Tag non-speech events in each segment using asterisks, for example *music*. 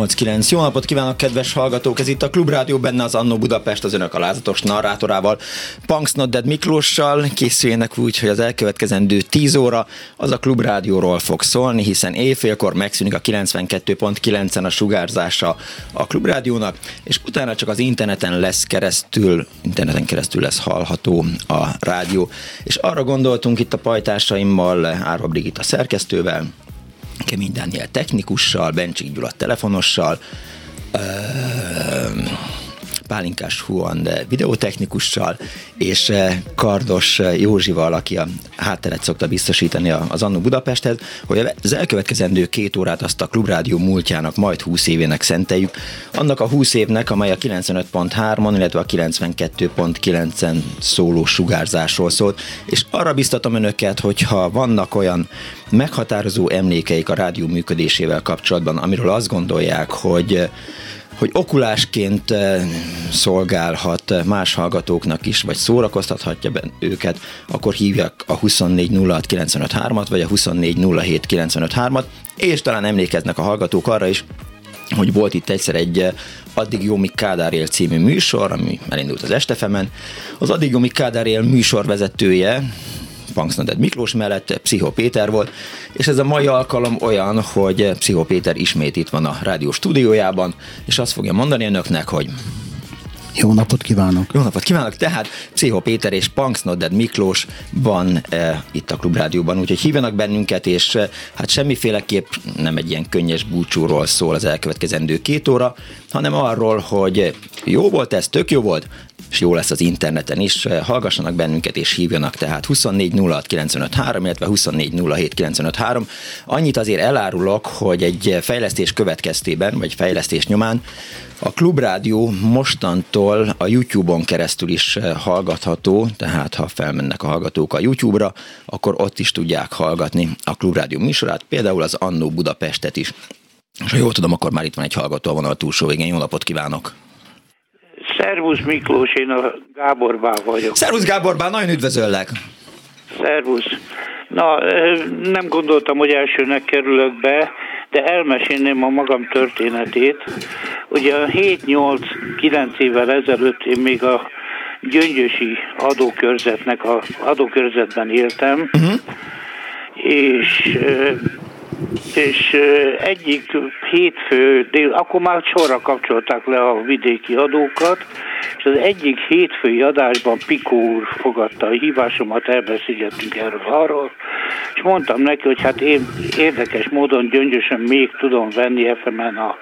678 Jó napot kívánok, kedves hallgatók! Ez itt a Klubrádió, benne az Annó Budapest az önök alázatos narrátorával, Punks Not Dead Miklóssal. Készüljenek úgy, hogy az elkövetkezendő 10 óra az a Klubrádióról fog szólni, hiszen éjfélkor megszűnik a 92.9-en a sugárzása a Klubrádiónak, és utána csak az interneten lesz keresztül, interneten keresztül lesz hallható a rádió. És arra gondoltunk itt a pajtásaimmal, Árva Brigitta szerkesztővel, Kemény Dániel technikussal, Bencsik Gyula telefonossal, Pálinkás Huan videótechnikussal, és eh, Kardos eh, Józsival, aki a hátteret szokta biztosítani az Annó Budapesthez, hogy az elkövetkezendő két órát azt a Klubrádió múltjának, majd 20 évének szenteljük. Annak a 20 évnek, amely a 95.3-on, illetve a 92.9-en szóló sugárzásról szólt, és arra biztatom önöket, hogyha vannak olyan meghatározó emlékeik a rádió működésével kapcsolatban, amiről azt gondolják, hogy hogy okulásként eh, szolgálhat más hallgatóknak is, vagy szórakoztathatja őket, akkor hívják a 2406953-at, vagy a 2407953-at, és talán emlékeznek a hallgatók arra is, hogy volt itt egyszer egy eh, Addig jó, míg Kádár él című műsor, ami elindult az Estefemen. Az Addig jó, míg Kádár él műsorvezetője, Punksnoded Miklós mellett Pszicho Péter volt, és ez a mai alkalom olyan, hogy Pszicho Péter ismét itt van a rádió stúdiójában, és azt fogja mondani önöknek, hogy jó napot kívánok! Jó napot kívánok! Tehát Pszicho Péter és Punksnodded Miklós van e, itt a Klubrádióban, úgyhogy hívjanak bennünket, és e, hát semmiféleképp nem egy ilyen könnyes búcsúról szól az elkövetkezendő két óra, hanem arról, hogy jó volt ez, tök jó volt, és jó lesz az interneten is. Hallgassanak bennünket és hívjanak, tehát 24 illetve 24 Annyit azért elárulok, hogy egy fejlesztés következtében, vagy fejlesztés nyomán a Klubrádió mostantól a YouTube-on keresztül is hallgatható, tehát ha felmennek a hallgatók a YouTube-ra, akkor ott is tudják hallgatni a Klubrádió műsorát, például az Annó Budapestet is. És ha jól tudom, akkor már itt van egy hallgató a vonal túlsó végén. Jó napot kívánok! Szervusz Miklós, én a Gábor Bá vagyok. Szervusz Gábor Bá, nagyon üdvözöllek! Szervusz! Na, nem gondoltam, hogy elsőnek kerülök be, de elmesélném a magam történetét. Ugye 7-8-9 évvel ezelőtt én még a gyöngyösi adókörzetnek, a adókörzetben éltem, uh-huh. és és egyik hétfő, dél, akkor már sorra kapcsolták le a vidéki adókat, és az egyik hétfői adásban Pikó úr fogadta a hívásomat, elbeszélgettünk erről arról, és mondtam neki, hogy hát én érdekes módon gyöngyösen még tudom venni FM-en a,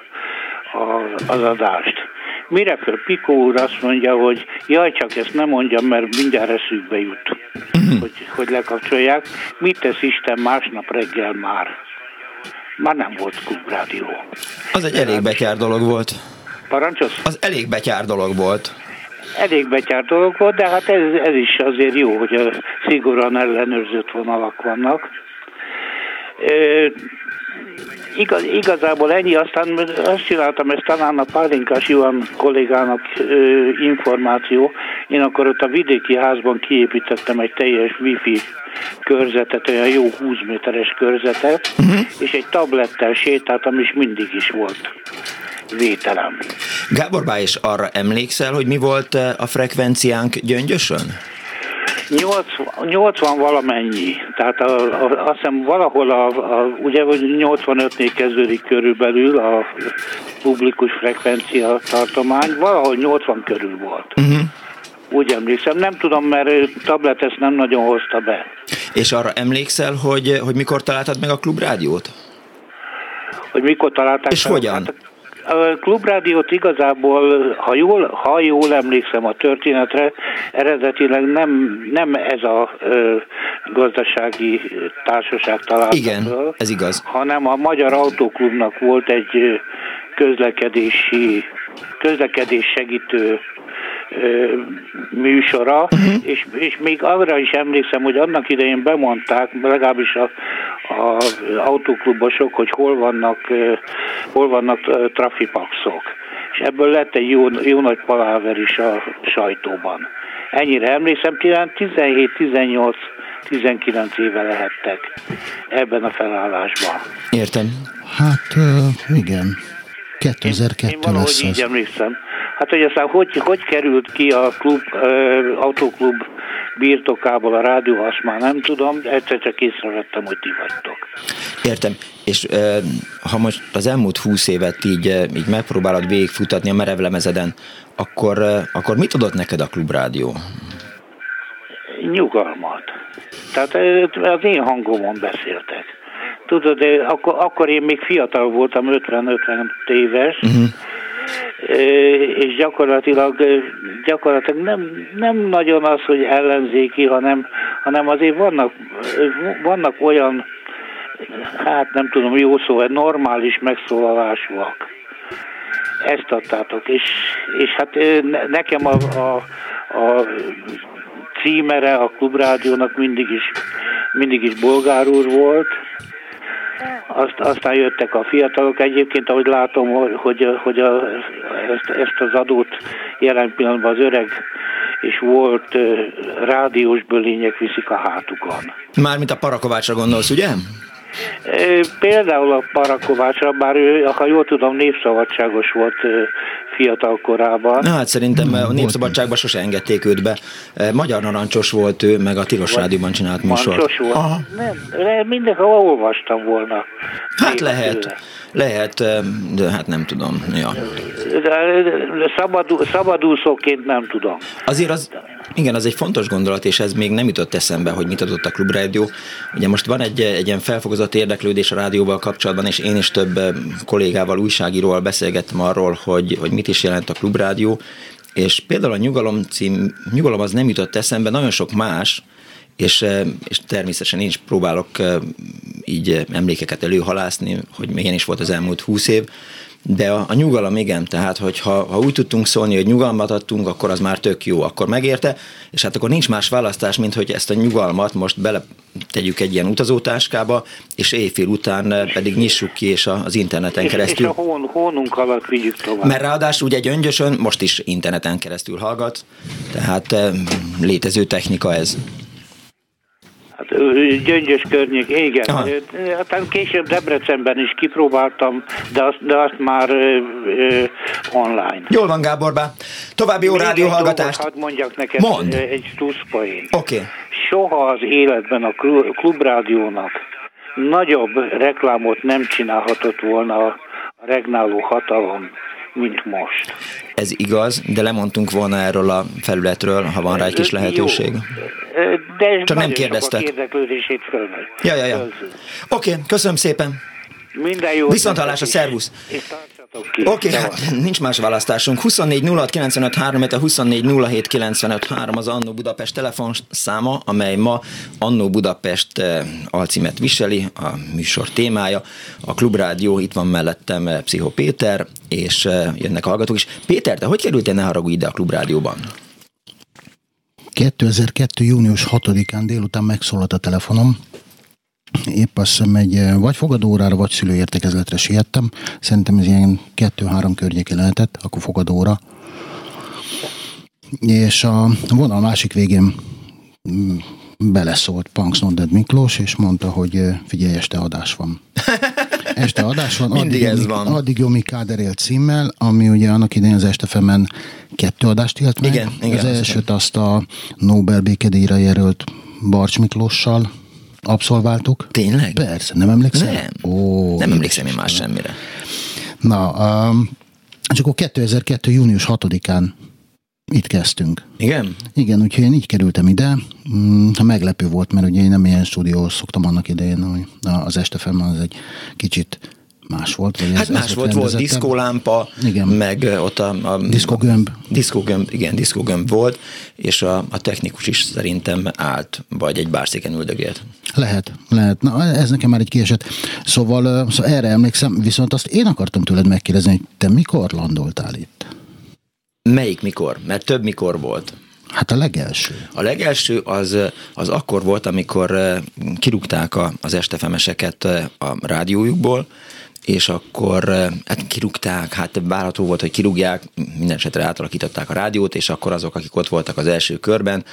a, az adást. Mire föl Pikó úr azt mondja, hogy jaj, csak ezt nem mondjam, mert mindjárt eszükbe jut, uh-huh. hogy, hogy lekapcsolják. Mit tesz Isten másnap reggel már? Már nem volt klubrádió. Az egy elég betyár dolog volt. Parancsos? Az elég betyár dolog volt. Elég betyár dolog volt, de hát ez, ez is azért jó, hogy a szigorúan ellenőrzött vonalak vannak. Igaz, igazából ennyi, aztán azt csináltam, ez talán a Pálinkás Johan kollégának ö, információ. Én akkor ott a vidéki házban kiépítettem egy teljes wifi körzetet, olyan jó 20 méteres körzetet, uh-huh. és egy tablettel sétáltam, és mindig is volt vételem. Gábor Bá, és arra emlékszel, hogy mi volt a frekvenciánk gyöngyösön? 80, 80 valamennyi, tehát a, a, azt hiszem valahol, a, a, ugye 85-nél kezdődik körülbelül a publikus frekvencia tartomány, valahol 80 körül volt. Uh-huh. Úgy emlékszem. Nem tudom, mert tablet ezt nem nagyon hozta be. És arra emlékszel, hogy, hogy mikor találtad meg a klubrádiót? Hogy mikor találták És hogyan? Hát a klubrádiót igazából, ha jól, ha jól emlékszem a történetre, eredetileg nem, nem ez a ö, gazdasági társaság találta Igen, föl, ez igaz. Hanem a Magyar Autóklubnak volt egy közlekedési, közlekedés segítő műsora, uh-huh. és, és még arra is emlékszem, hogy annak idején bemondták, legalábbis a, a autóklubosok, hogy hol vannak, hol vannak trafipaxok. És ebből lett egy jó, jó nagy paláver is a sajtóban. Ennyire emlékszem, 17, 18, 19 éve lehettek ebben a felállásban. Értem. Hát igen, 2002 én, én lesz így emlékszem. Hát, hogy aztán hogy, hogy került ki a klub, uh, autóklub birtokából a rádió, azt már nem tudom, de egyszer csak észrevettem, hogy ti vagytok. Értem. És uh, ha most az elmúlt húsz évet így, így megpróbálod végigfutatni a merevlemezeden, akkor, akkor mit adott neked a klubrádió? Nyugalmat. Tehát az én hangomon beszéltek. Tudod, de akkor, akkor én még fiatal voltam, 50-50 éves, uh-huh és gyakorlatilag, gyakorlatilag nem, nem nagyon az, hogy ellenzéki, hanem, hanem azért vannak, vannak olyan, hát nem tudom, jó szó, normális megszólalásúak. Ezt adtátok, és, és hát nekem a, a, a címere a klubrádiónak mindig is, mindig is bolgár úr volt, azt, aztán jöttek a fiatalok. Egyébként, ahogy látom, hogy, hogy, a, ezt, ezt az adót jelen pillanatban az öreg és volt rádiós bölények viszik a hátukon. Mármint a Parakovácsra gondolsz, ugye? Például a Parakovácsra, bár ő, ha jól tudom, népszabadságos volt fiatal korában. Na hát szerintem a Népszabadságban sose engedték őt be. Magyar narancsos volt ő, meg a Tilos Rádióban csinált műsor. Narancsos volt? Aha. Nem, mindenhol olvastam volna. Hát lehet. Tőle. Lehet, de hát nem tudom. Ja. De szabadú, szabadúszóként nem tudom. Azért az, igen, az egy fontos gondolat, és ez még nem jutott eszembe, hogy mit adott a klubrádió. Ugye most van egy, egy ilyen felfogozott érdeklődés a rádióval kapcsolatban, és én is több kollégával, újságíróval beszélgettem arról, hogy, hogy mit is jelent a klubrádió, és például a Nyugalom cím, Nyugalom az nem jutott eszembe, nagyon sok más, és, és természetesen én is próbálok így emlékeket előhalászni, hogy milyen is volt az elmúlt húsz év, de a, a nyugalom igen, tehát hogy ha, úgy tudtunk szólni, hogy nyugalmat adtunk, akkor az már tök jó, akkor megérte, és hát akkor nincs más választás, mint hogy ezt a nyugalmat most bele tegyük egy ilyen utazótáskába, és éjfél után pedig nyissuk ki, és az interneten és, keresztül. És a hón, hónunk alatt vigyük tovább. Mert ráadásul ugye egy öngyösön most is interneten keresztül hallgat, tehát létező technika ez. Hát gyöngyös környék, igen. Aha. Hát később Debrecenben is kipróbáltam, de azt, de azt már ö, ö, online. Jól van, Gáborbá. További jó rádióhallgatást. Hadd mondjak neked Mond. egy pluszpoén. Oké. Okay. Soha az életben a klubrádiónak nagyobb reklámot nem csinálhatott volna a regnáló hatalom mint most. Ez igaz, de lemondtunk volna erről a felületről, ha van rá egy kis lehetőség. De Csak nem kérdeztek. érdeklődését Ja, ja, ja. Oké, okay, köszönöm szépen. Minden jó. Viszont hallásra, szervusz. Oké, okay, hát nincs más választásunk. 24 06 95 3, 24 07 95 3 az Annó Budapest telefonszáma, amely ma Annó Budapest eh, alcímet viseli, a műsor témája. A Klubrádió, itt van mellettem eh, Pszicho Péter, és eh, jönnek hallgatók is. Péter, te hogy kerültél ne haragudj ide a Klubrádióban? 2002. június 6-án délután megszólalt a telefonom, épp azt hiszem egy vagy fogadóórára, vagy szülőértekezletre siettem. Szerintem ez ilyen kettő-három környéke lehetett, akkor fogadóra. És a vonal másik végén mm, beleszólt Punks Nonded Miklós, és mondta, hogy figyelj, este adás van. *laughs* Este adás van. Mindig addig, ez van. Addig Jomi Káderél címmel, ami ugye annak idején az Estefemen kettő adást élt meg. Igen, igen, az elsőt azt a Nobel békedíjra jelölt Barcs Miklóssal abszolváltuk. Tényleg? Persze, nem emlékszel? Nem. Ó, nem emlékszem én más semmire. Na, um, és akkor 2002. június 6-án Itt kezdtünk. Igen? Igen, úgyhogy én így kerültem ide. Mm, meglepő volt, mert ugye én nem ilyen stúdióhoz szoktam annak idején, hogy az Estefem az egy kicsit más volt. Vagy hát ez, más ez volt, volt diszkólámpa, igen. meg ott a... a diszkógömb. Diszkógömb, igen, diszkógömb volt, és a, a technikus is szerintem állt, vagy egy bárszéken üldögélt. Lehet, lehet. Na, ez nekem már egy kiesett. Szóval, szóval erre emlékszem, viszont azt én akartam tőled megkérdezni, hogy te mikor landoltál itt? Melyik mikor? Mert több mikor volt. Hát a legelső. A legelső az, az akkor volt, amikor kirúgták a, az estefemeseket a rádiójukból, és akkor hát kirúgták, hát várható volt, hogy kirúgják, minden esetre átalakították a rádiót, és akkor azok, akik ott voltak az első körben,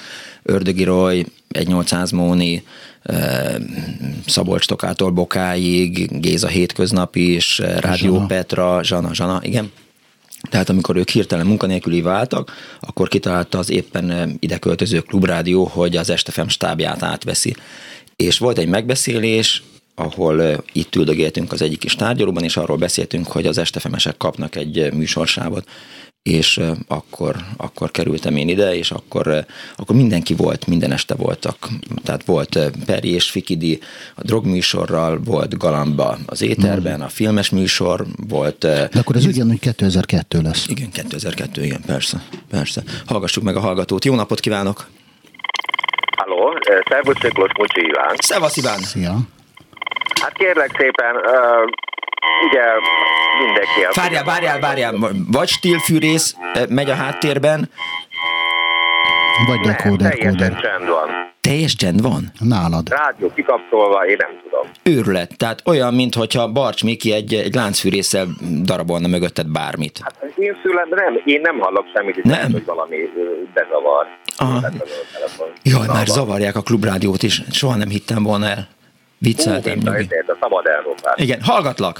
Ördögi Roy, 1800 Móni, Szabolcs Tokától Bokáig, Géza Hétköznapi és Rádió Zsana. Petra, Zsana, Zsana, igen. Tehát amikor ők hirtelen munkanélküli váltak, akkor kitalálta az éppen ide költöző klubrádió, hogy az Estefem stábját átveszi. És volt egy megbeszélés, ahol itt üldögéltünk az egyik kis tárgyalóban, és arról beszéltünk, hogy az estefemesek kapnak egy műsorsávot, és akkor, akkor kerültem én ide, és akkor, akkor mindenki volt, minden este voltak. Tehát volt Peri és Fikidi a drogműsorral, volt Galamba az éterben, a filmes műsor, volt... De akkor ez ugyanúgy 2002 lesz. Igen, 2002, igen, persze, persze. Hallgassuk meg a hallgatót. Jó napot kívánok! Halló, szervusz Miklós Mucsi Iván. Szevasz Iván! Szia! Hát kérlek szépen, uh, ugye mindenki... Várjál, várjál, várjál, vagy stílfűrész megy a háttérben, vagy decoder Teljesen csend van. Teljes csend van? Nálad. Rádió kikapcsolva, én nem tudom. Őrület, tehát olyan, mintha Barcs Miki egy, egy láncfűrészsel darabolna mögötted bármit. Hát én szülem, nem, én nem hallok semmit, nem. Nem, hogy valami bezavar. Aha. Jaj, már zavarják a klubrádiót is, soha nem hittem volna el. Vicceltem. Hú, a szabad Európát. Igen, hallgatlak.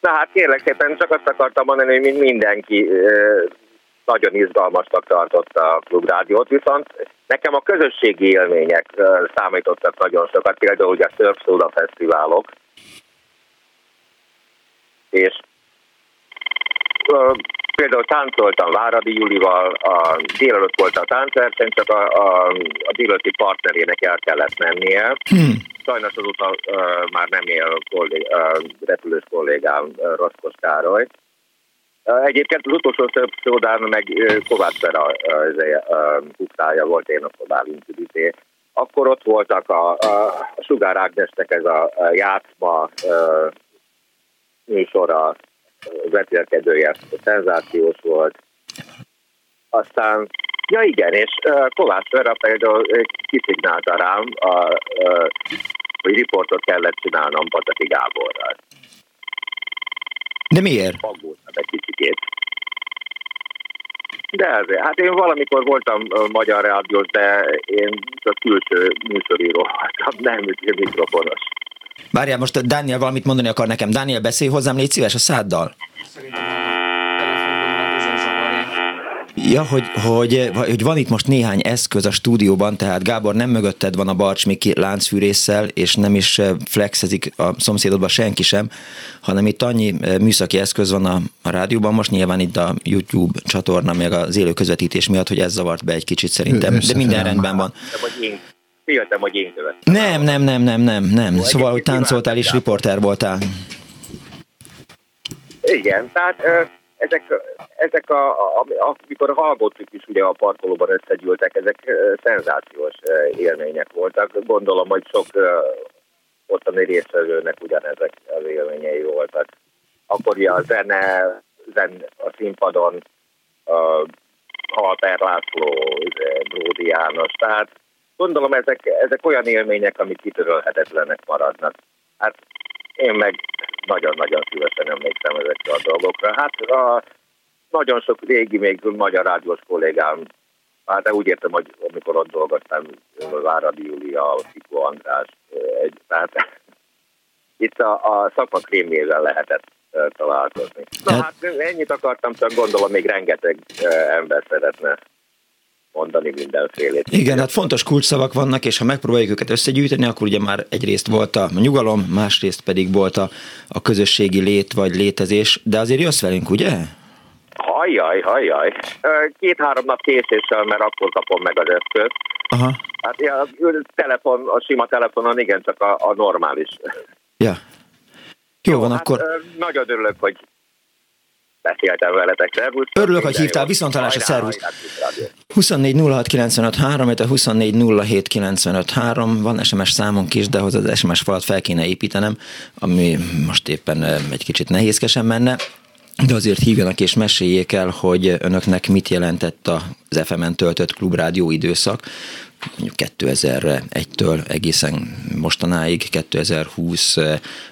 Na hát kérlek szépen, csak azt akartam mondani, hogy mindenki nagyon izgalmasnak tartotta a klubrádiót, viszont nekem a közösségi élmények számítottak nagyon sokat, például ugye a Surf Soda Fesztiválok, és például táncoltam Váradi Julival, a délelőtt volt a táncverseny, csak a, a, a délelőtti partnerének el kellett mennie. Hmm. Sajnos azóta uh, már nem él kollég, uh, repülős kollégám uh, Roszkos Károly. Uh, egyébként az utolsó több szódán meg uh, Kovács Vera uh, uh, volt én a Bálint Akkor ott voltak a, a, a Sugár Ágnesnek ez a, a játszma uh, műsora, vetélkedője szenzációs volt. Aztán, ja igen, és Kovács Vera például kiszignálta rám, a, uh, hogy riportot kellett csinálnom Pataki Gáborral. De miért? Aggódtam egy kicsikét. De ezért. Hát én valamikor voltam magyar rádiós, de én a külső műsoríró voltam, nem mikrofonos. Várjál, most Dániel valamit mondani akar nekem. Dániel, beszélj hozzám, légy szíves a száddal. Ja, hogy, hogy, hogy van itt most néhány eszköz a stúdióban, tehát Gábor nem mögötted van a Barcs Miki láncfűrészsel, és nem is eh, flexezik a szomszédodban senki sem, hanem itt annyi eh, műszaki eszköz van a, a rádióban, most nyilván itt a YouTube csatorna, meg az élő közvetítés miatt, hogy ez zavart be egy kicsit szerintem, de minden rendben van. Féltem, hogy én követtem. Nem, nem, nem, nem, nem, nem. Szóval, hogy táncoltál és riporter voltál. Igen, tehát ezek, ezek a, a, amikor a hallgatók is ugye a parkolóban összegyűltek, ezek szenzációs élmények voltak. Gondolom, hogy sok ottani résztvevőnek ugyanezek az élményei voltak. Akkor ugye a zene, zen, a színpadon a Halper László, Bródi János, tehát gondolom ezek, ezek olyan élmények, amik kitörölhetetlenek maradnak. Hát én meg nagyon-nagyon szívesen emlékszem ezekre a dolgokra. Hát a, nagyon sok régi, még magyar rádiós kollégám, hát úgy értem, hogy amikor ott dolgoztam, Váradi Júlia, Szikó András, egy, tehát *laughs* itt a, a szakma krémjével lehetett találkozni. Na hát ennyit akartam, csak gondolom még rengeteg ember szeretne mondani mindenfélét. Igen, hát fontos kulcsszavak vannak, és ha megpróbáljuk őket összegyűjteni, akkor ugye már egyrészt volt a nyugalom, másrészt pedig volt a, a közösségi lét vagy létezés, de azért jössz velünk, ugye? Ha Ajjaj, ajjaj. Két-három nap késéssel, mert akkor kapom meg az eszközt. Aha. Hát ja, telefon, a sima telefonon igen, csak a, a normális. Ja. Jó, van, hát, akkor... Nagyon örülök, hogy beszéltem veletek. Szervusz. Örülök, hogy hívtál, viszont a szervusz. 24 06 95 3, 24 07 95 3, van SMS számunk is, de ahhoz az SMS falat fel kéne építenem, ami most éppen egy kicsit nehézkesen menne. De azért hívjanak és meséljék el, hogy önöknek mit jelentett az FM-en töltött klubrádió időszak, mondjuk 2001-től egészen mostanáig, 2020.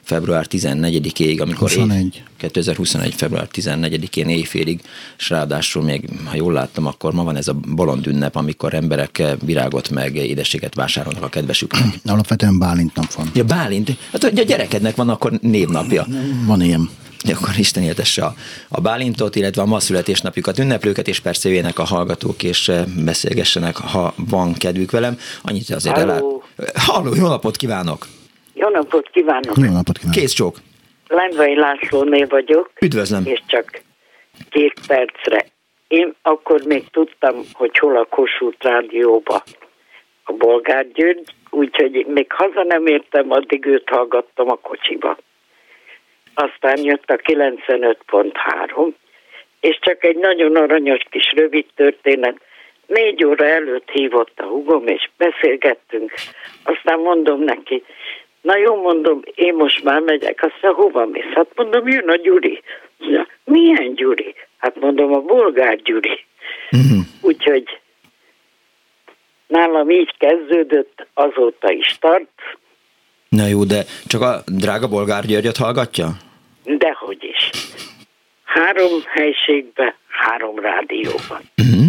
február 14-ig, amikor 21. 2021. február 14-én éjfélig, és ráadásul még, ha jól láttam, akkor ma van ez a bolond ünnep, amikor emberek virágot meg édességet vásárolnak a kedvesüknek. Alapvetően Bálint nap van. Ja, Bálint. Hát a gyerekednek van akkor névnapja. Van ilyen *laughs* akkor Isten éltesse a, a Bálintot, illetve a ma születésnapjukat ünneplőket, és persze jöjjenek a hallgatók, és eh, beszélgessenek, ha van kedvük velem. Annyit azért Halló. elá... Halló, jó napot kívánok! Jó napot kívánok! Jó napot kívánok! Kész csók! Lendvai Lászlóné vagyok. Üdvözlöm! És csak két percre. Én akkor még tudtam, hogy hol a Kossuth rádióba a Bolgár György, úgyhogy még haza nem értem, addig őt hallgattam a kocsiba aztán jött a 95.3, és csak egy nagyon aranyos kis rövid történet. Négy óra előtt hívott a hugom, és beszélgettünk. Aztán mondom neki, na jó, mondom, én most már megyek. Aztán hova mész? Hát mondom, jön a Gyuri. Ja, milyen Gyuri? Hát mondom, a bolgár Gyuri. Uh-huh. Úgyhogy nálam így kezdődött, azóta is tart. Na jó, de csak a drága Bolgár Györgyöt hallgatja? Dehogy is. Három helységben, három rádióban. Uh-huh.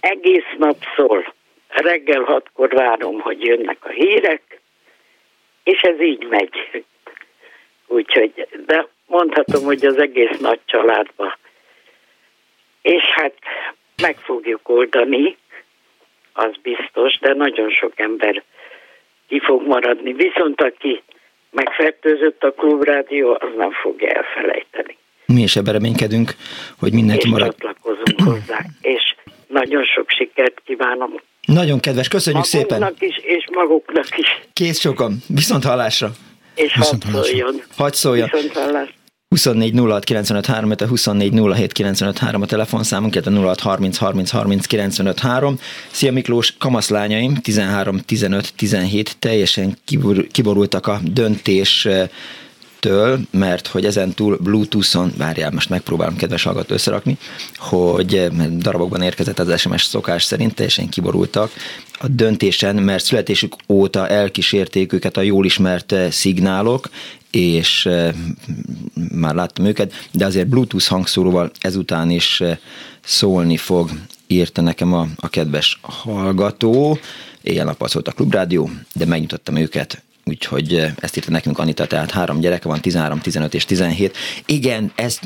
Egész nap szól. Reggel hatkor várom, hogy jönnek a hírek, és ez így megy. Úgyhogy, de mondhatom, hogy az egész nagy családban. És hát meg fogjuk oldani, az biztos, de nagyon sok ember ki fog maradni. Viszont aki megfertőzött a klubrádió, az nem fogja elfelejteni. Mi is ebben reménykedünk, hogy mindenki és marad. csatlakozunk hozzá, és nagyon sok sikert kívánom. Nagyon kedves, köszönjük Magunknak szépen. is, és maguknak is. Kész sokan, viszont hallásra. És Viszont hadd hallásra. szóljon. Hagy szóljon. Viszont hallásra. 24 06 95 3, 24 07 95 3 a telefonszámunk, illetve 06 30 30 30 95 3. Szia Miklós, kamaszlányaim 13, 15, 17 teljesen kibor, kiborultak a döntés től, mert hogy ezen túl Bluetooth-on, várjál, most megpróbálom kedves hallgat összerakni, hogy darabokban érkezett az SMS szokás szerint, teljesen kiborultak a döntésen, mert születésük óta elkísérték őket a jól ismert szignálok, és már láttam őket, de azért Bluetooth hangszóróval ezután is szólni fog, írta nekem a, a kedves hallgató. Éjjel-nappal szólt a klubrádió, de megnyitottam őket úgyhogy ezt írta nekünk Anita, tehát három gyereke van, 13, 15 és 17. Igen, ez,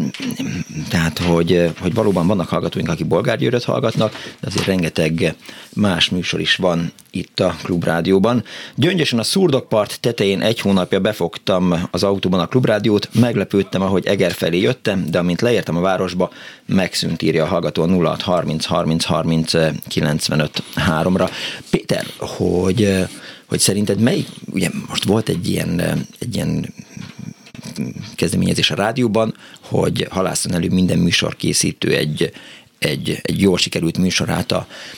tehát, hogy, hogy valóban vannak hallgatóink, akik bolgárgyőröt hallgatnak, de azért rengeteg más műsor is van itt a klubrádióban. Gyöngyösen a Szurdokpart tetején egy hónapja befogtam az autóban a klubrádiót, meglepődtem, ahogy Eger felé jöttem, de amint leértem a városba, megszűnt írja a hallgató a 06 30 30 30 95 3-ra. Péter, hogy hogy szerinted melyik, ugye most volt egy ilyen, egy ilyen kezdeményezés a rádióban, hogy halászon elő minden műsorkészítő egy, egy, egy jól sikerült műsorát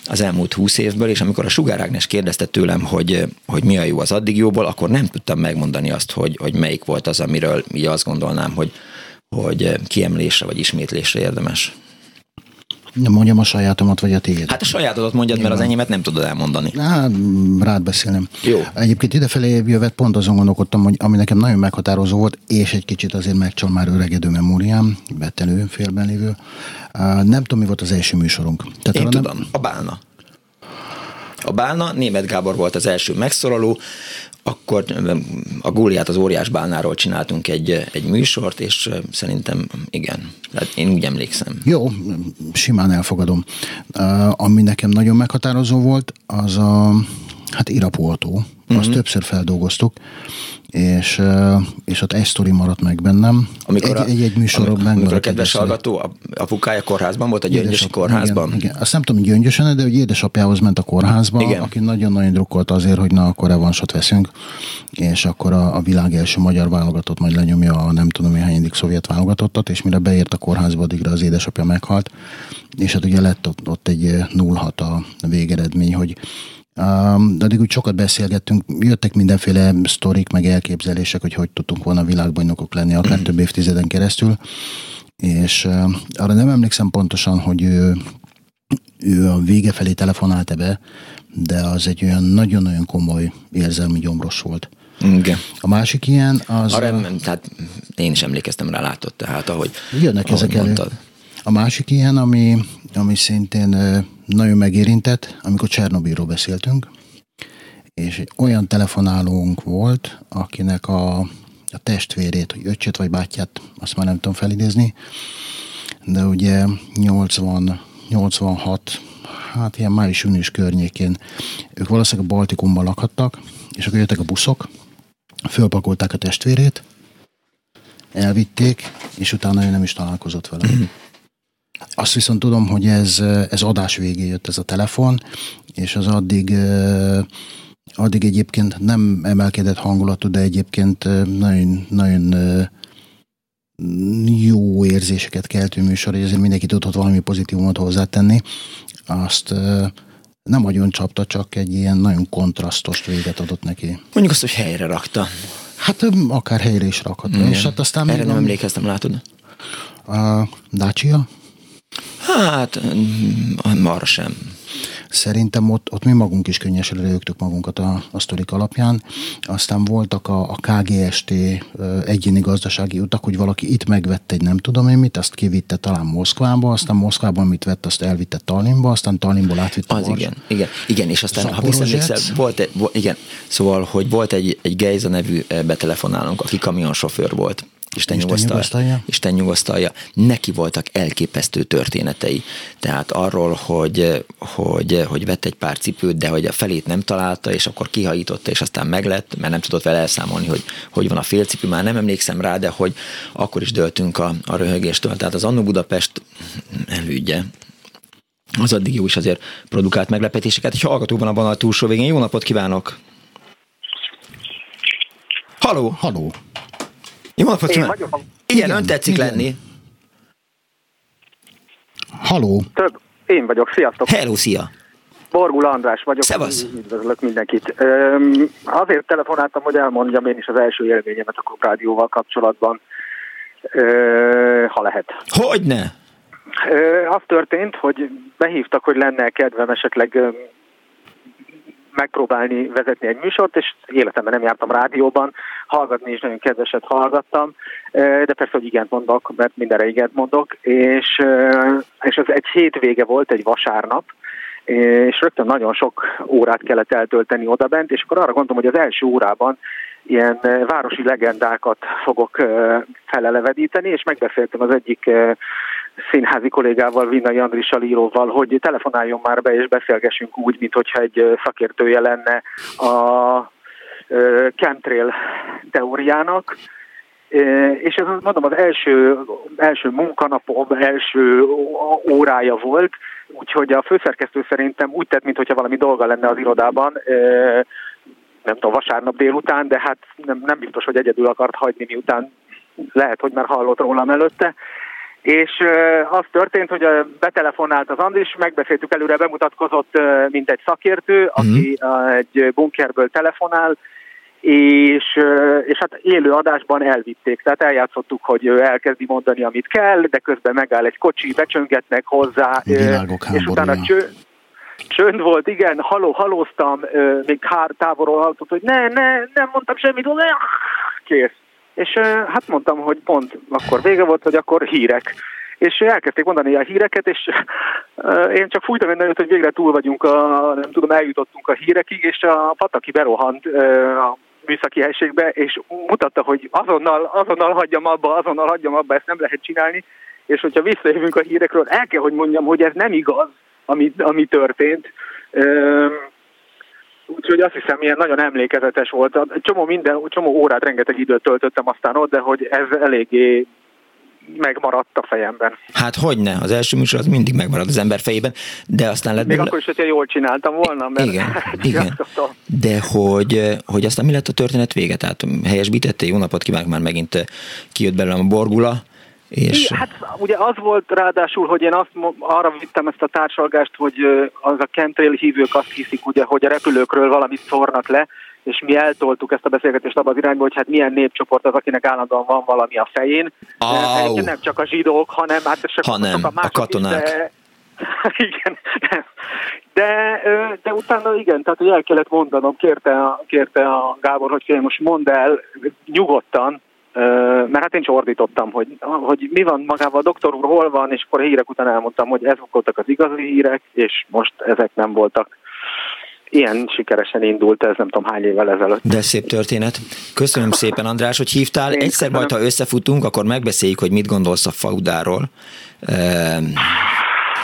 az elmúlt húsz évből, és amikor a Sugár Ágnes kérdezte tőlem, hogy, hogy mi a jó az addig jóból, akkor nem tudtam megmondani azt, hogy, hogy melyik volt az, amiről így azt gondolnám, hogy, hogy kiemlésre vagy ismétlésre érdemes. Nem mondjam a sajátomat, vagy a tiéd. Hát a sajátodat mondjad, mert az enyémet nem tudod elmondani. Hát, rád beszélnem. Jó. Egyébként idefelé jövet pont azon gondolkodtam, hogy ami nekem nagyon meghatározó volt, és egy kicsit azért megcsal már öregedő memóriám, betelő félben lévő. Nem tudom, mi volt az első műsorunk. Tehát Én tudom, nem... a Bálna. A Bálna, Német Gábor volt az első megszólaló, akkor a Góliát az óriás bálnáról csináltunk egy, egy műsort, és szerintem igen, hát én úgy emlékszem. Jó, simán elfogadom. Uh, ami nekem nagyon meghatározó volt, az a hát uh-huh. azt többször feldolgoztuk, és, és ott egy sztori maradt meg bennem. Amikor egy, egy, egy műsorban amikor, amikor a kedves hallgató, a apukája kórházban volt, a gyöngyösi kórházban? Igen, igen. Azt nem tudom, hogy gyöngyösen, de hogy édesapjához ment a kórházba, igen. aki nagyon-nagyon drukkolt azért, hogy na, akkor revansot veszünk, és akkor a, a világ első magyar válogatott majd lenyomja a nem tudom, hogy hányadik szovjet válogatottat, és mire beért a kórházba, addigra az édesapja meghalt, és hát ugye lett ott, ott egy 0-6 a végeredmény, hogy de addig úgy sokat beszélgettünk, jöttek mindenféle sztorik, meg elképzelések, hogy hogy tudtunk volna világbajnokok lenni akár *clears throat* több évtizeden keresztül, és arra nem emlékszem pontosan, hogy ő, ő a vége felé telefonálta be, de az egy olyan nagyon-nagyon komoly érzelmi gyomros volt. Igen. A másik ilyen az... Arra, tehát én is emlékeztem rá, látott, tehát ahogy Jönnek ahogy ezek elő. A másik ilyen, ami, ami szintén nagyon megérintett, amikor Csernobilról beszéltünk, és olyan telefonálónk volt, akinek a, a testvérét, hogy öcsét vagy bátyját, azt már nem tudom felidézni, de ugye 80, 86, hát ilyen május-június környékén ők valószínűleg a Baltikumban lakhattak, és akkor jöttek a buszok, fölpakolták a testvérét, elvitték, és utána ő nem is találkozott vele. Azt viszont tudom, hogy ez, ez adás végé jött ez a telefon, és az addig addig egyébként nem emelkedett hangulatú, de egyébként nagyon, nagyon jó érzéseket keltő műsor, hogy ezért mindenki tudott valami pozitívumot hozzátenni. Azt nem nagyon csapta, csak egy ilyen nagyon kontrasztos véget adott neki. Mondjuk azt, hogy helyre rakta. Hát akár helyre is rakhatta. És hát aztán Erre nem emlékeztem, látod? A Dacia? Hát, mm, arra sem. Szerintem ott, ott mi magunk is könnyesen rögtük magunkat a, a sztorik alapján. Aztán voltak a, a KGST egyéni gazdasági utak, hogy valaki itt megvette egy nem tudom én mit, azt kivitte talán Moszkvába, aztán Moszkvában mit vett, azt elvitte Tallinnba, aztán Tallinnból átvitte Az igen, igen, igen, és aztán, ha visszaemlékszel, volt, egy, igen, szóval, hogy volt egy, egy Geiza nevű betelefonálónk, aki kamionsofőr volt, Isten, Isten nyugosztalja. Isten nyugosztalja. Neki voltak elképesztő történetei. Tehát arról, hogy, hogy, hogy vett egy pár cipőt, de hogy a felét nem találta, és akkor kihajította, és aztán meglett, mert nem tudott vele elszámolni, hogy hogy van a félcipő. Már nem emlékszem rá, de hogy akkor is döltünk a, a röhögéstől. Tehát az Annó Budapest elődje, az addig jó is azért produkált meglepetéseket. Egy hallgatóban a vonal túlsó végén. Jó napot kívánok! Haló! Haló! Jó napot kívánok! Igen, igen, ön tetszik igen. lenni. Haló! Több. Én vagyok, sziasztok! Hello, szia! Borgul András vagyok. Szevasz! Üdvözlök mindenkit. azért telefonáltam, hogy elmondjam én is az első élményemet a klubrádióval kapcsolatban, ha lehet. Hogyne? Az történt, hogy behívtak, hogy lenne kedvem esetleg megpróbálni vezetni egy műsort, és életemben nem jártam rádióban, hallgatni is nagyon kedveset hallgattam, de persze, hogy igent mondok, mert mindenre igent mondok, és, és ez egy hétvége volt, egy vasárnap, és rögtön nagyon sok órát kellett eltölteni odabent, és akkor arra gondolom, hogy az első órában ilyen városi legendákat fogok felelevedíteni, és megbeszéltem az egyik színházi kollégával, Vinna Andrissal íróval, hogy telefonáljon már be, és beszélgessünk úgy, mint hogyha egy szakértője lenne a chemtrail teóriának, és ez mondom az első, első munkanapom, első órája volt, úgyhogy a főszerkesztő szerintem úgy tett, mintha valami dolga lenne az irodában, nem tudom, vasárnap délután, de hát nem, nem biztos, hogy egyedül akart hagyni, miután lehet, hogy már hallott rólam előtte. És az történt, hogy betelefonált az Andris, megbeszéltük előre, bemutatkozott, mint egy szakértő, aki mm. egy bunkerből telefonál, és, és hát élő adásban elvitték, tehát eljátszottuk, hogy ő elkezdi mondani, amit kell, de közben megáll egy kocsi, becsöngetnek hozzá, és utána cső, csönd volt, igen, haló, halóztam, még hár távolról hallottam, hogy ne, ne, nem mondtam semmit, kész. És hát mondtam, hogy pont akkor vége volt, hogy akkor hírek és elkezdték mondani a híreket, és én csak fújtam mindenütt, hogy végre túl vagyunk, a, nem tudom, eljutottunk a hírekig, és a Pataki berohant a műszaki helységbe, és mutatta, hogy azonnal, azonnal hagyjam abba, azonnal hagyjam abba, ezt nem lehet csinálni, és hogyha visszajövünk a hírekről, el kell, hogy mondjam, hogy ez nem igaz, ami, ami történt. Úgyhogy azt hiszem, ilyen nagyon emlékezetes volt. Csomó minden, csomó órát, rengeteg időt töltöttem aztán ott, de hogy ez eléggé megmaradt a fejemben. Hát hogyne, az első műsor az mindig megmarad az ember fejében, de aztán lett... Még akkor is, hogyha jól csináltam volna, mert... Igen, *laughs* igen. De hogy, hogy aztán mi lett a történet vége? Tehát helyesbítette, jó napot kívánok, már megint kijött belőlem a borgula, és... Hát ugye az volt ráadásul, hogy én azt arra vittem ezt a társalgást, hogy az a chemtrail hívők azt hiszik, ugye, hogy a repülőkről valamit szórnak le, és mi eltoltuk ezt a beszélgetést abban az irányba, hogy hát milyen népcsoport az, akinek állandóan van valami a fején. Oh. Nem csak a zsidók, hanem hát csak hanem a, a katonák. Is, de, *laughs* igen, de, de utána igen, tehát hogy el kellett mondanom, kérte, kérte a Gábor, hogy most mondd el nyugodtan, mert hát én is ordítottam, hogy, hogy mi van magával a doktor úr, hol van, és akkor hírek után elmondtam, hogy ezek voltak az igazi hírek, és most ezek nem voltak ilyen sikeresen indult ez nem tudom hány évvel ezelőtt. De szép történet. Köszönöm szépen András, hogy hívtál. Én Egyszer majd, ha összefutunk, akkor megbeszéljük, hogy mit gondolsz a Faudáról.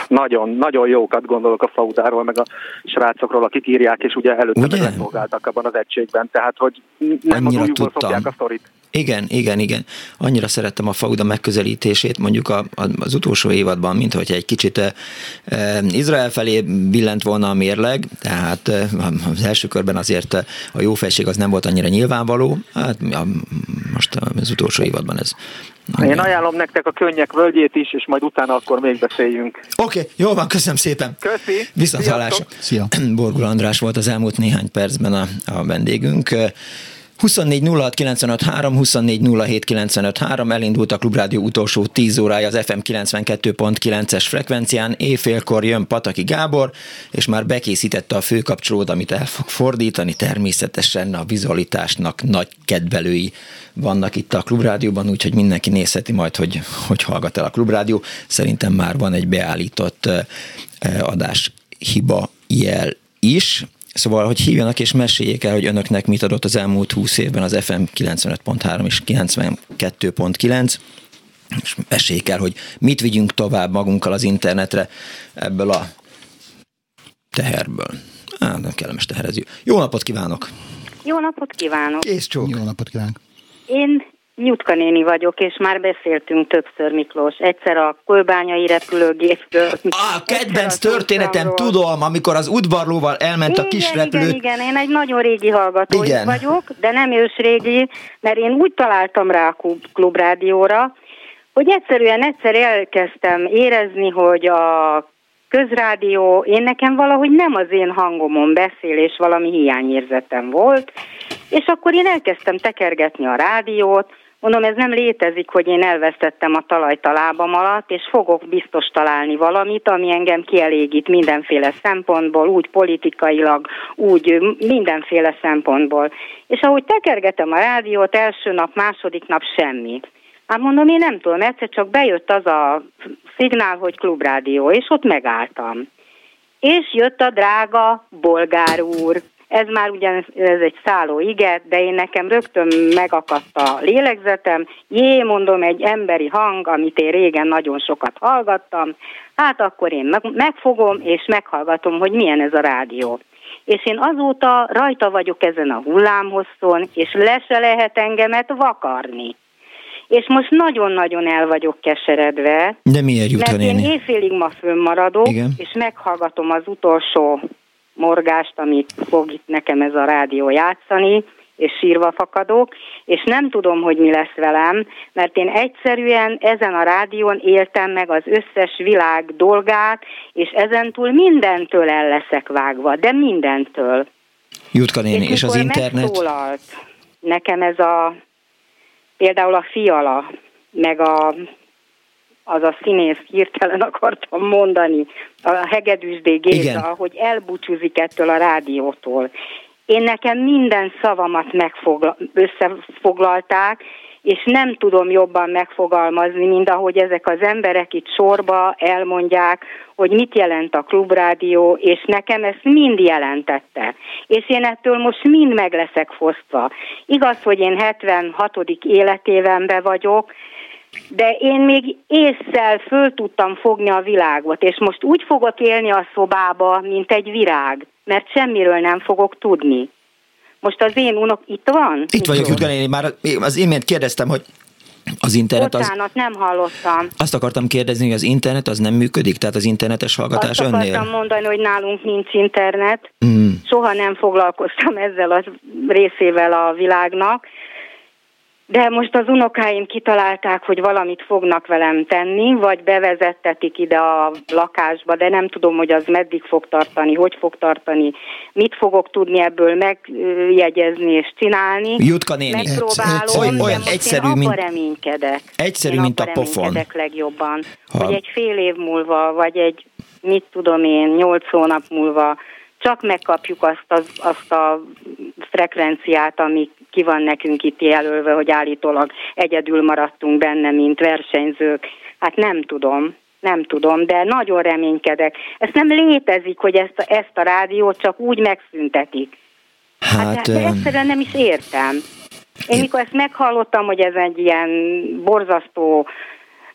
Nagyon, nagyon jókat gondolok a Faudáról, meg a srácokról, akik írják, és ugye előtte ugye? megszolgáltak abban az egységben, tehát hogy nem Annyira az tudtam. a sztorit. Igen, igen, igen. Annyira szerettem a Fauda megközelítését, mondjuk a, a, az utolsó évadban, mint hogy egy kicsit e, Izrael felé billent volna a mérleg, tehát e, az első körben azért a jó felség az nem volt annyira nyilvánvaló, hát a, most az utolsó évadban ez én ajánlom nektek a könnyek völgyét is, és majd utána akkor még beszéljünk. Oké, okay, jó van, köszönöm szépen. Köszi. Viszont hallásra. Szia. Borgul András volt az elmúlt néhány percben a, a vendégünk. 24 06 elindult a Klubrádió utolsó 10 órája az FM 92.9-es frekvencián, éjfélkor jön Pataki Gábor, és már bekészítette a főkapcsolót, amit el fog fordítani, természetesen a vizualitásnak nagy kedvelői vannak itt a Klubrádióban, úgyhogy mindenki nézheti majd, hogy, hogy hallgat el a Klubrádió. Szerintem már van egy beállított adás hiba jel is. Szóval, hogy hívjanak és meséljék el, hogy önöknek mit adott az elmúlt 20 évben az FM 95.3 és 92.9, és meséljék el, hogy mit vigyünk tovább magunkkal az internetre ebből a teherből. Á, nem kellemes teherező. Jó napot kívánok! Jó napot kívánok! Kész csók! Jó napot kívánok! Én Jutka néni vagyok, és már beszéltünk többször, Miklós. Egyszer a kölbányai repülőgépről. A kedvenc történetem, tudom, amikor az udvarlóval elment igen, a kis repülő. Igen, igen, én egy nagyon régi hallgató igen. vagyok, de nem ős régi, mert én úgy találtam rá a klubrádióra, hogy egyszerűen egyszer elkezdtem érezni, hogy a közrádió, én nekem valahogy nem az én hangomon beszél, és valami hiányérzetem volt, és akkor én elkezdtem tekergetni a rádiót, Mondom, ez nem létezik, hogy én elvesztettem a talajt a lábam alatt, és fogok biztos találni valamit, ami engem kielégít mindenféle szempontból, úgy politikailag, úgy mindenféle szempontból. És ahogy tekergetem a rádiót, első nap, második nap semmi. Hát mondom, én nem tudom, egyszer csak bejött az a szignál, hogy klubrádió, és ott megálltam. És jött a drága bolgár úr, ez már ugyan ez egy szálló ige, de én nekem rögtön megakadt a lélegzetem. Jé, mondom, egy emberi hang, amit én régen nagyon sokat hallgattam. Hát akkor én megfogom és meghallgatom, hogy milyen ez a rádió. És én azóta rajta vagyok ezen a hullámhosszon, és le se lehet engemet vakarni. És most nagyon-nagyon el vagyok keseredve. De miért jut Mert én éjfélig ma fönnmaradok, Igen. és meghallgatom az utolsó morgást, amit fog itt nekem ez a rádió játszani, és sírva fakadok, és nem tudom, hogy mi lesz velem, mert én egyszerűen ezen a rádión éltem meg az összes világ dolgát, és ezentúl mindentől el leszek vágva, de mindentől. Jutka néni, és, és az internet? Megszólalt nekem ez a, például a fiala, meg a az a színész hirtelen akartam mondani, a Hegedűsdé Géza, hogy elbúcsúzik ettől a rádiótól. Én nekem minden szavamat megfogla, összefoglalták, és nem tudom jobban megfogalmazni, mint ahogy ezek az emberek itt sorba elmondják, hogy mit jelent a klubrádió, és nekem ezt mind jelentette. És én ettől most mind meg leszek fosztva. Igaz, hogy én 76. életévenbe vagyok, de én még észszel föl tudtam fogni a világot, és most úgy fogok élni a szobába, mint egy virág. mert semmiről nem fogok tudni. Most az én unok itt van? Itt vagyok, Jutka néni, már az imént kérdeztem, hogy az internet Bocsánat, az... nem hallottam. Azt akartam kérdezni, hogy az internet az nem működik? Tehát az internetes hallgatás Azt önnél? Azt akartam mondani, hogy nálunk nincs internet. Mm. Soha nem foglalkoztam ezzel a részével a világnak, de most az unokáim kitalálták, hogy valamit fognak velem tenni, vagy bevezettetik ide a lakásba, de nem tudom, hogy az meddig fog tartani, hogy fog tartani, mit fogok tudni ebből megjegyezni és csinálni. Jutka néni, Megpróbálom, olyan, olyan egyszerű, én mint, reménykedek. Egyszerű, én mint a pofon. legjobban, ha. hogy egy fél év múlva, vagy egy, mit tudom én, nyolc hónap múlva csak megkapjuk azt, az, azt a frekvenciát, ami ki van nekünk itt jelölve, hogy állítólag egyedül maradtunk benne, mint versenyzők. Hát nem tudom, nem tudom, de nagyon reménykedek. Ez nem létezik, hogy ezt, a, ezt a rádiót csak úgy megszüntetik. Hát, hát de egyszerűen nem is értem. Én mikor ezt meghallottam, hogy ez egy ilyen borzasztó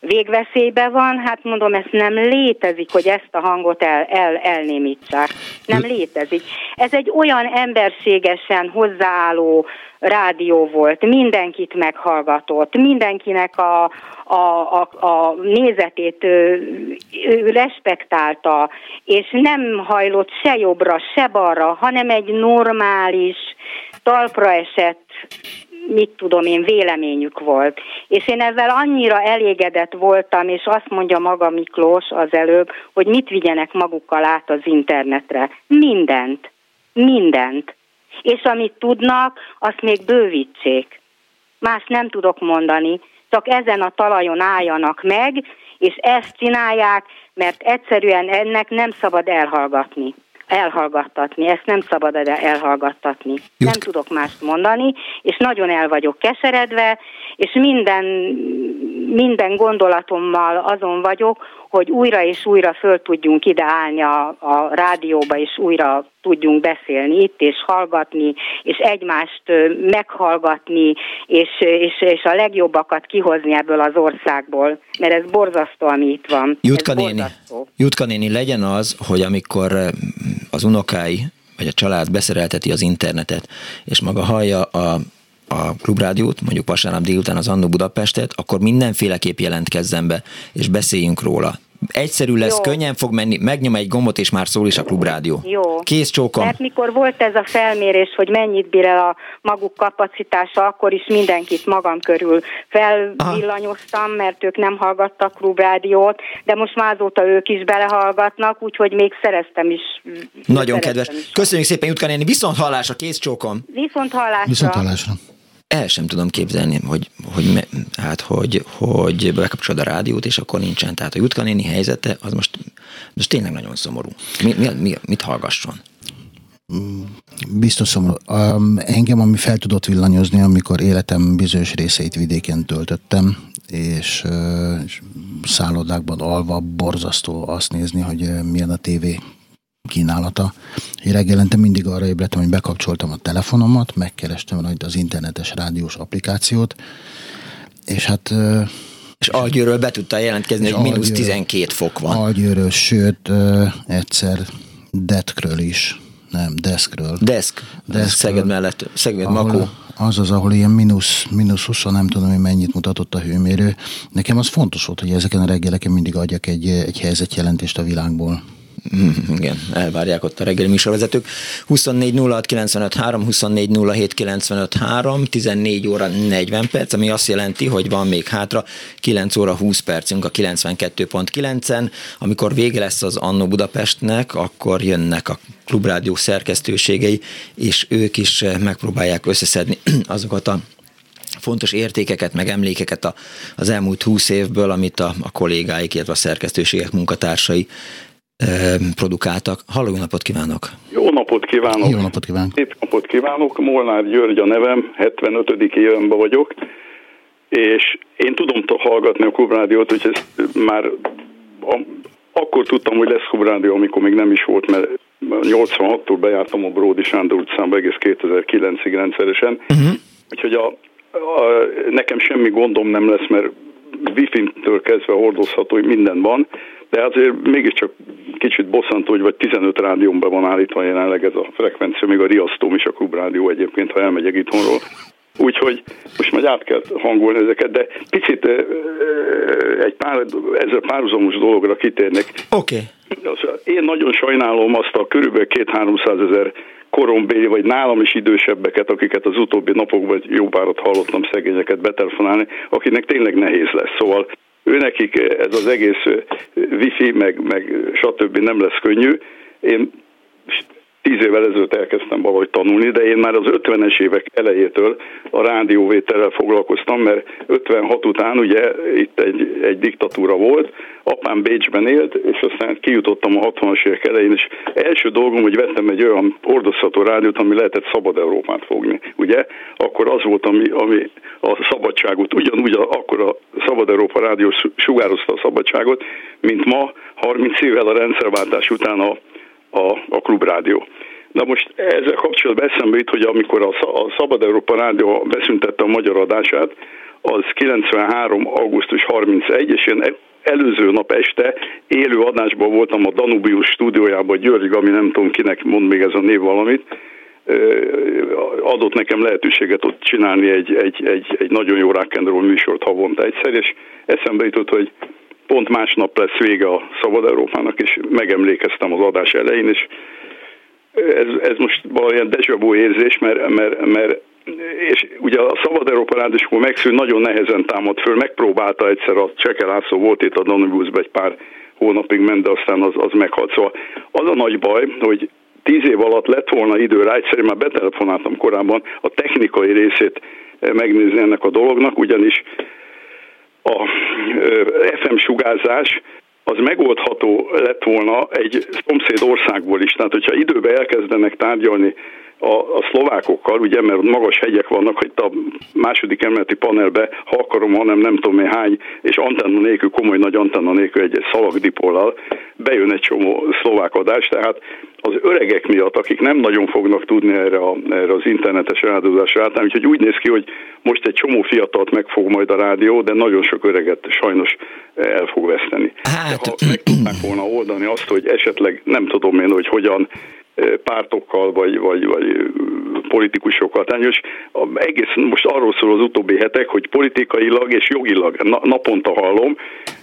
végveszélybe van, hát mondom, ez nem létezik, hogy ezt a hangot el, el, elnémítsák. Nem létezik. Ez egy olyan emberségesen hozzáálló rádió volt, mindenkit meghallgatott, mindenkinek a, a, a, a nézetét ő, ő respektálta, és nem hajlott se jobbra, se balra, hanem egy normális, talpra esett mit tudom én, véleményük volt. És én ezzel annyira elégedett voltam, és azt mondja maga Miklós az előbb, hogy mit vigyenek magukkal át az internetre. Mindent. Mindent. És amit tudnak, azt még bővítsék. Más nem tudok mondani, csak ezen a talajon álljanak meg, és ezt csinálják, mert egyszerűen ennek nem szabad elhallgatni elhallgattatni, ezt nem szabad elhallgattatni. Jut. Nem tudok mást mondani, és nagyon el vagyok keseredve, és minden, minden gondolatommal azon vagyok, hogy újra és újra föl tudjunk ide állni a, a rádióba, és újra tudjunk beszélni itt, és hallgatni, és egymást meghallgatni, és, és, és a legjobbakat kihozni ebből az országból, mert ez borzasztó, ami itt van. Jutka, néni, Jutka néni, legyen az, hogy amikor az unokái, vagy a család beszerelteti az internetet, és maga hallja a a klubrádiót, mondjuk vasárnap délután az Annó Budapestet, akkor mindenféleképp jelentkezzen be, és beszéljünk róla. Egyszerű lesz, Jó. könnyen fog menni, megnyom egy gombot, és már szól is a klubrádió. Jó. Kész csókom. Mert mikor volt ez a felmérés, hogy mennyit bír el a maguk kapacitása, akkor is mindenkit magam körül felvillanyoztam, mert ők nem hallgattak klubrádiót, de most már azóta ők is belehallgatnak, úgyhogy még szereztem is. Nagyon szereztem kedves. Is. Köszönjük szépen, Jutka néni. Viszont hallásra, kész csókom. Viszont hallásra. Viszont hallásra el sem tudom képzelni, hogy, hogy, hát, hogy, hogy bekapcsolod a rádiót, és akkor nincsen. Tehát a Jutka néni helyzete, az most, most tényleg nagyon szomorú. Mi, mi, mi, mit hallgasson? Biztos szomorú. Um, engem, ami fel tudott villanyozni, amikor életem bizonyos részeit vidéken töltöttem, és, uh, és szállodákban alva borzasztó azt nézni, hogy uh, milyen a tévé kínálata. Én reggelente mindig arra ébredtem, hogy bekapcsoltam a telefonomat, megkerestem rajta az internetes rádiós applikációt, és hát és Algyőről be tudta jelentkezni, hogy mínusz 12 fok van. Algyőről, sőt, egyszer Detkről is. Nem, Deskről. Desk. Deskről. Szeged mellett, Szeged Makó. Az az, ahol ilyen mínusz, mínusz 20, nem tudom, hogy mennyit mutatott a hőmérő. Nekem az fontos volt, hogy ezeken a reggeleken mindig adjak egy, egy helyzetjelentést a világból. *laughs* Igen, elvárják ott a reggeli műsorvezetők. 24 06 95 3, 24 07 95 3, 14 óra 40 perc, ami azt jelenti, hogy van még hátra 9 óra 20 percünk a 92.9-en. Amikor vége lesz az Annó Budapestnek, akkor jönnek a klubrádió szerkesztőségei, és ők is megpróbálják összeszedni *clears throat* azokat a fontos értékeket, meg emlékeket az elmúlt húsz évből, amit a, a kollégáik, illetve a szerkesztőségek munkatársai produkáltak. Halló, napot kívánok! Jó napot kívánok! Jó napot kívánok! Szép napot kívánok! Molnár György a nevem, 75. évenben vagyok, és én tudom hallgatni a Kubrádiót, úgyhogy ezt már a, akkor tudtam, hogy lesz Kubrádió, amikor még nem is volt, mert 86-tól bejártam a Bródi Sándor utcánba egész 2009-ig rendszeresen, uh-huh. úgyhogy a, a, nekem semmi gondom nem lesz, mert wifi-től kezdve hordozható, hogy minden van, de azért mégiscsak kicsit bosszantó, hogy vagy 15 rádiómban van állítva jelenleg ez a frekvencia, még a riasztóm is a klubrádió egyébként, ha elmegyek itthonról. Úgyhogy most majd át kell hangolni ezeket, de picit egy pár, ezzel párhuzamos dologra kitérnek. Oké. Okay. Én nagyon sajnálom azt a körülbelül 2-300 ezer korombéli, vagy nálam is idősebbeket, akiket az utóbbi napokban jó párat hallottam szegényeket betelefonálni, akinek tényleg nehéz lesz. Szóval őnekik ez az egész wifi, meg, meg stb. nem lesz könnyű. Én tíz évvel ezelőtt elkezdtem valahogy tanulni, de én már az 50-es évek elejétől a rádióvételrel foglalkoztam, mert 56 után ugye itt egy, egy diktatúra volt, apám Bécsben élt, és aztán kijutottam a 60-as évek elején, és első dolgom, hogy vettem egy olyan hordozható rádiót, ami lehetett Szabad Európát fogni, ugye? Akkor az volt, ami, ami a szabadságot, ugyanúgy akkor a Szabad Európa rádió sugározta a szabadságot, mint ma, 30 évvel a rendszerváltás után a a, a klubrádió. Na most ezzel kapcsolatban eszembe jut, hogy amikor a, a Szabad Európa Rádió beszüntette a magyar adását, az 93. augusztus 31, és én előző nap este élő adásban voltam a Danubius stúdiójában, György, ami nem tudom kinek mond még ez a név valamit, adott nekem lehetőséget ott csinálni egy, egy, egy, egy nagyon jó rock'n'roll műsort havonta egyszer, és eszembe jutott, hogy pont másnap lesz vége a Szabad Európának, és megemlékeztem az adás elején, és ez, ez most valamilyen dejavú érzés, mert, mert, mert és ugye a Szabad Európa Rádióskor megszűn nagyon nehezen támad föl, megpróbálta egyszer a Cseke László volt itt a Danubiusban egy pár hónapig ment, de aztán az, az meghalt. Szóval az a nagy baj, hogy tíz év alatt lett volna idő rá, egyszerűen már betelefonáltam korábban a technikai részét megnézni ennek a dolognak, ugyanis a FM sugárzás az megoldható lett volna egy szomszéd országból is. Tehát, hogyha időben elkezdenek tárgyalni a, a szlovákokkal, ugye, mert magas hegyek vannak, hogy a második emeleti panelbe, ha akarom, hanem nem tudom én hány, és antenna nélkül, komoly nagy antenna nélkül egy, egy szalagdipollal bejön egy csomó szlovák adás, tehát az öregek miatt, akik nem nagyon fognak tudni erre, a, erre az internetes rádiózásra átállni, úgyhogy úgy néz ki, hogy most egy csomó fiatalt megfog majd a rádió, de nagyon sok öreget sajnos el fog veszteni. Hát... De ha meg tudnák volna oldani azt, hogy esetleg nem tudom én, hogy hogyan pártokkal, vagy, vagy, vagy politikusokkal tányos. Egész most arról szól az utóbbi hetek, hogy politikailag és jogilag naponta hallom,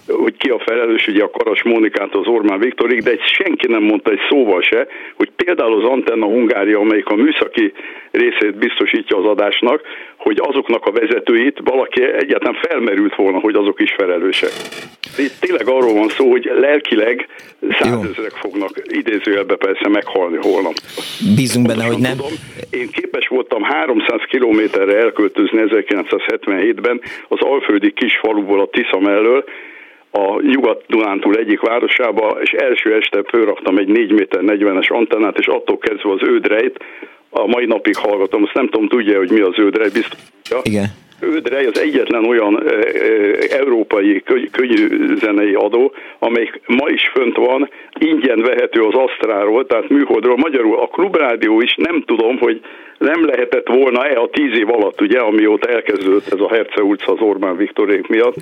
hogy ki a felelős, ugye a Karas Mónikát az Ormán Viktorig, de senki nem mondta egy szóval se, hogy például az Antenna Hungária, amelyik a műszaki részét biztosítja az adásnak, hogy azoknak a vezetőit valaki egyáltalán felmerült volna, hogy azok is felelősek. Itt tényleg arról van szó, hogy lelkileg százezrek fognak idézőjelbe persze meghalni holnap. Bízunk benne, hogy nem. Tudom, én képes voltam 300 kilométerre elköltözni 1977-ben az Alföldi kis faluból a Tisza mellől, a Nyugat-Dunántúl egyik városába, és első este fölraktam egy 4 méter 40-es antennát, és attól kezdve az ődrejt, a mai napig hallgatom, azt nem tudom, tudja, hogy mi az ődrej, biztos. Igen. Ődrej az egyetlen olyan európai könnyű zenei adó, amelyik ma is fönt van, ingyen vehető az Asztráról, tehát műholdról. Magyarul a klubrádió is nem tudom, hogy nem lehetett volna-e a tíz év alatt, ugye, amióta elkezdődött ez a Herce utca az Orbán Viktorék miatt,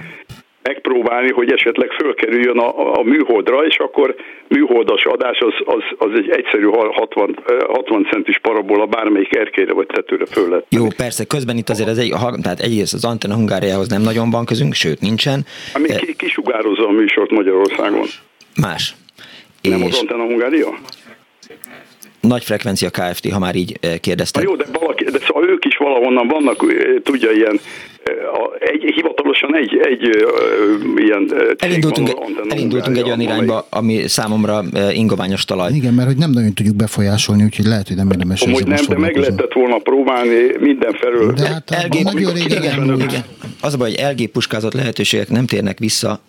megpróbálni, hogy esetleg fölkerüljön a, a műholdra, és akkor műholdas adás az, az, az egy egyszerű 60, 60 centis parabola bármelyik erkélyre vagy tetőre föl lett. Jó, persze, közben itt azért az egy, tehát egyrészt az Antenna Hungáriához nem nagyon van közünk, sőt nincsen. Ami ki, kisugározza a műsort Magyarországon. Más. Nem és... az Antenna Hungária? Nagy frekvencia Kft., ha már így kérdeztek. Na jó, de, valaki, de szóval ők is valahonnan vannak, tudja, ilyen egy, hivatalosan egy, egy ilyen elindultunk, elindultunk egy olyan irányba, ami számomra ingoványos talaj. Igen, mert hogy nem nagyon tudjuk befolyásolni, úgyhogy lehet, hogy nem érdemes Hogy nem, de meg lehetett volna próbálni mindenfelől. De hát LG, nagyon régen igen, igen. Az a baj, hogy LG puskázott lehetőségek nem térnek vissza,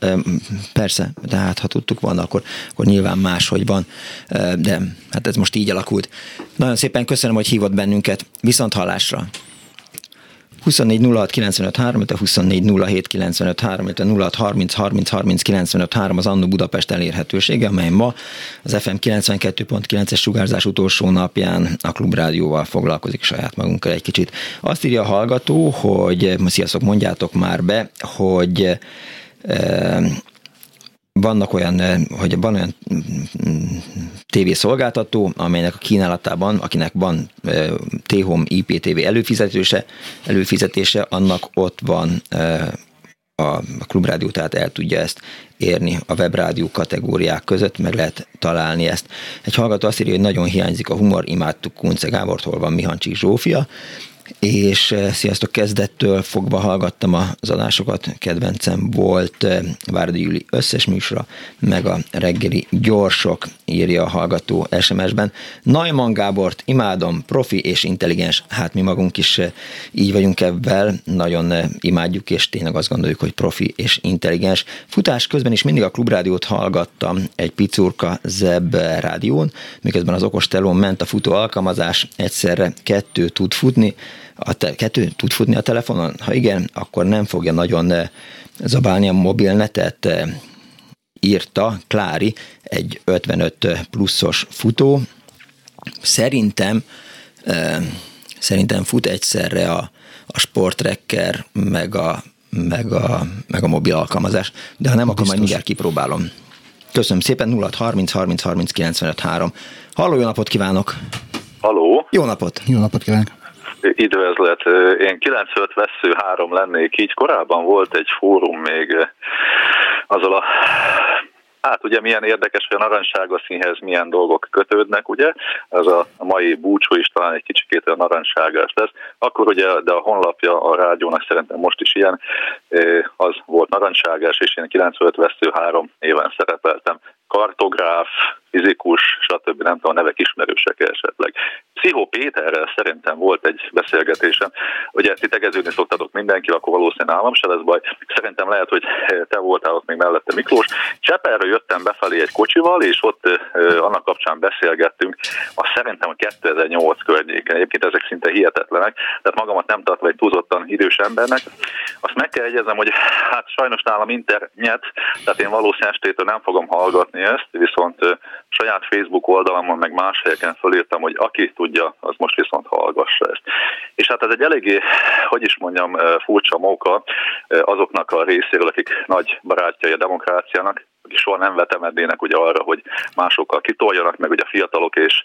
persze, de hát ha tudtuk volna, akkor, akkor nyilván máshogy van, de hát ez most így alakult. Nagyon szépen köszönöm, hogy hívott bennünket. Viszont hallásra! 24 06 95 3, 24 07 95 3, 06 30 30 30 95 3 az Annu Budapest elérhetősége, amely ma az FM 92.9-es sugárzás utolsó napján a Klubrádióval foglalkozik saját magunkkal egy kicsit. Azt írja a hallgató, hogy sziasztok, mondjátok már be, hogy vannak olyan, hogy van olyan tévészolgáltató, amelynek a kínálatában, akinek van T-Home IPTV előfizetése, előfizetése, annak ott van a klubrádió, tehát el tudja ezt érni a webrádió kategóriák között, meg lehet találni ezt. Egy hallgató azt írja, hogy nagyon hiányzik a humor, imádtuk Kunce Gábort, hol van Mihancsi Zsófia, és eh, sziasztok, kezdettől fogva hallgattam az adásokat, kedvencem volt eh, Várdi Júli összes műsora, meg a reggeli gyorsok, írja a hallgató SMS-ben. Najman Gábort imádom, profi és intelligens, hát mi magunk is eh, így vagyunk ebben, nagyon imádjuk, és tényleg azt gondoljuk, hogy profi és intelligens. Futás közben is mindig a klubrádiót hallgattam egy picurka Zeb rádión, miközben az okos telón ment a futó alkalmazás, egyszerre kettő tud futni, a te, kettő tud futni a telefonon? Ha igen, akkor nem fogja nagyon eh, zabálni a mobilnetet, eh, írta Klári, egy 55 pluszos futó. Szerintem eh, szerintem fut egyszerre a, a sportrekker, meg a, meg, a, meg a mobil alkalmazás, de ha nem, akkor majd mindjárt kipróbálom. Köszönöm szépen, 0 30 30 30 95 3. Halló, jó napot kívánok! Halló! Jó napot! Jó napot kívánok! Üdvözlet! Én 95 vesző 3 lennék így. Korábban volt egy fórum még azzal a Hát ugye milyen érdekes, hogy a narancsága színhez milyen dolgok kötődnek, ugye? Ez a mai búcsú is talán egy kicsikét a narancságás lesz. Akkor ugye, de a honlapja a rádiónak szerintem most is ilyen, az volt narancságás, és én 95 vesző három éven szerepeltem. Kartográf, fizikus, stb. nem tudom, a nevek ismerősek esetleg. Pszichó Péterrel szerintem volt egy beszélgetésem, ugye ti tegeződni szoktatok mindenki, akkor valószínűleg nálam se lesz baj. Szerintem lehet, hogy te voltál ott még mellette Miklós. Cseperről jöttem befelé egy kocsival, és ott uh, annak kapcsán beszélgettünk, azt szerintem a 2008 környéken. Egyébként ezek szinte hihetetlenek, tehát magamat nem tartva egy túlzottan idős embernek. Azt meg kell jegyeznem, hogy hát sajnos nálam internet, tehát én valószínűleg estétől nem fogom hallgatni ezt, viszont saját Facebook oldalamon, meg más helyeken fölírtam, hogy aki tudja, az most viszont hallgassa ezt. És hát ez egy eléggé, hogy is mondjam, furcsa móka azoknak a részéről, akik nagy barátjai a demokráciának, akik soha nem vetemednének ugye arra, hogy másokkal kitoljanak, meg ugye a fiatalok és,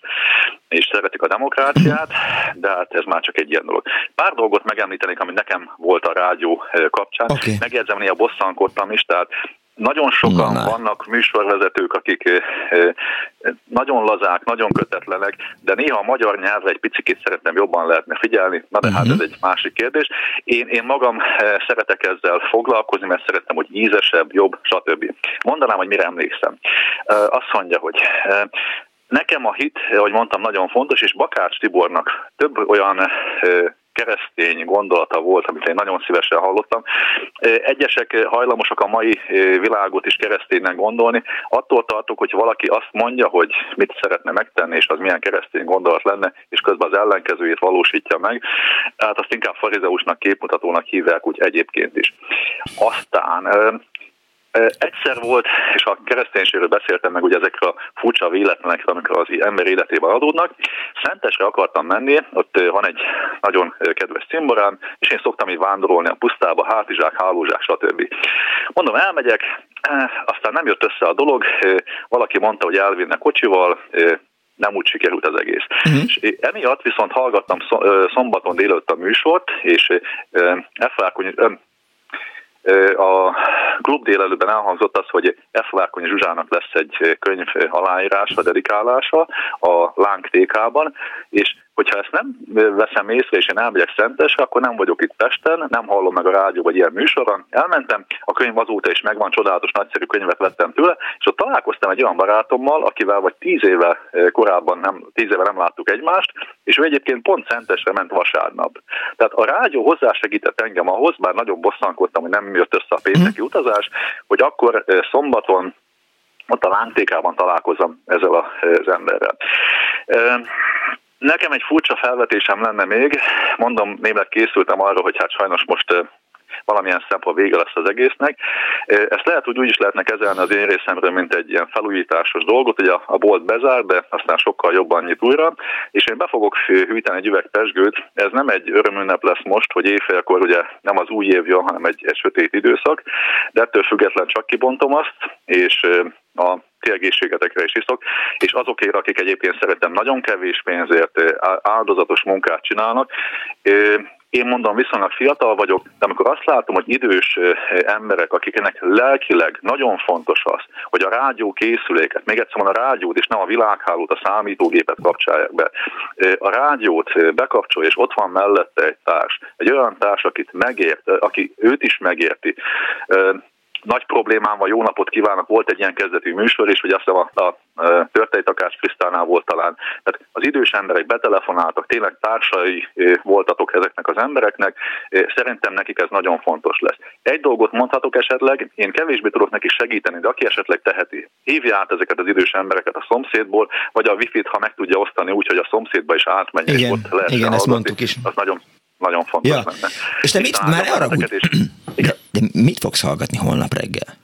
és szeretik a demokráciát, de hát ez már csak egy ilyen dolog. Pár dolgot megemlítenék, ami nekem volt a rádió kapcsán. Okay. Megjegyzem, néha bosszankodtam is, tehát nagyon sokan Na, vannak műsorvezetők, akik nagyon lazák, nagyon kötetlenek, de néha a magyar nyelvre egy picit szeretném jobban lehetne figyelni, na de uh-huh. hát ez mhm. egy másik kérdés. Én, én magam szeretek ezzel foglalkozni, mert szeretem, hogy ízesebb, jobb, stb. Mondanám, hogy mire emlékszem. Azt mondja, hogy Nekem a hit, ahogy mondtam, nagyon fontos, és Bakács Tibornak több olyan keresztény gondolata volt, amit én nagyon szívesen hallottam. Egyesek hajlamosak a mai világot is kereszténynek gondolni. Attól tartok, hogy valaki azt mondja, hogy mit szeretne megtenni, és az milyen keresztény gondolat lenne, és közben az ellenkezőjét valósítja meg. Tehát azt inkább farizeusnak, képmutatónak hívják úgy egyébként is. Aztán Egyszer volt, és a kereszténységről beszéltem meg ugye ezekről a furcsa véletlenekről, amikor az ember életében adódnak. Szentesre akartam menni, ott van egy nagyon kedves cimborám, és én szoktam így vándorolni a pusztába, hátizsák, hálózsák, stb. Mondom, elmegyek, aztán nem jött össze a dolog, valaki mondta, hogy elvinne kocsival, nem úgy sikerült az egész. Uh-huh. És emiatt viszont hallgattam szombaton délelőtt a műsort, és Efrákony, a klub délelőben elhangzott az, hogy F. Várkonyi Zsuzsának lesz egy könyv aláírása, dedikálása a Lánk TK-ban, és hogyha ezt nem veszem észre, és én elmegyek Szentesre, akkor nem vagyok itt Pesten, nem hallom meg a rádió vagy ilyen műsoron. Elmentem, a könyv azóta is megvan, csodálatos, nagyszerű könyvet vettem tőle, és ott találkoztam egy olyan barátommal, akivel vagy tíz éve korábban nem, tíz éve nem láttuk egymást, és ő egyébként pont Szentesre ment vasárnap. Tehát a rádió hozzásegített engem ahhoz, bár nagyon bosszankodtam, hogy nem jött össze a pénteki mhm. utazás, hogy akkor szombaton ott a lántékában találkozom ezzel az emberrel. Nekem egy furcsa felvetésem lenne még, mondom, némileg készültem arra, hogy hát sajnos most valamilyen szempont vége lesz az egésznek. Ezt lehet, hogy úgy is lehetne kezelni az én részemről, mint egy ilyen felújításos dolgot, hogy a, bolt bezár, de aztán sokkal jobban nyit újra, és én be fogok hűteni egy üveg pesgőt. Ez nem egy örömünnep lesz most, hogy éjfélkor ugye nem az új év jön, hanem egy, egy sötét időszak, de ettől független csak kibontom azt, és a ti egészségetekre is iszok, és azokért, akik egyébként szeretem nagyon kevés pénzért áldozatos munkát csinálnak, én mondom, viszonylag fiatal vagyok, de amikor azt látom, hogy idős emberek, akiknek lelkileg nagyon fontos az, hogy a rádió készüléket, még egyszer mondom, a rádiót és nem a világhálót, a számítógépet kapcsolják be, a rádiót bekapcsolja, és ott van mellette egy társ, egy olyan társ, akit megért, aki őt is megérti, nagy problémám van, jó napot kívánok, volt egy ilyen kezdetű műsor, és hogy azt hiszem a, a, a Törtei Takás Krisztánál volt talán. Tehát az idős emberek betelefonáltak, tényleg társai voltatok ezeknek az embereknek, szerintem nekik ez nagyon fontos lesz. Egy dolgot mondhatok esetleg, én kevésbé tudok neki segíteni, de aki esetleg teheti, hívja át ezeket az idős embereket a szomszédból, vagy a wifi-t, ha meg tudja osztani úgy, hogy a szomszédba is átmenjen, igen, ott lehet igen, ezt mondtuk is. Az nagyon, nagyon fontos ja. lenne. És te mit, már arra úgy, de, de mit fogsz hallgatni holnap reggel?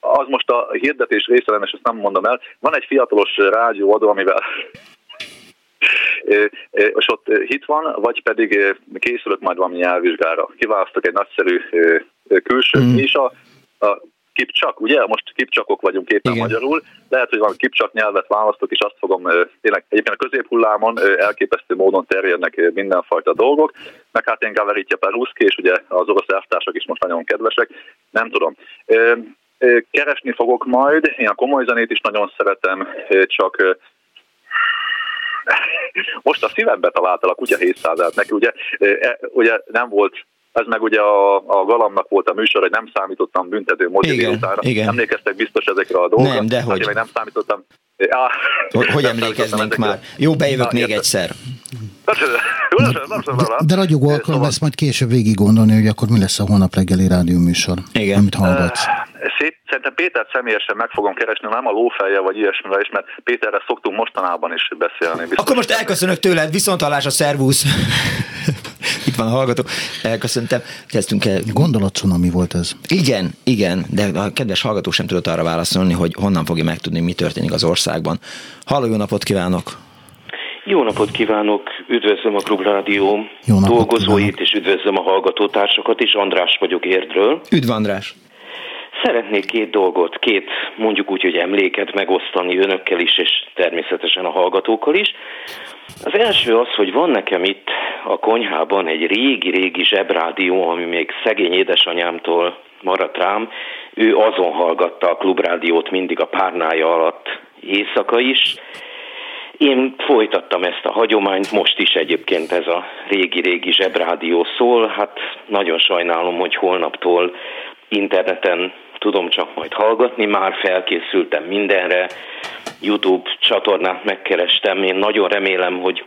Az most a hirdetés része és ezt nem mondom el. Van egy fiatalos rádióadó, amivel *laughs* és ott hit van, vagy pedig készülök majd valami nyelvvizsgára. Kiválasztok egy nagyszerű külső mm. is a, a kipcsak, ugye? Most kipcsakok vagyunk éppen Igen. magyarul. Lehet, hogy van kipcsak nyelvet választok, és azt fogom tényleg egyébként a középhullámon elképesztő módon terjednek mindenfajta dolgok, meg hát én Gaveritja Peruszki, és ugye az orosz elvtársak is most nagyon kedvesek, nem tudom. Keresni fogok majd, én a komoly zenét is nagyon szeretem, csak *laughs* most a szívembe találtalak a kutya 700 neki ugye, e, ugye nem volt ez meg ugye a, a Galamnak volt a műsor, hogy nem számítottam büntető igen. Emlékeztek biztos ezekre a dolgokra? Nem, de hogy. Nem számítottam. Ja, hogy, hogy emlékeznénk már? Jó, bejövök Na, még értem. egyszer. De, de ragyogó alkalom lesz majd később végig gondolni, hogy akkor mi lesz a holnap reggeli rádióműsor, Igen. amit hallgatsz. Szép, szerintem Péter személyesen meg fogom keresni, nem a lófejjel vagy ilyesmivel is, mert Péterre szoktunk mostanában is beszélni. Biztos akkor most elköszönök tőled, viszont a szervusz! *laughs* Itt van a hallgató. Elköszöntem. Kezdtünk el. Gondolatcunami volt ez. Igen, igen, de a kedves hallgató sem tudott arra válaszolni, hogy honnan fogja megtudni, mi történik az országban. Halló, jó napot kívánok! Jó napot kívánok, üdvözlöm a Klub Rádió dolgozóit, kívánok. és üdvözlöm a hallgatótársakat is. András vagyok Érdről. Üdv András! Szeretnék két dolgot, két mondjuk úgy, hogy emléket megosztani önökkel is, és természetesen a hallgatókkal is. Az első az, hogy van nekem itt a konyhában egy régi-régi zsebrádió, ami még szegény édesanyámtól maradt rám. Ő azon hallgatta a klubrádiót mindig a párnája alatt éjszaka is. Én folytattam ezt a hagyományt, most is egyébként ez a régi-régi zsebrádió szól. Hát nagyon sajnálom, hogy holnaptól interneten tudom csak majd hallgatni, már felkészültem mindenre, YouTube csatornát megkerestem, én nagyon remélem, hogy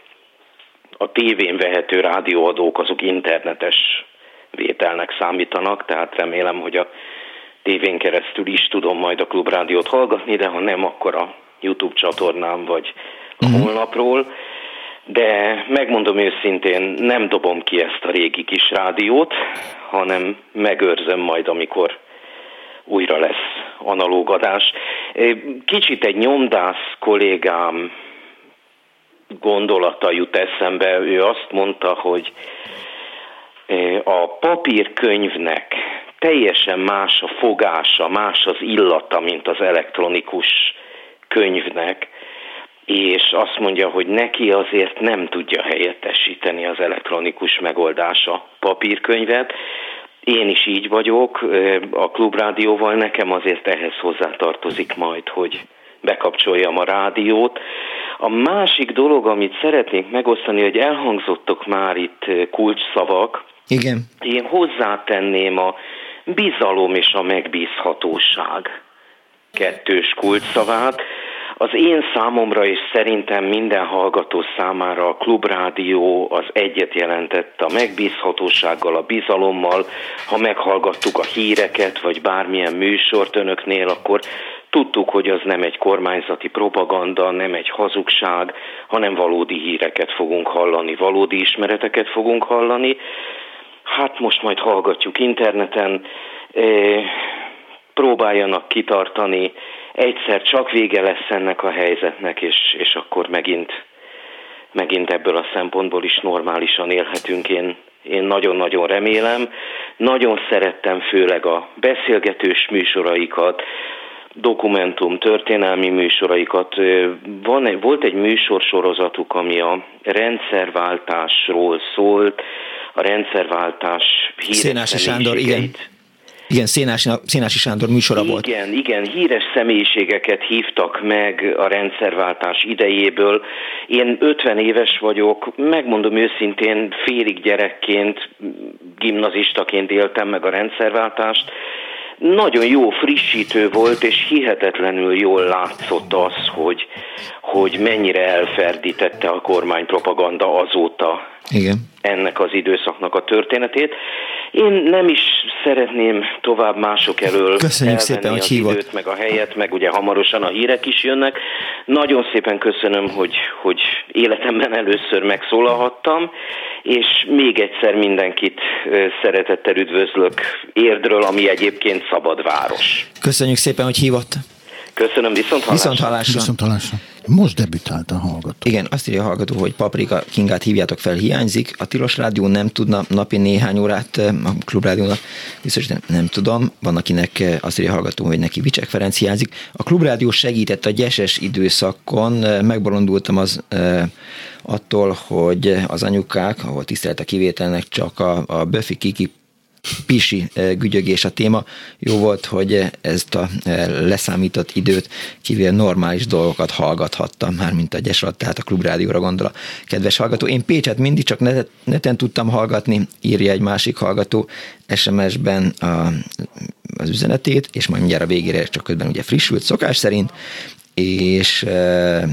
a tévén vehető rádióadók azok internetes vételnek számítanak, tehát remélem, hogy a tévén keresztül is tudom majd a klubrádiót hallgatni, de ha nem, akkor a YouTube csatornám vagy a uh-huh. honlapról. De megmondom őszintén, nem dobom ki ezt a régi kis rádiót, hanem megőrzöm majd, amikor újra lesz analóg adás. Kicsit egy nyomdász kollégám gondolata jut eszembe. Ő azt mondta, hogy a papírkönyvnek teljesen más a fogása, más az illata, mint az elektronikus könyvnek, és azt mondja, hogy neki azért nem tudja helyettesíteni az elektronikus megoldása papírkönyvet, én is így vagyok, a klubrádióval nekem azért ehhez hozzátartozik majd, hogy bekapcsoljam a rádiót. A másik dolog, amit szeretnék megosztani, hogy elhangzottok már itt kulcsszavak. Igen. Én hozzátenném a bizalom és a megbízhatóság kettős kulcsszavát. Az én számomra és szerintem minden hallgató számára a klubrádió az egyet jelentett a megbízhatósággal, a bizalommal. Ha meghallgattuk a híreket, vagy bármilyen műsort önöknél, akkor Tudtuk, hogy az nem egy kormányzati propaganda, nem egy hazugság, hanem valódi híreket fogunk hallani, valódi ismereteket fogunk hallani. Hát most majd hallgatjuk interneten, próbáljanak kitartani, egyszer csak vége lesz ennek a helyzetnek, és, és akkor megint, megint ebből a szempontból is normálisan élhetünk. Én, én nagyon-nagyon remélem. Nagyon szerettem főleg a beszélgetős műsoraikat, dokumentum, történelmi műsoraikat. Van, volt egy műsorsorozatuk, ami a rendszerváltásról szólt, a rendszerváltás Szénási Sándor, igen. Igen, Szénási, Szénási Sándor műsora igen, volt. Igen, igen, híres személyiségeket hívtak meg a rendszerváltás idejéből. Én 50 éves vagyok, megmondom őszintén, félig gyerekként, gimnazistaként éltem meg a rendszerváltást, nagyon jó frissítő volt, és hihetetlenül jól látszott az, hogy, hogy mennyire elferdítette a kormány propaganda azóta Igen. ennek az időszaknak a történetét. Én nem is szeretném tovább mások elől Köszönjük szépen, hogy hívott. időt, meg a helyet, meg ugye hamarosan a hírek is jönnek. Nagyon szépen köszönöm, hogy, hogy életemben először megszólalhattam, és még egyszer mindenkit szeretettel üdvözlök Érdről, ami egyébként szabad város. Köszönjük szépen, hogy hívott. Köszönöm, viszont hallásra. Viszont hallásra. Viszont hallásra. Most debütált a hallgató. Igen, azt írja a hallgató, hogy Paprika Kingát hívjátok fel, hiányzik. A Tilos Rádió nem tudna napi néhány órát a Klubrádiónak, biztos nem, nem tudom. Van, akinek azt írja a hallgató, hogy neki Vicsek Ferenc hiányzik. A Klubrádió segített a gyeses időszakon, megbolondultam az attól, hogy az anyukák, ahol tisztelt a kivételnek, csak a, a Böfi Kiki pisi eh, gügyögés a téma. Jó volt, hogy ezt a eh, leszámított időt kívül normális dolgokat hallgathattam, már mint a Gyesrat, tehát a klubrádióra gondol a kedves hallgató. Én Pécset mindig csak neten tudtam hallgatni, írja egy másik hallgató SMS-ben a, az üzenetét, és majd mindjárt a végére csak közben ugye frissült szokás szerint, és, eh,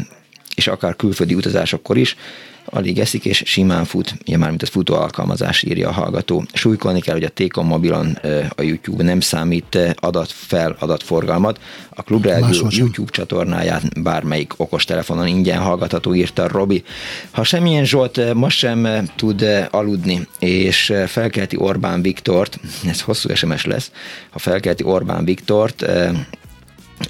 és akár külföldi utazásokkor is alig eszik és simán fut, ugye már mint az futó alkalmazás írja a hallgató. Súlykolni kell, hogy a Tékon mobilon a YouTube nem számít adat fel adatforgalmat. A Klubrádió YouTube csatornáját bármelyik okostelefonon ingyen hallgatható, írta Robi. Ha semmilyen Zsolt ma sem tud aludni, és felkelti Orbán Viktort, *laughs* ez hosszú SMS lesz, ha felkelti Orbán Viktort,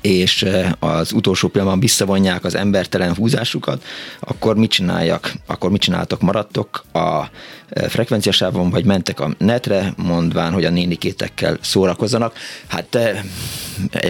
és az utolsó pillanatban visszavonják az embertelen húzásukat, akkor mit csináljak? Akkor mit csináltok? Maradtok a frekvenciasávon, vagy mentek a netre, mondván, hogy a nénikétekkel szórakozzanak. Hát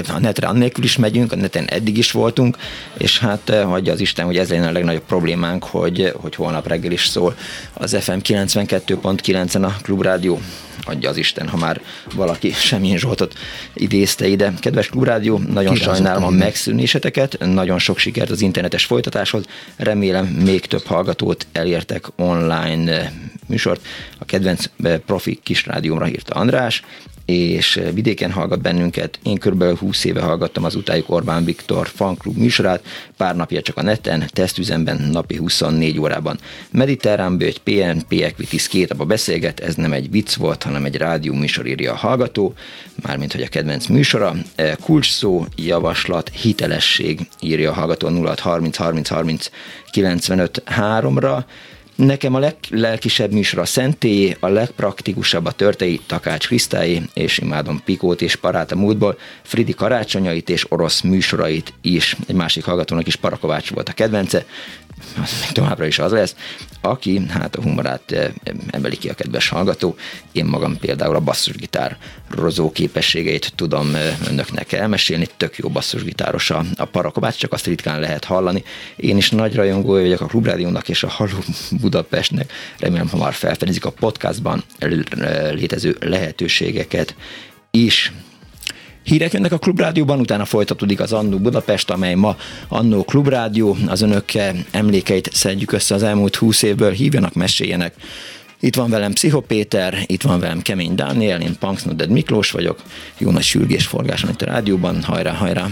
a netre annélkül is megyünk, a neten eddig is voltunk, és hát hagyja az Isten, hogy ez legyen a legnagyobb problémánk, hogy, hogy holnap reggel is szól az FM 92.9-en a Klubrádió adja az Isten, ha már valaki semmilyen Zsoltot idézte ide. Kedves Klubrádió, nagyon Kirázat sajnálom a megszűnéseteket, nagyon sok sikert az internetes folytatáshoz, remélem még több hallgatót elértek online műsort. A kedvenc profi kis rádiómra írta András, és vidéken hallgat bennünket. Én körülbelül 20 éve hallgattam az utájuk Orbán Viktor fanklub műsorát, pár napja csak a neten, tesztüzemben napi 24 órában. Mediterrán Bőgy, PNP Equities két a beszélget, ez nem egy vicc volt, hanem egy rádió műsor írja a hallgató, mármint hogy a kedvenc műsora. E, kulcs szó, javaslat, hitelesség írja a hallgató 0630 30 30 95 3-ra. Nekem a leglelkisebb műsor a szentélyé, a legpraktikusabb a törtei Takács Krisztályé, és imádom Pikót és Parát a múltból, Fridi karácsonyait és orosz műsorait is. Egy másik hallgatónak is Parakovács volt a kedvence, *laughs* továbbra is az lesz, aki hát a humorát eh, emeli ki a kedves hallgató. Én magam például a basszusgitár rozó képességeit tudom eh, önöknek elmesélni, tök jó basszusgitáros a, a csak azt ritkán lehet hallani. Én is nagy rajongó vagyok a Klubrádiónak és a Haló Budapestnek. Remélem, ha már felfedezik a podcastban létező lehetőségeket is. Hírek jönnek a Klubrádióban, utána folytatódik az Annó Budapest, amely ma Annó Klubrádió. Az önök emlékeit szedjük össze az elmúlt húsz évből, hívjanak, meséljenek. Itt van velem Pszicho Péter, itt van velem Kemény Dániel, én Punksnoded Miklós vagyok. Jó nagy sürgésforgás van itt a rádióban, hajrá, hajrá!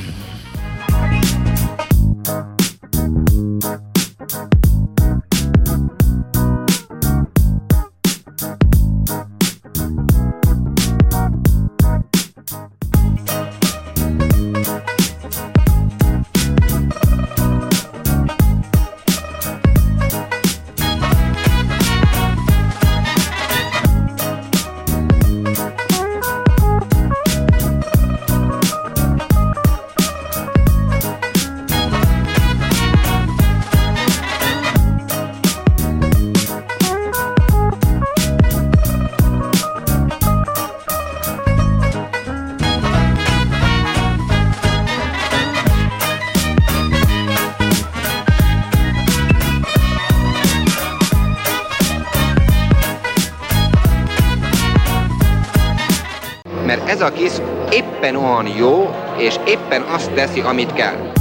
És éppen azt teszi, amit kell.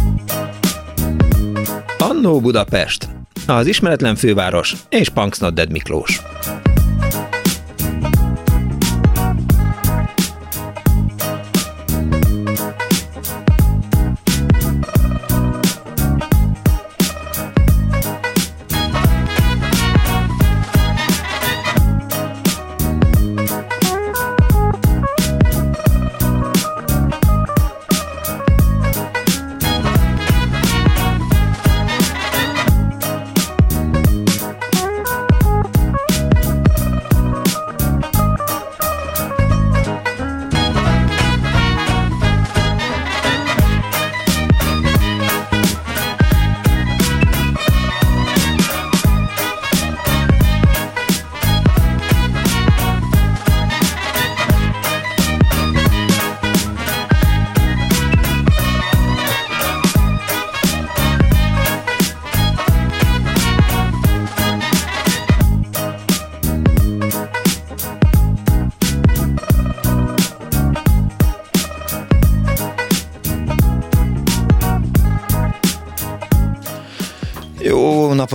Annó Budapest, az ismeretlen főváros és Punksnodded Miklós.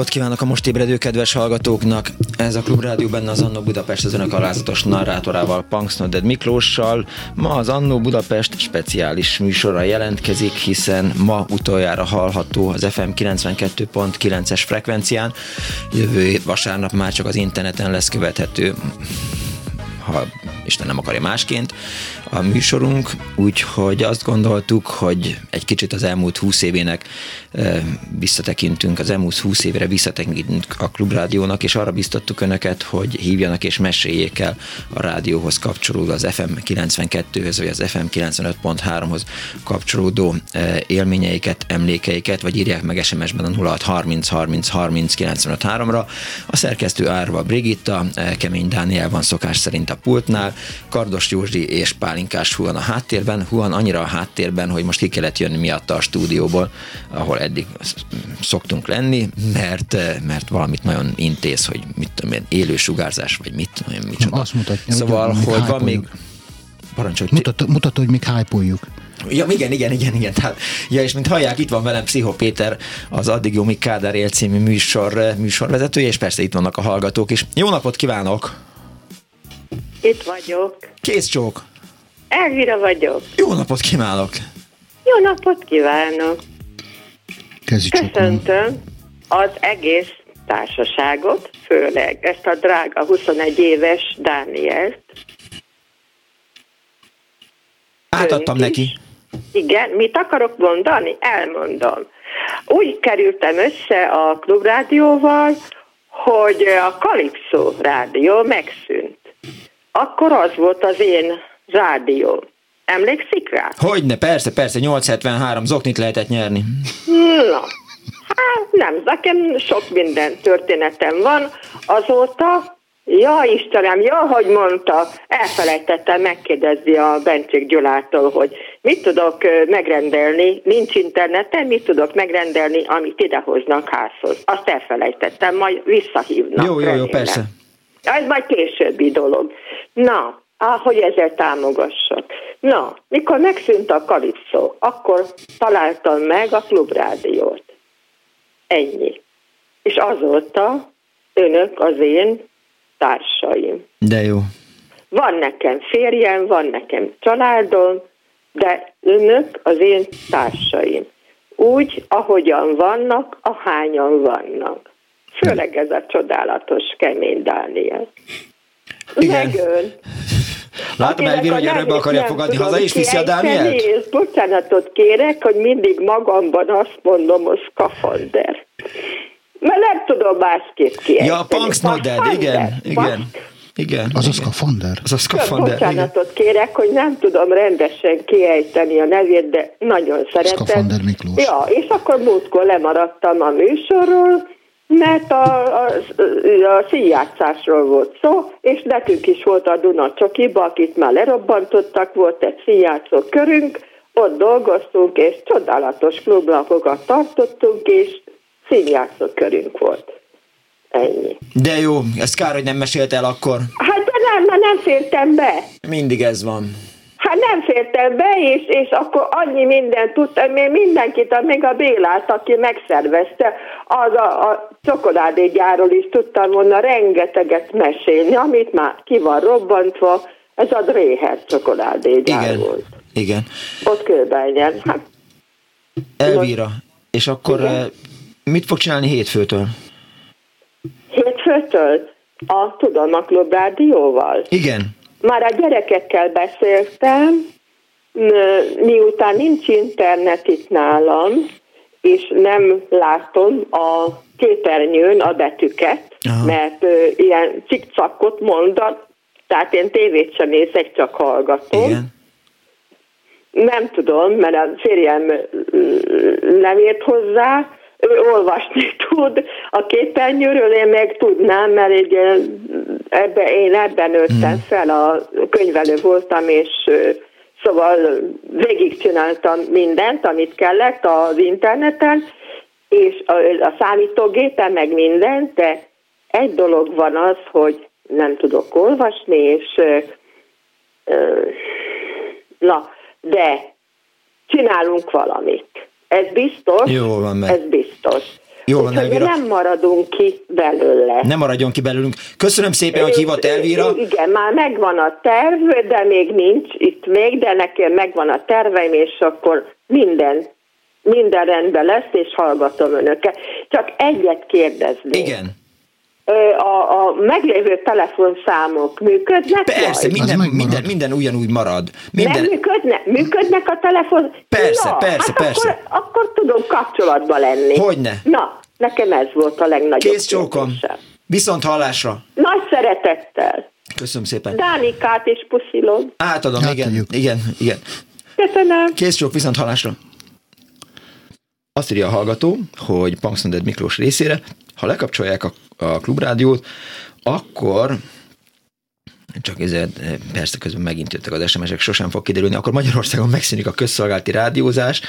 Napot kívánok a most ébredő kedves hallgatóknak! Ez a Klubrádió benne az Annó Budapest az önök alázatos narrátorával, Punksnoded Miklóssal. Ma az Annó Budapest speciális műsorra jelentkezik, hiszen ma utoljára hallható az FM 92.9-es frekvencián. Jövő vasárnap már csak az interneten lesz követhető ha Isten nem akarja másként a műsorunk, úgyhogy azt gondoltuk, hogy egy kicsit az elmúlt húsz évének visszatekintünk, az elmúlt húsz évre visszatekintünk a Klubrádiónak, és arra biztattuk önöket, hogy hívjanak és meséljék el a rádióhoz kapcsolódó, az FM 92-höz, vagy az FM 95.3-hoz kapcsolódó élményeiket, emlékeiket, vagy írják meg SMS-ben a 0630 30 30 95 ra A szerkesztő Árva Brigitta, Kemény Dániel van szokás szerint a pultnál, Kardos Józsi és Pálin Pálinkás Huan a háttérben, Huan annyira a háttérben, hogy most ki kellett jönni miatta a stúdióból, ahol eddig szoktunk lenni, mert, mert valamit nagyon intéz, hogy mit tudom én, élő sugárzás, vagy mit tudom én, micsoda. Azt mutatja, szóval, hogy, hogy van még... Parancsolj. Mutat, mutat, hogy még hype Ja, igen, igen, igen, igen. Tehát, ja, és mint hallják, itt van velem Pszicho Péter, az Addig Jó Kádár Él című műsor, műsorvezetője, és persze itt vannak a hallgatók is. Jó napot kívánok! Itt vagyok. Kész csók! Elvira vagyok. Jó napot kívánok! Jó napot kívánok! Köszöntöm az egész társaságot, főleg ezt a drága 21 éves Dánielt. Átadtam neki. Igen, mit akarok mondani? Elmondom. Úgy kerültem össze a klubrádióval, hogy a Kalipszó rádió megszűnt. Akkor az volt az én rádió. Emlékszik rá? Hogyne, persze, persze, 873 zoknit lehetett nyerni. Na, hát nem, nekem sok minden történetem van. Azóta, ja Istenem, ja, hogy mondta, elfelejtettem megkérdezni a Bencsék Gyulától, hogy mit tudok megrendelni, nincs interneten, mit tudok megrendelni, amit idehoznak házhoz. Azt elfelejtettem, majd visszahívnak. Jó, jó, jó, persze. Ez majd későbbi dolog. Na, Ah, hogy ezzel támogassak. Na, mikor megszűnt a kalipszó, akkor találtam meg a klubrádiót. Ennyi. És azóta önök az én társaim. De jó. Van nekem férjem, van nekem családom, de önök az én társaim. Úgy, ahogyan vannak, ahányan vannak. Főleg ez a csodálatos kemény Dániel. Igen. Megön. Látom, Elvira, hogy örökbe akarja fogadni haza, és viszi a Dánielt? És bocsánatot kérek, hogy mindig magamban azt mondom, hogy skafander. Mert nem tudom másképp kiejteni. Ja, punksnodded, igen, igen. Igen. Az a skafander. Az a skafander. Bocsánatot igen. kérek, hogy nem tudom rendesen kiejteni a nevét, de nagyon szeretem. Skafander Miklós. Ja, és akkor múltkor lemaradtam a műsorról, mert a, a, a színjátszásról volt szó, és nekünk is volt a Duna Csokiba, akit már lerobbantottak, volt egy színjátszó körünk, ott dolgoztunk, és csodálatos klublapokat tartottunk, és színjátszó körünk volt. Ennyi. De jó, ez kár, hogy nem mesélt el akkor. Hát de nem, mert nem fértem be. Mindig ez van. Hát nem fértem be, és, és akkor annyi mindent tudtam, én mindenkit, még a Bélát, aki megszervezte, az a, a csokoládégyáról is tudtam volna rengeteget mesélni, amit már ki van robbantva, ez a Dréher csokoládégyár Igen. volt. Igen. Ott kőbenyen. Hát, Elvíra. És akkor Igen. mit fog csinálni hétfőtől? Hétfőtől? A Tudomaklub rádióval? Igen. Már a gyerekekkel beszéltem, miután nincs internet itt nálam, és nem látom a képernyőn a betűket, Aha. mert ilyen cikcakot mondat, tehát én tévét sem nézek, csak hallgatom. Igen. Nem tudom, mert a férjem nem ért hozzá, ő olvasni *laughs* tud a képernyőről, én meg tudnám, mert egy, ebbe, én ebben nőttem mm. fel, a könyvelő voltam, és szóval végigcsináltam mindent, amit kellett az interneten, és a, a számítógépen meg mindent, de egy dolog van az, hogy nem tudok olvasni, és na, de csinálunk valamit. Ez biztos. Jó van meg. Ez biztos. Jó van, Elvira. nem maradunk ki belőle. Nem maradjon ki belőlünk. Köszönöm szépen, hogy hívott Elvira. Igen, már megvan a terv, de még nincs itt még, de nekem megvan a terveim, és akkor minden, minden rendben lesz, és hallgatom önöket. Csak egyet kérdezni. Igen a, a meglévő telefonszámok működnek? Persze, minden, minden, minden ugyanúgy marad. Minden... Nem működnek? Működnek a telefon? Persze, ja, persze, hát persze. Akkor, akkor tudom kapcsolatba lenni. Hogyne? Na, nekem ez volt a legnagyobb Kész csókom. Viszont hallásra. Nagy szeretettel. Köszönöm szépen. Dánikát is puszilom. Átadom, igen, igen, igen. Köszönöm. Kész csók, viszont hallásra. Azt írja a hallgató, hogy Punksnoded Miklós részére, ha lekapcsolják a, a klubrádiót, akkor csak ezért persze közben megint jöttek az SMS-ek, sosem fog kiderülni, akkor Magyarországon megszűnik a közszolgálati rádiózás.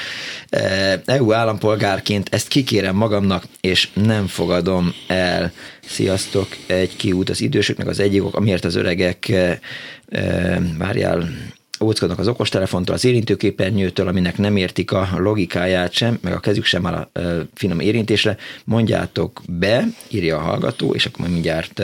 EU állampolgárként ezt kikérem magamnak, és nem fogadom el. Sziasztok, egy kiút az idősöknek, az egyik amiért az öregek, várjál, óckodnak az okostelefontól, az érintőképernyőtől, aminek nem értik a logikáját sem, meg a kezük sem áll a finom érintésre, mondjátok be, írja a hallgató, és akkor mindjárt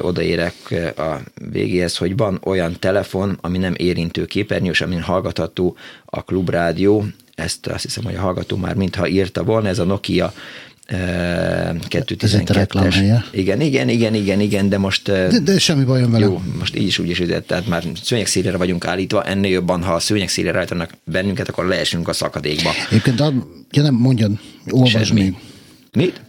odaérek a végéhez, hogy van olyan telefon, ami nem érintőképernyős, amin hallgatható a klubrádió, ezt azt hiszem, hogy a hallgató már mintha írta volna, ez a Nokia 212-es. Igen, igen, igen, igen, igen, de most... De, de semmi bajom vele. Jó, most így is úgy is tehát már szőnyegszélére vagyunk állítva, ennél jobban, ha a szőnyegszélére állítanak bennünket, akkor leesünk a szakadékba. Egyébként, ja nem, mondjad, olvasd még. Mit?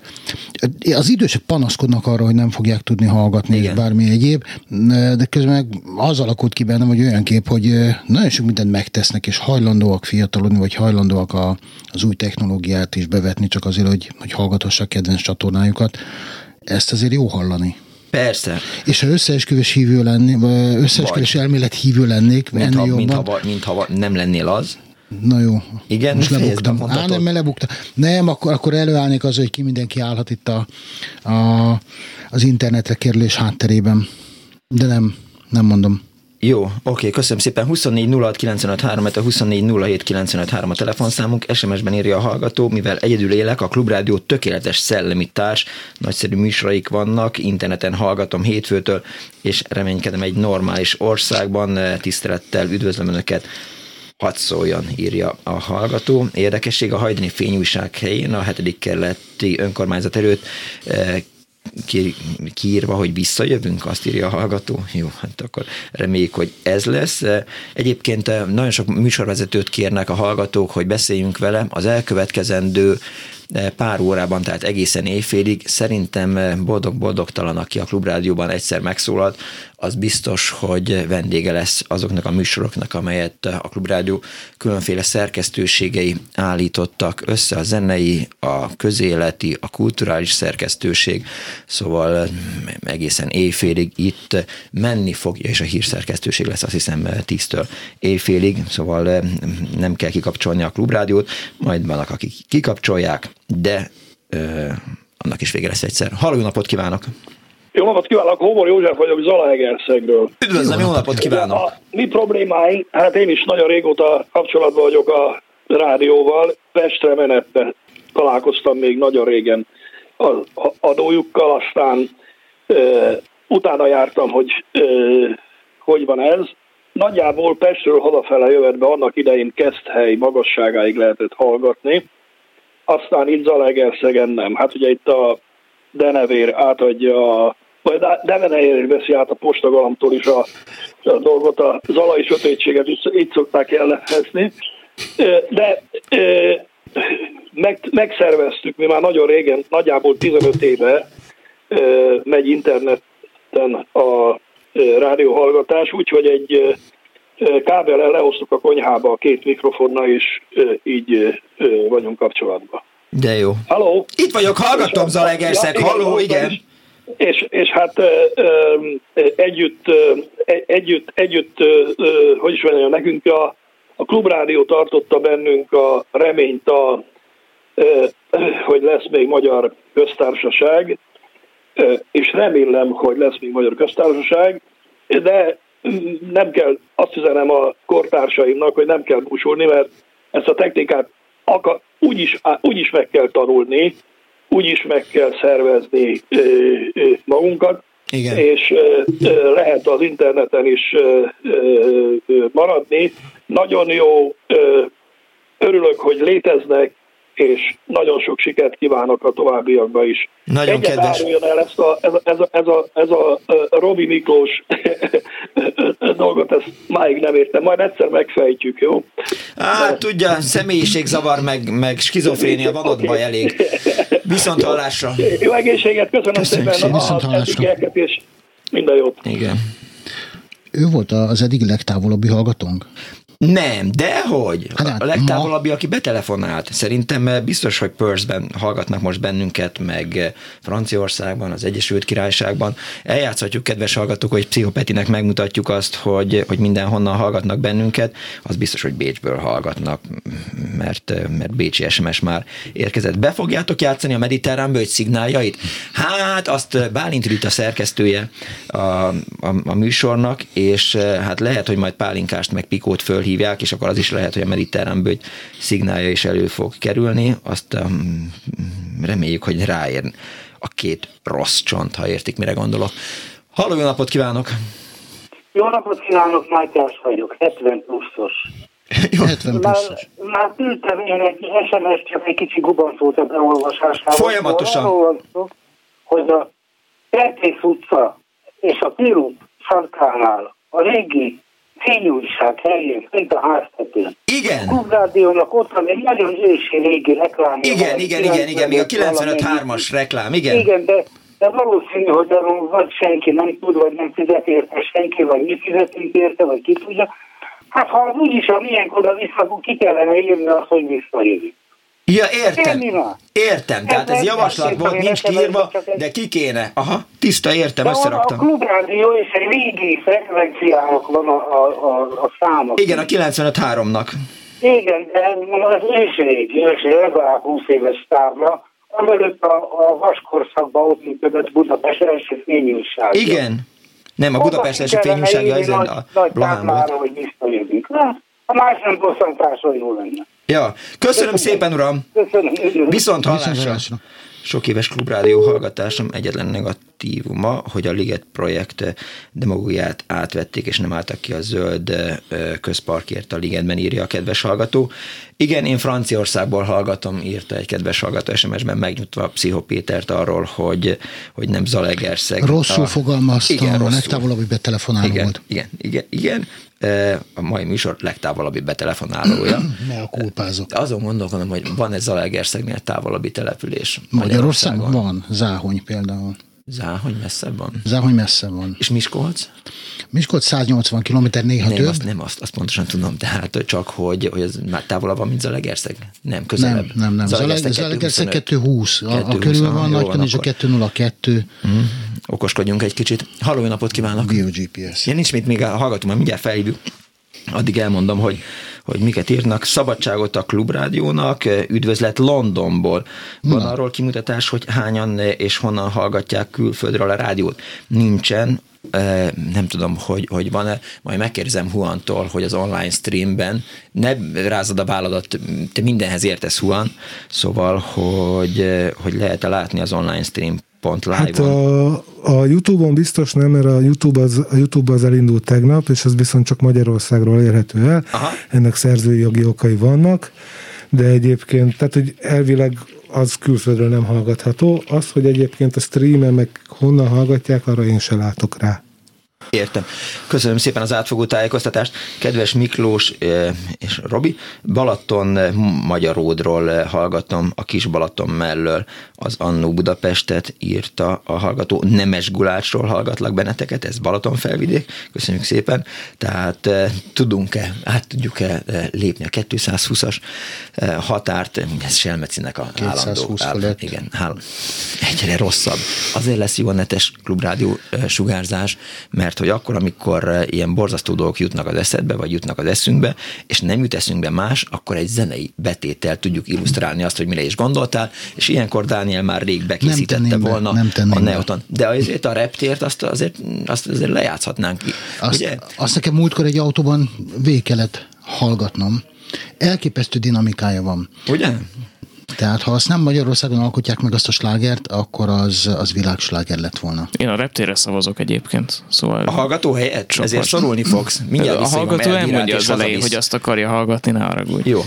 Az idősek panaszkodnak arra, hogy nem fogják tudni hallgatni, Igen. és bármi egyéb, de közben meg az alakult ki bennem, hogy olyan kép, hogy nagyon sok mindent megtesznek, és hajlandóak fiatalodni, vagy hajlandóak a, az új technológiát is bevetni, csak azért, hogy, hogy hallgathassák kedvenc csatornájukat. Ezt azért jó hallani. Persze. És ha összeesküvés hívő lenni, összeesküvés elmélet hívő lennék, mint ennél ha, jobban. Mintha, mintha nem lennél az. Na jó. Igen, most lebuktam. Á, nem, mert lebuktam. Nem, akkor, akkor előállnék az, hogy ki mindenki állhat itt a, a, az internetre kerülés hátterében. De nem, nem mondom. Jó, oké, köszönöm szépen. 24 06 95 3, 24 07 95 3 a telefonszámunk. SMS-ben írja a hallgató, mivel egyedül élek, a Klubrádió tökéletes szellemi társ, nagyszerű műsoraik vannak, interneten hallgatom hétfőtől, és reménykedem egy normális országban. Tisztelettel üdvözlöm Önöket hadd szóljon, írja a hallgató. Érdekesség a hajdani fényújság helyén a hetedik kerületi önkormányzat előtt eh, kiírva, hogy visszajövünk, azt írja a hallgató. Jó, hát akkor reméljük, hogy ez lesz. Eh, egyébként eh, nagyon sok műsorvezetőt kérnek a hallgatók, hogy beszéljünk vele. Az elkövetkezendő pár órában, tehát egészen éjfélig. Szerintem boldog-boldogtalan, aki a Klubrádióban egyszer megszólalt, az biztos, hogy vendége lesz azoknak a műsoroknak, amelyet a Klubrádió különféle szerkesztőségei állítottak össze, a zenei, a közéleti, a kulturális szerkesztőség, szóval egészen éjfélig itt menni fogja, és a hírszerkesztőség lesz azt hiszem tíztől éjfélig, szóval nem kell kikapcsolni a Klubrádiót, majd vannak, akik kikapcsolják, de ö, annak is vége lesz egyszer. Halló, napot kívánok! Jó napot kívánok, Homor József vagyok Zalaegerszegről. Üdvözlöm, jó napot kívánok! A mi problémáink, hát én is nagyon régóta kapcsolatban vagyok a rádióval, Pestre menetbe találkoztam még nagyon régen az adójukkal, aztán e, utána jártam, hogy e, hogy van ez. Nagyjából Pestről hadafele jövetbe annak idején Keszthely magasságáig lehetett hallgatni, aztán itt Zalaegerszegen nem. Hát ugye itt a Denevér átadja a vagy Devenehér veszi át a postagalamtól is a, a dolgot, a zalai sötétséget így szokták jellemezni. De meg, megszerveztük, mi már nagyon régen, nagyjából 15 éve megy interneten a rádióhallgatás, úgyhogy egy kábellel lehoztuk a konyhába a két mikrofonnal, és így vagyunk kapcsolatban. De jó. Halló? Itt vagyok, hallgatom Zalegerszeg, ja, halló, igen. igen. És, és hát együtt, együtt, együtt, hogy is mondjam, nekünk a, a klubrádió tartotta bennünk a reményt, a, hogy lesz még magyar köztársaság, és remélem, hogy lesz még magyar köztársaság, de nem kell, azt üzenem a kortársaimnak, hogy nem kell búsulni, mert ezt a technikát akar, úgyis, úgyis meg kell tanulni, úgyis meg kell szervezni magunkat, Igen. és lehet az interneten is maradni. Nagyon jó, örülök, hogy léteznek, és nagyon sok sikert kívánok a továbbiakban is. Nagyon Egyet kedves. el ezt a, ez, a, ez, a, ez, a, ez a Robi Miklós *laughs* dolgot, ezt máig nem értem, majd egyszer megfejtjük, jó? Hát De... tudja, személyiségzavar, meg, meg skizofrénia van ott baj elég. Viszont hallásra. Jó egészséget, köszönöm Köszönjük szépen a, az és minden jót. Igen. Ő volt az eddig legtávolabbi hallgatónk? Nem, de hogy? Hát, a legtávolabbi, ma... aki betelefonált. Szerintem eh, biztos, hogy Perthben hallgatnak most bennünket, meg eh, Franciaországban, az Egyesült Királyságban. Eljátszhatjuk, kedves hallgatók, hogy Pszichopetinek megmutatjuk azt, hogy, hogy mindenhonnan hallgatnak bennünket. Az biztos, hogy Bécsből hallgatnak, mert, eh, mert Bécsi SMS már érkezett. Be fogjátok játszani a mediterrán bőgy szignáljait? Hát, azt Bálint Rita szerkesztője a, a, a műsornak, és hát lehet, hogy majd Pálinkást meg Pikót fölhív hívják, és akkor az is lehet, hogy a mediterrán bőgy szignálja is elő fog kerülni. Azt um, reméljük, hogy ráér a két rossz csont, ha értik, mire gondolok. Halló, jó napot kívánok! Jó napot kívánok, Mátyás vagyok, 70 pluszos. *laughs* Jó, 70 pluszos. Már, már küldtem én egy SMS, csak egy kicsi gubanc a beolvasásával. Folyamatosan. Arról szó, hogy a Kertész utca és a Pirup sarkánál a régi fényújság helyén, mint a háztetőn. Igen. A Klubrádiónak ott van egy nagyon ősi régi reklám. Igen, igen, igen, igen, még a 95-3-as reklám, igen. Igen, de, de valószínű, hogy arról vagy senki nem tud, vagy nem fizet érte senki, vagy mi fizetünk érte, vagy ki tudja. Hát ha az úgyis a milyen oda vissza, akkor ki kellene írni azt, hogy visszajövünk. Ja, értem. Értem, tehát ez javaslat volt, nincs kiírva, de ki kéne. Aha, tiszta, értem, összeraktam. A klubrádió és egy régi frekvenciának van a, a, a, a számok. Igen, a 95-3-nak. Igen, de az ősi régi, ősi legalább 20 éves tábla, amelőtt a, a vaskorszakban ott működött Budapest első fényújság. Igen. Nem, a Budapest első fényújságja ezen a Blahán volt. hogy visszajövünk. A más nem bosszantásra jó lenne. Ja, köszönöm, köszönöm szépen, uram. Köszönöm. Viszont hallásra. Sok éves klubrádió hallgatásom egyetlen negatívuma, hogy a Liget projekt demagógiát átvették, és nem álltak ki a zöld közparkért a Ligetben, írja a kedves hallgató. Igen, én Franciaországból hallgatom, írta egy kedves hallgató SMS-ben megnyugtva Pszichopétert arról, hogy, hogy nem Zalegerszeg. Rosszul a, fogalmaztam, igen, rosszul. legtávolabbi betelefonáló igen, volt. Igen, igen, igen, a mai műsor legtávolabbi betelefonálója. *clears throat* Ne a kulpázok. Azon gondolkodom, hogy van ez Zalaegerszegnél távolabbi település. Magyarországon van, Záhony például. Záhony messze van? Záhony messze van. És Miskolc? Miskolc 180 km, néha nem, több. Azt, nem, azt, azt pontosan tudom, tehát csak, hogy, hogy ez már távolabb van, mint Zalegerszeg. Nem, közelebb. Nem, nem, nem. Zalegerszeg 220. A, a körül van, nagy és a 202. Mm, okoskodjunk egy kicsit. Halló, napot kívánok! BioGPS. Ja, nincs mit még hallgatom, mert mindjárt felhívjuk. Addig elmondom, hogy hogy miket írnak. Szabadságot a klubrádiónak, üdvözlet Londonból. Van Na. arról kimutatás, hogy hányan és honnan hallgatják külföldről a rádiót? Nincsen, nem tudom, hogy, hogy van-e, majd megkérdezem Huantól, hogy az online streamben ne rázad a válladat, te mindenhez értesz Huan, szóval, hogy, hogy lehet-e látni az online stream pont live Hát a, a Youtube-on biztos nem, mert a YouTube az, a YouTube az elindult tegnap, és az viszont csak Magyarországról érhető el. Aha. Ennek szerzői jogi okai vannak, de egyébként, tehát hogy elvileg az külföldről nem hallgatható. Az, hogy egyébként a streamen meg honnan hallgatják, arra én se látok rá. Értem. Köszönöm szépen az átfogó tájékoztatást. Kedves Miklós és Robi, Balaton Magyaródról hallgatom a kis Balaton mellől az Annó Budapestet írta a hallgató Nemes Gulácsról hallgatlak benneteket, ez Balaton felvidék, köszönjük szépen. Tehát tudunk-e, át tudjuk-e lépni a 220-as határt, ez Selmecinek a állandó. Állandó, igen, állandó. Egyre rosszabb. Azért lesz jó a netes klubrádió sugárzás, mert hogy akkor, amikor eh, ilyen borzasztó dolgok jutnak az eszedbe, vagy jutnak az eszünkbe, és nem jut eszünkbe más, akkor egy zenei betétel tudjuk illusztrálni azt, hogy mire is gondoltál, és ilyenkor Dániel már rég bekészítette volna be, nem a Neoton. De azért a reptért azt azért, azt azért lejátszhatnánk. Azt, ugye? azt nekem múltkor egy autóban végig kellett hallgatnom. Elképesztő dinamikája van. Ugye? Tehát ha azt nem Magyarországon alkotják meg azt a slágert, akkor az, az világsláger lett volna. Én a reptére szavazok egyébként. Szóval a hallgató helyett? Sokat. Ezért szorulni fogsz. Mindjárt a hallgató elmondja az elején, hogy azt akarja hallgatni, ne haragudj. Jó.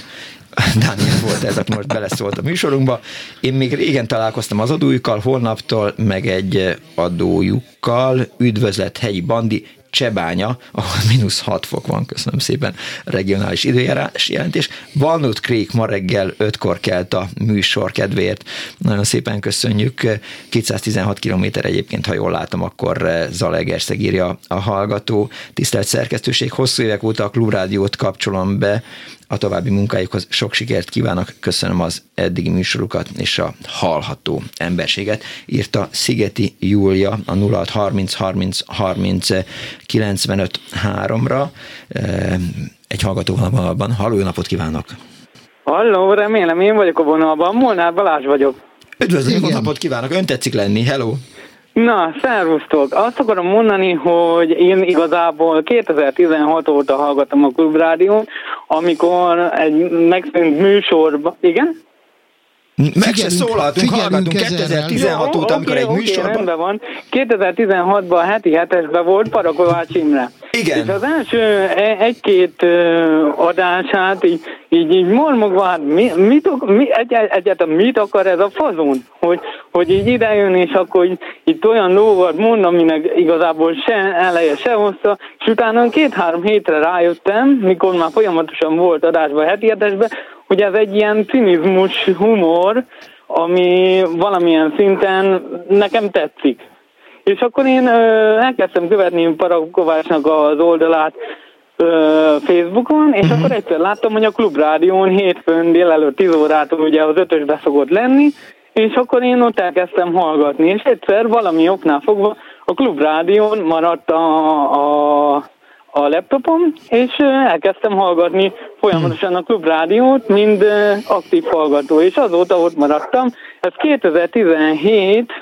*laughs* Dániel volt ez, aki most beleszólt a műsorunkba. Én még régen találkoztam az adójukkal, holnaptól meg egy adójukkal. Üdvözlet, hegyi bandi, Csebánya, ahol mínusz 6 fok van, köszönöm szépen, regionális időjárás jelentés. Walnut Creek ma reggel 5-kor kelt a műsor kedvéért. Nagyon szépen köszönjük. 216 km egyébként, ha jól látom, akkor Zalegerszeg írja a hallgató. Tisztelt szerkesztőség, hosszú évek óta a Klubrádiót kapcsolom be, a további munkájukhoz sok sikert kívánok, köszönöm az eddigi műsorukat és a hallható emberséget, írta Szigeti Júlia a 0630 30 30 95 3-ra. Egy hallgató van. Halló, napot kívánok! Halló, remélem én vagyok a vonalban. Molnár Balázs vagyok. Üdvözlőm, jó napot kívánok! Ön tetszik lenni, hello! Na, szervusztok! Azt akarom mondani, hogy én igazából 2016 óta hallgatom a klubrádión, amikor egy megszűnt műsorban... Igen? Meg se szólaltunk, hallgatunk 2016 óta, amikor egy műsorban... rendben van. 2016-ban a heti hetesben volt Parakovács Imre. Igen. És az első e- egy-két adását így, így, így mormogva, hát mi, mit, mi, egy, egyáltalán mit akar ez a fazon? Hogy, hogy így idejön, és akkor így, itt olyan dolgot mond, aminek igazából se eleje, se hossza, és utána két-három hétre rájöttem, mikor már folyamatosan volt adásban, heti hetesben, hogy ez egy ilyen cinizmus humor, ami valamilyen szinten nekem tetszik. És akkor én ö, elkezdtem követni Parakovácsnak az oldalát ö, Facebookon, és uh-huh. akkor egyszer láttam, hogy a Klubrádión hétfőn délelőtt 10 órától ugye az ötösbe szokott lenni, és akkor én ott elkezdtem hallgatni, és egyszer valami oknál fogva a Klubrádión maradt a, a a laptopom, és elkezdtem hallgatni folyamatosan a klubrádiót, mind aktív hallgató, és azóta ott maradtam. Ez 2017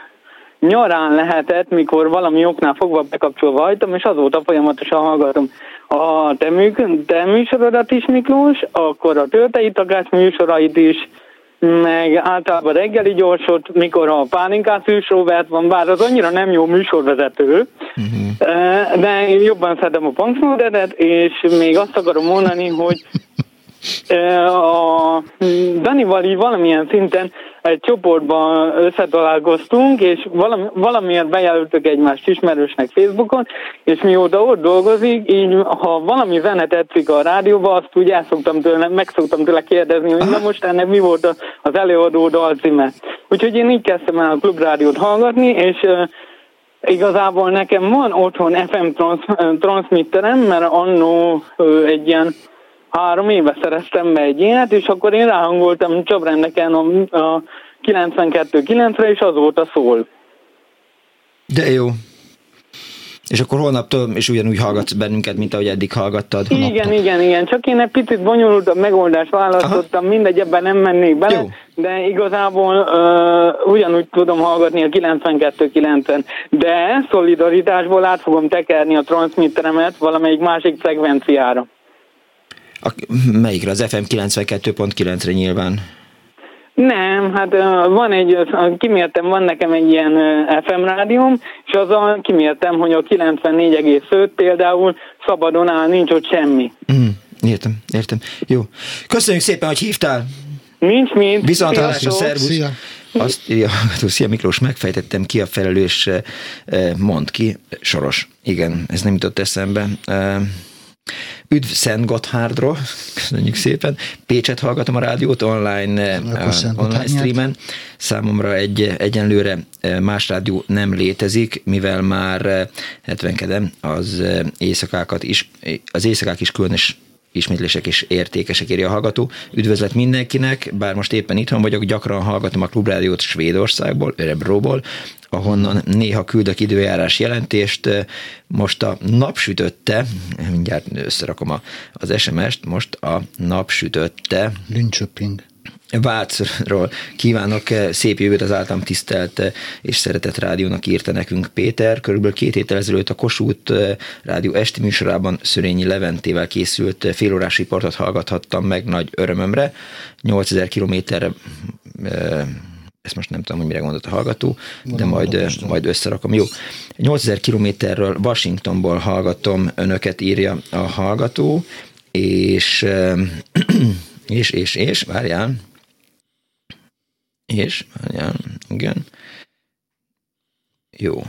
nyarán lehetett, mikor valami oknál fogva bekapcsolva hajtam, és azóta folyamatosan hallgatom a te, mű, te műsorodat is, Miklós, akkor a töltei takás műsorait is, meg általában reggeli gyorsot, mikor a pálinkás Robert van, bár az annyira nem jó műsorvezető, uh-huh. de én jobban szeretem a Punksnodedet, és még azt akarom mondani, hogy *laughs* a Danival így valamilyen szinten egy csoportban összetalálkoztunk, és valami, valamiért bejelöltök egymást ismerősnek Facebookon, és mióta ott dolgozik, így ha valami zene tetszik a rádióba, azt úgy el tőle, meg szoktam tőle kérdezni, hogy na most ennek mi volt az előadó dalcíme. Úgyhogy én így kezdtem el a klubrádiót hallgatni, és igazából nekem van otthon FM trans, transmitterem, mert annó egy ilyen három éve szereztem be egy ilyet, és akkor én ráhangoltam Csabrendeken a, a 92-9-re, és azóta szól. De jó. És akkor holnaptól és ugyanúgy hallgatsz bennünket, mint ahogy eddig hallgattad. Igen, naptól. igen, igen. Csak én egy picit bonyolultabb megoldást választottam, Aha. mindegy, ebben nem mennék bele, Jó. de igazából uh, ugyanúgy tudom hallgatni a 92-90, de szolidaritásból át fogom tekerni a transmitteremet valamelyik másik frekvenciára. A, melyikre? Az FM 92.9-re nyilván. Nem, hát van egy, kimértem, van nekem egy ilyen FM rádióm, és azzal kimértem, hogy a 94,5 például szabadon áll, nincs ott semmi. Mm, értem, értem. Jó. Köszönjük szépen, hogy hívtál. Nincs mint. Viszont hallásra, szervusz. Szia. Azt írja, szia Miklós, megfejtettem ki a felelős, mond ki, Soros. Igen, ez nem jutott eszembe. Üdv Szent Gotthárdról, köszönjük szépen. Pécset hallgatom a rádiót online, uh, online streamen. Számomra egy egyenlőre eh, más rádió nem létezik, mivel már 70 az éjszakákat is, az éjszakák is különös ismétlések is értékesek, írja a hallgató. Üdvözlet mindenkinek, bár most éppen itthon vagyok, gyakran hallgatom a klubrádiót Svédországból, Örebróból, ahonnan néha küldök időjárás jelentést. Most a napsütötte, mindjárt összerakom a, az SMS-t, most a napsütötte. Linköping. Vácról kívánok szép jövőt az általam tisztelt és szeretett rádiónak írta nekünk Péter. Körülbelül két héttel ezelőtt a Kossuth rádió esti műsorában Szörényi Leventével készült félórás riportot hallgathattam meg nagy örömömre. 8000 kilométerre ezt most nem tudom, hogy mire gondolt a hallgató, de majd, majd összerakom. Jó, 8000 kilométerről Washingtonból hallgatom önöket, írja a hallgató, és *clears throat* és, és, és, várjál, és, várjál, igen, jó.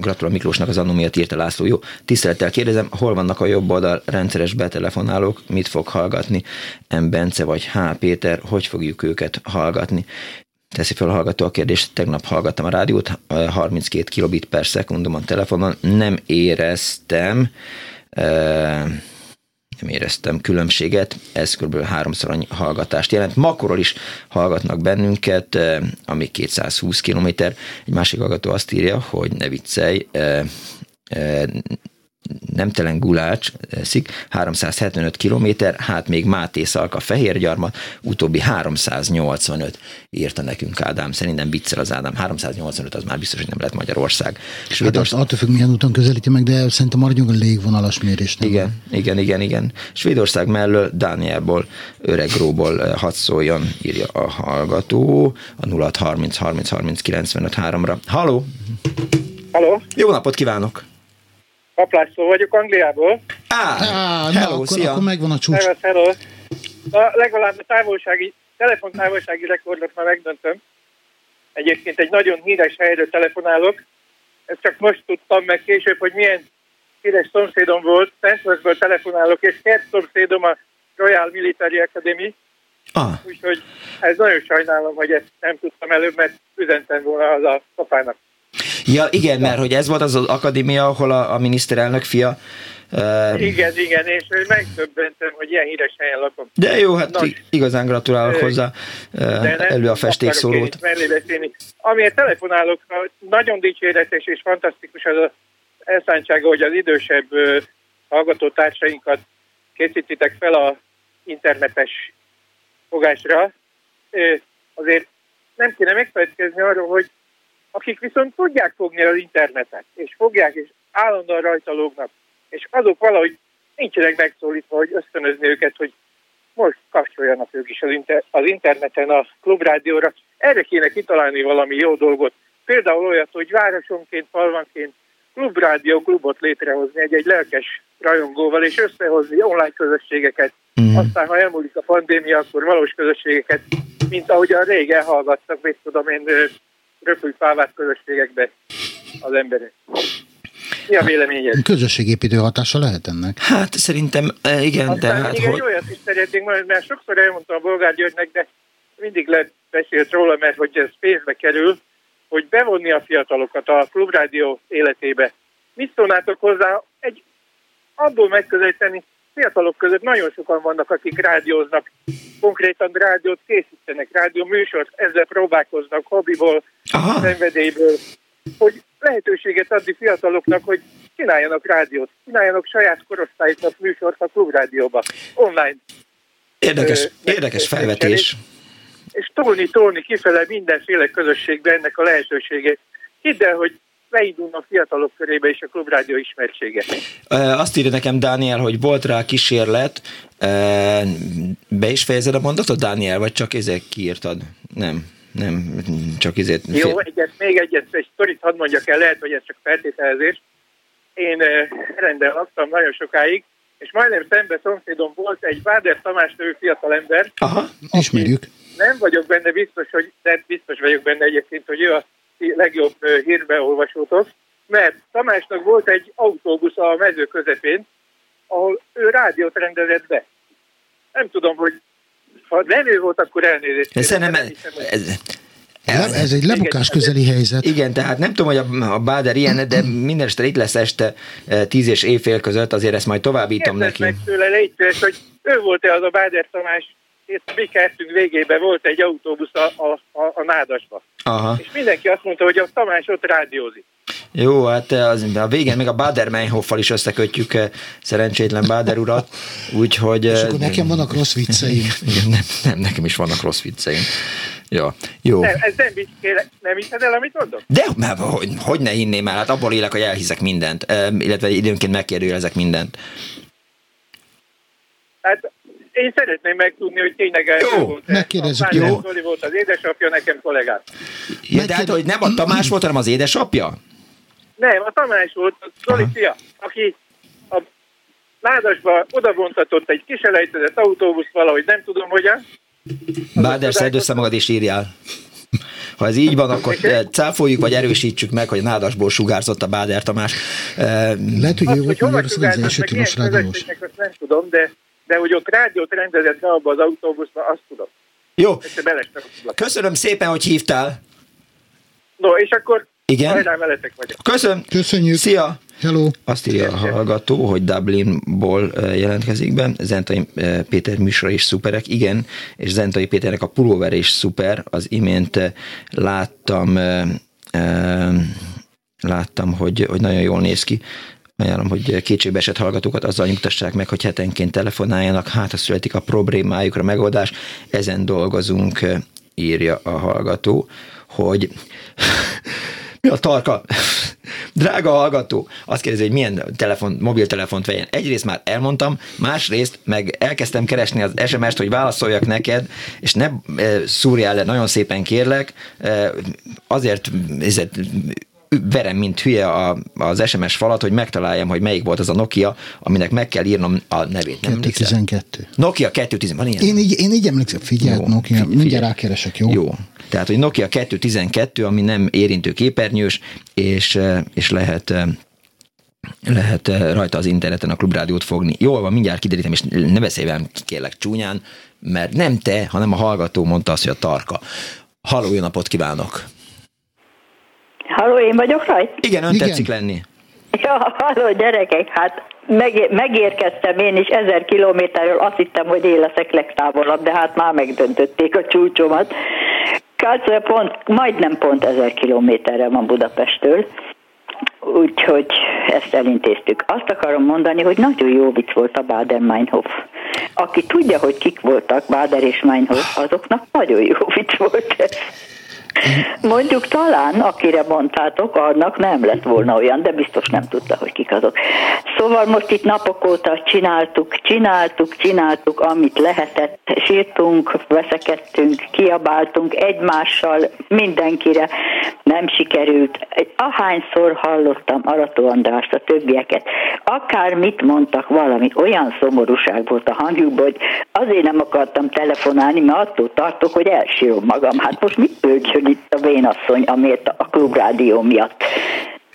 Gratulál Miklósnak az annó miatt írta László. Jó, tisztelettel kérdezem, hol vannak a jobb oldal rendszeres betelefonálók, mit fog hallgatni? M. Bence vagy H. Péter, hogy fogjuk őket hallgatni? Teszi fel a hallgató a kérdést, tegnap hallgattam a rádiót, 32 kilobit per szekundumon telefonon, nem éreztem, nem éreztem különbséget, ez kb. háromszor annyi hallgatást jelent. Makorról is hallgatnak bennünket, ami 220 km. Egy másik hallgató azt írja, hogy ne viccelj, nemtelen gulács szik, 375 km, hát még Máté Szalka Fehérgyarmat, utóbbi 385 írta nekünk Ádám, szerintem viccel az Ádám, 385 az már biztos, hogy nem lett Magyarország. Svédország... Hát attól függ, milyen úton közelíti meg, de szerintem maradjunk a légvonalas mérés. Igen, igen, igen, igen. Svédország mellől, Dánielból, Öregróból hadd szóljon, írja a hallgató, a 0630 30 30 95 3-ra. Halló! Halló! Jó napot kívánok! Kaplászló vagyok Angliából. Á, ah, hello, na, akkor, akkor megvan a csúcs. Hello, hello. Na, legalább a távolsági, telefontávolsági rekordot már megdöntöm. Egyébként egy nagyon híres helyről telefonálok. Ezt csak most tudtam meg később, hogy milyen híres szomszédom volt. Szentworthből telefonálok, és két szomszédom a Royal Military Academy. Ah. Úgyhogy ez nagyon sajnálom, hogy ezt nem tudtam előbb, mert üzentem volna az a papának. Ja, igen, mert hogy ez volt az az akadémia, ahol a, a miniszterelnök fia Uh, igen, igen, és megdöbbentem, hogy ilyen híres helyen lakom. De jó, hát Nos, igazán gratulálok hozzá uh, elő a festékszórót. Amiért telefonálok, nagyon dicséretes és fantasztikus az a elszántsága, hogy az idősebb uh, hallgatótársainkat készítitek fel a internetes fogásra. Uh, azért nem kéne megfelelkezni arról, hogy akik viszont tudják fogni az internetet, és fogják, és állandóan rajta lógnak, és azok valahogy nincsenek megszólítva, hogy ösztönözni őket, hogy most kapcsoljanak ők is az, inter- az interneten a klubrádióra. Erre kéne kitalálni valami jó dolgot. Például olyat, hogy városonként, falvanként klubrádió klubot létrehozni egy-egy lelkes rajongóval, és összehozni online közösségeket. Mm. Aztán, ha elmúlik a pandémia, akkor valós közösségeket, mint ahogy a régen hallgattak, mit tudom én, röpülfávát közösségekbe az emberek. Mi a véleményed? Közösségépítő hatása lehet ennek? Hát szerintem e, igen, Aztán de hát... Igen, hogy... olyat is szeretnénk mondani, mert sokszor elmondtam a Bolgár Györgynek, de mindig lebeszélt róla, mert hogy ez pénzbe kerül, hogy bevonni a fiatalokat a klubrádió életébe. Mit szólnátok hozzá? Egy abból megközelíteni, fiatalok között nagyon sokan vannak, akik rádióznak, konkrétan rádiót készítenek, rádió műsort, ezzel próbálkoznak hobbiból, Aha. szenvedélyből. hogy lehetőséget adni fiataloknak, hogy csináljanak rádiót, csináljanak saját korosztályoknak műsort a klubrádióba, online. Érdekes, ö, érdekes felvetés. És tolni, tolni kifele mindenféle közösségbe ennek a lehetőséget. Hidd el, hogy beindulnak fiatalok körébe is a klubrádió ismertsége. Azt írja nekem Dániel, hogy volt rá kísérlet. Be is fejezed a mondatot, Dániel, vagy csak ezek kiírtad? Nem nem csak izét... Jó, egyet, még egyet, egy sztorit hadd mondjak el, lehet, hogy ez csak feltételezés. Én rendel laktam nagyon sokáig, és majdnem szembe szomszédom volt egy Váder Tamás nevű fiatalember. Aha, ismerjük. Nem vagyok benne biztos, hogy, de biztos vagyok benne egyébként, hogy ő a legjobb hírbeolvasótok, mert Tamásnak volt egy autóbusz a mező közepén, ahol ő rádiót rendezett be. Nem tudom, hogy ha nem ő volt, akkor elnézést. Ez, ez, ez, ez egy lebukás közeli helyzet. Igen, tehát nem tudom, hogy a, a Báder ilyen, de minden este itt lesz este 10 és éjfél között, azért ezt majd továbbítom neki. meg tőle, légy hogy ő volt-e az a Báder Tamás, itt mi kertünk végében volt egy autóbusz a, a, a, a Nádasba. Aha. És mindenki azt mondta, hogy a Tamás ott rádiózik. Jó, hát az, a végén még a Bader Meinhoffal is összekötjük eh, szerencsétlen Bader urat, úgyhogy... És akkor eh, nekem vannak rossz vicceim. Nem, nem, nekem is vannak rossz vicceim. Ja, jó. Nem, ez nem, kérlek, nem hiszed el, amit mondok? De, mert hogy, hogy ne hinném el, hát abból élek, hogy elhiszek mindent, eh, illetve időnként megkérdőjelezek mindent. Hát én szeretném megtudni, hogy tényleg jó, volt. Megkérdezzük, jó. Zoli volt az édesapja, nekem kollégát. Ja, de hát, hogy nem a Tamás volt, hanem az édesapja? Nem, a Tamás volt, a Zoli fia, aki a Nádasba odavontatott egy kiselejtezett autóbusz valahogy, nem tudom hogyan. Báder, szedd össze magad és írjál. Ha ez így van, akkor cáfoljuk, vagy erősítsük meg, hogy nádasból sugárzott a Báder Tamás. Lehet, hogy ő volt az első rádiós. Nem tudom, de, de hogy ott rádiót rendezett be abba az autóbuszba, azt tudom. Jó. Köszönöm szépen, hogy hívtál. No, és akkor igen. Hajrá, veletek vagyok. Köszönöm. Köszönjük. Szia. Hello. Azt írja a hallgató, hogy Dublinból jelentkezik be. Zentai Péter műsora is szuperek. Igen, és Zentai Péternek a pulóver is szuper. Az imént láttam láttam, hogy, hogy nagyon jól néz ki. Ajánlom, hogy kétségbe esett hallgatókat azzal nyugtassák meg, hogy hetenként telefonáljanak, hát ha születik a problémájukra megoldás. Ezen dolgozunk, írja a hallgató, hogy mi a tarka? Drága hallgató, azt kérdezi, hogy milyen telefon, mobiltelefont vegyen. Egyrészt már elmondtam, másrészt meg elkezdtem keresni az SMS-t, hogy válaszoljak neked, és ne e, szúrjál le, nagyon szépen kérlek, e, azért ezért verem, mint hülye a, az SMS falat, hogy megtaláljam, hogy melyik volt az a Nokia, aminek meg kell írnom a nevét. Nem 212. Nokia 212, van ilyen? Én így, én így emlékszem, figyelj, jó, Nokia, figyelj, mindjárt rákeresek, jó? Jó. Tehát, hogy Nokia 212, ami nem érintő képernyős, és, és lehet lehet rajta az interneten a klubrádiót fogni. Jól van, mindjárt kiderítem, és ne beszélj velem, kérlek csúnyán, mert nem te, hanem a hallgató mondta azt, hogy a tarka. Halló, jó napot kívánok! Halló, én vagyok rajt? Igen, ön Igen. tetszik lenni. Ja, halló, gyerekek, hát meg, megérkeztem én is ezer kilométerről, azt hittem, hogy én leszek legtávolabb, de hát már megdöntötték a csúcsomat. Kácsa pont, majdnem pont ezer kilométerre van Budapesttől, úgyhogy ezt elintéztük. Azt akarom mondani, hogy nagyon jó vicc volt a Bader-Meinhof. Aki tudja, hogy kik voltak, Bader és Meinhof, azoknak nagyon jó vicc volt ez. Mondjuk talán, akire mondtátok, annak nem lett volna olyan, de biztos nem tudta, hogy kik azok. Szóval most itt napok óta csináltuk, csináltuk, csináltuk, amit lehetett, sírtunk, veszekedtünk, kiabáltunk egymással, mindenkire, nem sikerült. Ahányszor hallottam Arató Andrást, a többieket, akár mit mondtak valami, olyan szomorúság volt a hangjukban, hogy azért nem akartam telefonálni, mert attól tartok, hogy elsírom magam. Hát most mit bölcsön itt a vénasszony, amiért a klubrádió miatt.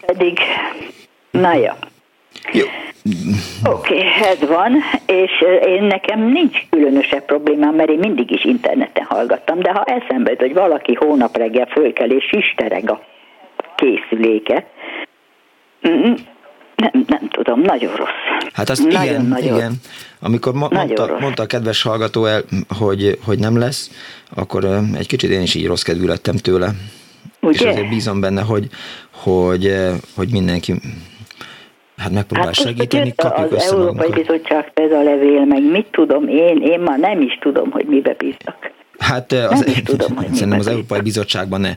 Pedig, na ja. Jó. Oké, okay, ez van, és én nekem nincs különösebb problémám, mert én mindig is interneten hallgattam, de ha eszembe jut, hogy valaki hónap reggel fölkel és istereg a készüléket, mm, nem, nem tudom, nagyon rossz. Hát azt nagyon, igen, nagyon, igen. Amikor ma, mondta, mondta a kedves hallgató el, hogy, hogy nem lesz, akkor egy kicsit én is így rossz kedvű lettem tőle. Ugye? És azért bízom benne, hogy, hogy, hogy mindenki hát megpróbál hát segíteni, kapjuk az Európai magunkat. Bizottság ez a levél, meg mit tudom én, én már nem is tudom, hogy mibe bíznak. Hát az, nem is tudom, hogy *laughs* szerintem az Európai Bizottságban ne.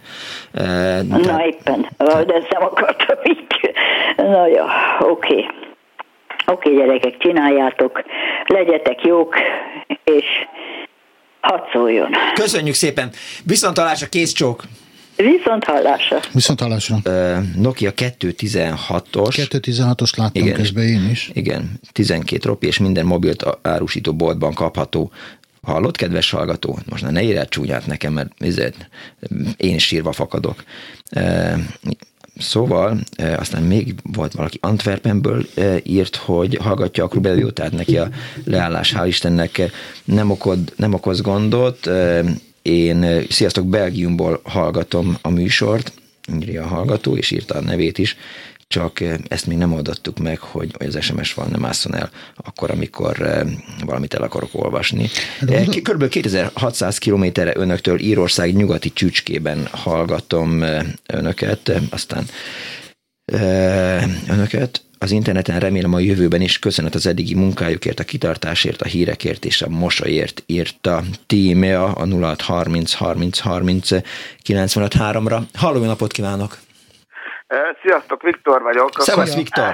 E, Na éppen, de ezt nem akartam így. Na jó, oké. Okay. Oké, okay, gyerekek, csináljátok, legyetek jók, és hadd szóljon. Köszönjük szépen. Viszont a kész csók. Viszont hallásra. Viszont hallásra. Uh, Nokia 216-os. 216-os láttam igen, közben én is. Igen, 12 ropi és minden mobilt árusító boltban kapható. Hallott, kedves hallgató? Most ne írj csúnyát nekem, mert ezért én sírva fakadok. Uh, Szóval, aztán még volt valaki Antwerpenből írt, hogy hallgatja a klubelő, tehát neki a leállás, hál' Istennek nem, okod, nem okoz gondot, én sziasztok, Belgiumból hallgatom a műsort, írja a hallgató, és írta a nevét is, csak ezt még nem oldottuk meg, hogy az SMS van, nem másszon el akkor, amikor valamit el akarok olvasni. Körülbelül 2600 kilométerre önöktől Írország nyugati csücskében hallgatom önöket, aztán önöket, az interneten remélem a jövőben is köszönet az eddigi munkájukért, a kitartásért, a hírekért és a mosolyért írta Tímea a 0630 30 30 95 3-ra. Halló, napot kívánok! Sziasztok, Viktor vagyok. Szevasz, Viktor!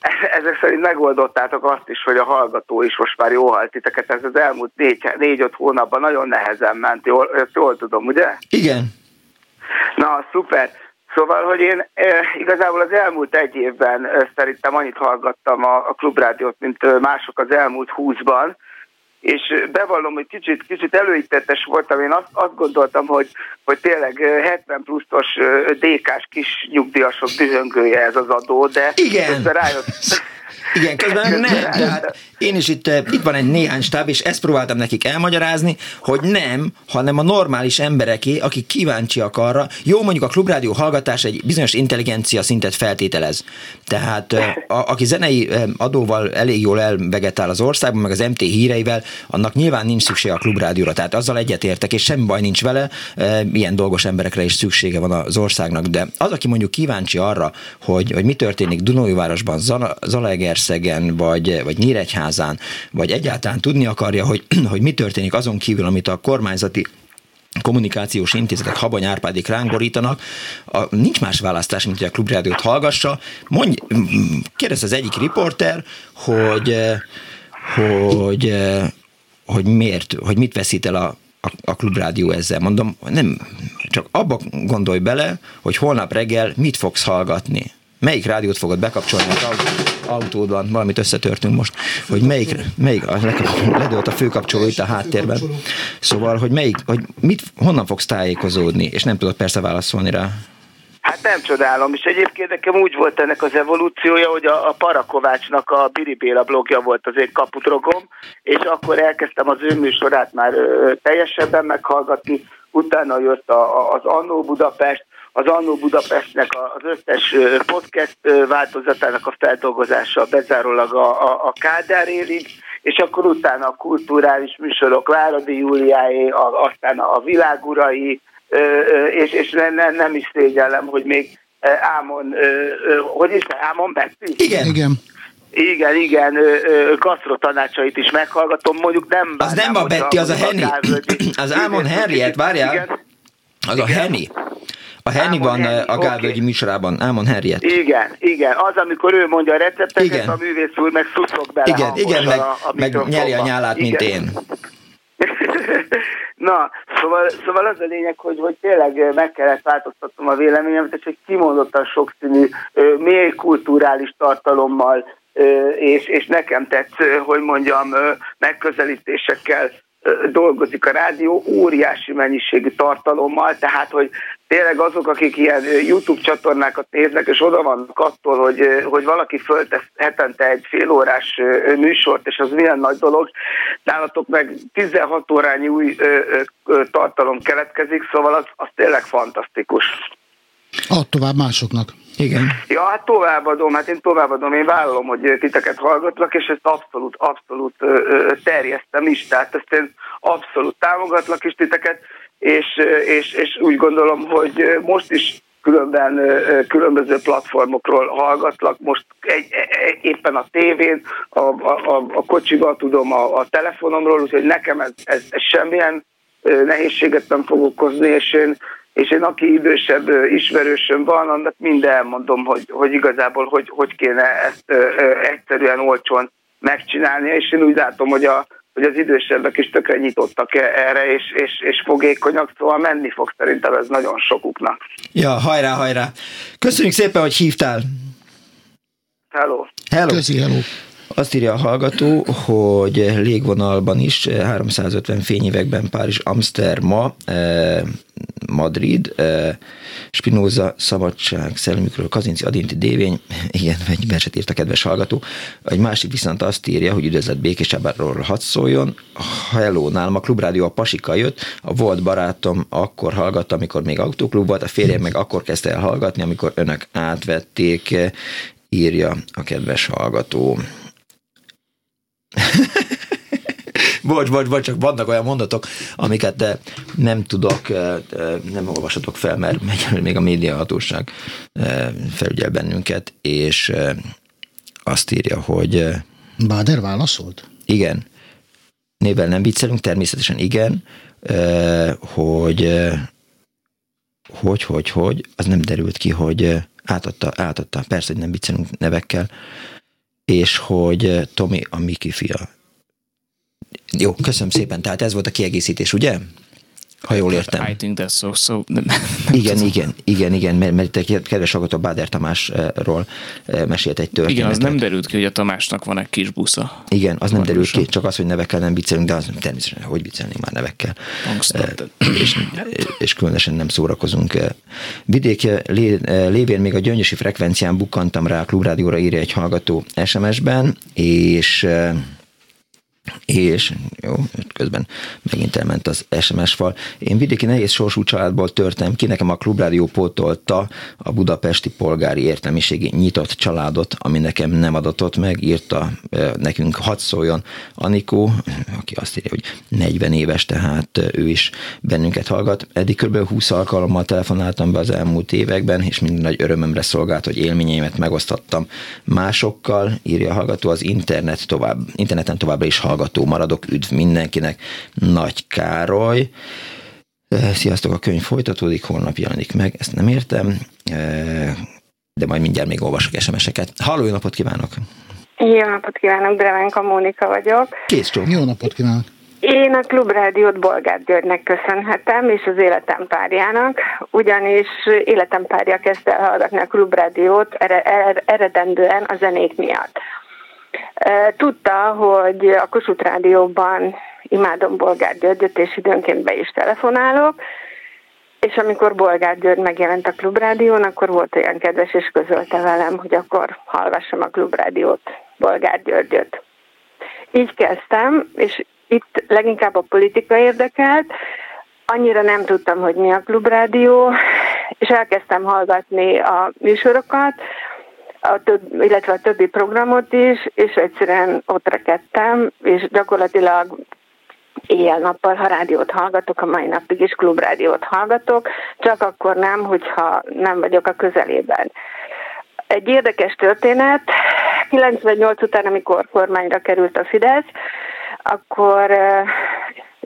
*laughs* Ezek szerint megoldottátok azt is, hogy a hallgató is most már jó halt titeket. Ez az elmúlt négy-öt hónapban nagyon nehezen ment, jól, ezt jól tudom, ugye? Igen. Na, szuper. Szóval, hogy én igazából az elmúlt egy évben szerintem annyit hallgattam a, a klubrádiót, mint mások az elmúlt húszban, és bevallom, hogy kicsit, kicsit előítettes voltam, én azt, azt gondoltam, hogy, hogy tényleg 70 pluszos DK-s kis nyugdíjasok dühöngője ez az adó, de Igen. rájött, *laughs* igen, közben nem. Tehát én is itt, eh, itt van egy néhány stáb, és ezt próbáltam nekik elmagyarázni, hogy nem, hanem a normális embereké, akik kíváncsiak arra, jó mondjuk a klubrádió hallgatás egy bizonyos intelligencia szintet feltételez. Tehát eh, a, aki zenei eh, adóval elég jól elvegetál az országban, meg az MT híreivel, annak nyilván nincs szüksége a klubrádióra. Tehát azzal egyetértek, és semmi baj nincs vele, ilyen dolgos emberekre is szüksége van az országnak. De az, aki mondjuk kíváncsi arra, hogy, hogy mi történik Dunójúvárosban, Zalaeger Zalaegerszegen, vagy, vagy Nyíregyházán, vagy egyáltalán tudni akarja, hogy, *clears throat* hogy mi történik azon kívül, amit a kormányzati kommunikációs intézetek Habony Árpádék rángorítanak, a, nincs más választás, mint hogy a klubrádiót hallgassa. Mondj, kérdez az egyik riporter, hogy, hogy, hogy miért, hogy mit veszít el a, a, a klubrádió ezzel. Mondom, nem, csak abba gondolj bele, hogy holnap reggel mit fogsz hallgatni. Melyik rádiót fogod bekapcsolni az autódban, valamit összetörtünk most, hogy melyik, melyik ledőlt a főkapcsoló itt a háttérben. Szóval, hogy melyik, hogy mit, honnan fogsz tájékozódni, és nem tudod persze válaszolni rá. Hát nem csodálom, és egyébként nekem úgy volt ennek az evolúciója, hogy a, a Parakovácsnak a Biri Béla blogja volt az én kapudrogom, és akkor elkezdtem az ő műsorát már ö, teljesebben meghallgatni, utána jött a, a, az Annó Budapest, az Annó Budapestnek az összes podcast változatának a feldolgozása bezárólag a, a, a Kádár érig, és akkor utána a kulturális műsorok Váradi Júliáé, a, aztán a világurai, és, és nem, nem, nem is szégyellem, hogy még Ámon, hogy is, Ámon Betty? Igen. Igen. Igen, igen, gasztro tanácsait is meghallgatom, mondjuk nem Az nem a Betty, az a Henny. Az Ámon Henriett, várjál. Igen. Az a Henny. A Henny van a Gálvölgyi okay. műsorában, Ámon Henriett. Igen, igen, az, amikor ő mondja a recepteket, igen. a művész úr meg szuszok bele Igen, igen, meg, a, a meg nyeli a nyálát, igen. mint én. *laughs* Na, szóval, szóval az a lényeg, hogy, hogy tényleg meg kellett változtatnom a véleményemet, és egy kimondottan sokszínű, mély kulturális tartalommal, és, és nekem tetsz, hogy mondjam, megközelítésekkel dolgozik a rádió, óriási mennyiségű tartalommal, tehát hogy tényleg azok, akik ilyen YouTube csatornákat néznek, és oda vannak attól, hogy, hogy valaki föltesz hetente egy fél órás műsort, és az milyen nagy dolog, nálatok meg 16 órányi új tartalom keletkezik, szóval az, az tényleg fantasztikus. Add tovább másoknak. Igen. Ja, hát továbbadom, hát én továbbadom, én vállalom, hogy titeket hallgatlak, és ezt abszolút, abszolút terjesztem is, tehát ezt én abszolút támogatlak is titeket, és, és, és úgy gondolom, hogy most is különben különböző platformokról hallgatlak, most egy, egy, éppen a tévén, a, a, a kocsiba tudom a, a telefonomról, úgyhogy nekem ez, ez, ez semmilyen nehézséget nem fog okozni, és én, és én aki idősebb ismerősöm van, annak mind elmondom, hogy, hogy igazából hogy, hogy kéne ezt egyszerűen olcsón megcsinálni, és én úgy látom, hogy a, hogy az idősebbek is tökre nyitottak erre, és, és, és fogékonyak, szóval menni fog szerintem ez nagyon sokuknak. Ja, hajrá, hajrá. Köszönjük szépen, hogy hívtál. Hello. Hello. Köszi, hello. Azt írja a hallgató, hogy légvonalban is 350 fényévekben Párizs, Amsterdam, eh, Madrid, eh, Spinoza, Szabadság, Szellemükről, Kazinci, Adinti, Dévény, *laughs* igen, egy verset írt a kedves hallgató. Egy másik viszont azt írja, hogy üdvözlet Békésábáról hadd szóljon. Hello, nálam a klubrádió a Pasika jött, a volt barátom akkor hallgatta, amikor még autóklub volt, a férjem meg akkor kezdte el hallgatni, amikor önök átvették, írja a kedves hallgató. *laughs* bocs, bocs, bocs, csak vannak olyan mondatok, amiket eh, nem tudok, eh, eh, nem olvasatok fel, mert *laughs* még a médiahatóság felügyel bennünket, és azt írja, hogy... Báder válaszolt? Igen. Nével nem viccelünk, természetesen igen, hogy hogy, hogy, hogy, az nem derült ki, hogy átadta, átadta, persze, hogy nem viccelünk nevekkel, és hogy Tomi a Miki fia. Jó, köszönöm szépen. Tehát ez volt a kiegészítés, ugye? Ha jól értem. I think that's so, so. igen, igen, igen, igen, mert, mert egy kedves hallgató Báder Tamásról mesélt egy történetet. Igen, az nem derült ki, hogy a Tamásnak van egy kis busza. Igen, az nem derült ki, csak az, hogy nevekkel nem viccelünk, de az természetesen, hogy viccelnénk már nevekkel. És, és különösen nem szórakozunk. Vidék lévén még a gyöngyösi frekvencián bukkantam rá a klubrádióra írja egy hallgató SMS-ben, és és jó, közben megint elment az SMS fal. Én vidéki nehéz sorsú családból törtem ki, nekem a Klubrádió pótolta a budapesti polgári értelmiségi nyitott családot, ami nekem nem adatott meg, írta nekünk hadd szóljon Anikó, aki azt írja, hogy 40 éves, tehát ő is bennünket hallgat. Eddig kb. 20 alkalommal telefonáltam be az elmúlt években, és minden nagy örömömre szolgált, hogy élményeimet megosztattam másokkal, írja a hallgató, az internet tovább, interneten továbbra is hallgat hallgató maradok. Üdv mindenkinek, Nagy Károly. Sziasztok, a könyv folytatódik, holnap jelenik meg, ezt nem értem, de majd mindjárt még olvasok SMS-eket. Halló, jó napot kívánok! Jó napot kívánok, Drevenka Mónika vagyok. Kész csók. Jó napot kívánok! Én a Klubrádiót Bolgár Györgynek köszönhetem, és az életem párjának, ugyanis életem párja kezdte hallgatni a Klubrádiót eredendően a zenék miatt. Tudta, hogy a Kossuth Rádióban imádom Bolgár Györgyöt, és időnként be is telefonálok, és amikor Bolgár György megjelent a Klubrádión, akkor volt olyan kedves, és közölte velem, hogy akkor hallgassam a Klubrádiót, Bolgár Györgyöt. Így kezdtem, és itt leginkább a politika érdekelt, annyira nem tudtam, hogy mi a Klubrádió, és elkezdtem hallgatni a műsorokat, a több, illetve a többi programot is, és egyszerűen ott rekedtem, és gyakorlatilag éjjel-nappal, ha rádiót hallgatok, a mai napig is klubrádiót hallgatok, csak akkor nem, hogyha nem vagyok a közelében. Egy érdekes történet, 98 után, amikor kormányra került a Fidesz, akkor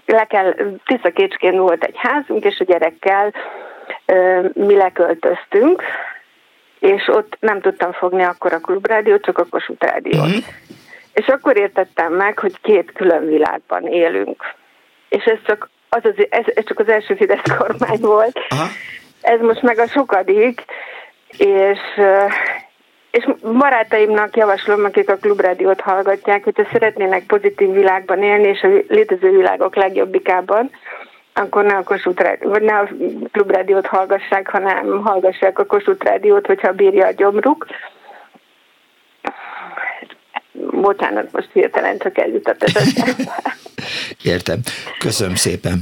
le kell, Tiszakécskén volt egy házunk, és a gyerekkel mi leköltöztünk, és ott nem tudtam fogni akkor a klubrádiót, csak a Kossuth rádiót. Mm-hmm. És akkor értettem meg, hogy két külön világban élünk. És ez csak az, az, ez, ez csak az első Fidesz kormány volt. Aha. Ez most meg a sokadik, és és barátaimnak javaslom, akik a klubrádiót hallgatják, hogyha szeretnének pozitív világban élni, és a létező világok legjobbikában, akkor ne a Kossuth Rádió, vagy ne a Klubrádiót hallgassák, hanem hallgassák a Kossuth Rádiót, hogyha bírja a gyomruk. Bocsánat, most hirtelen csak eljutott ez *laughs* Értem. Köszönöm szépen.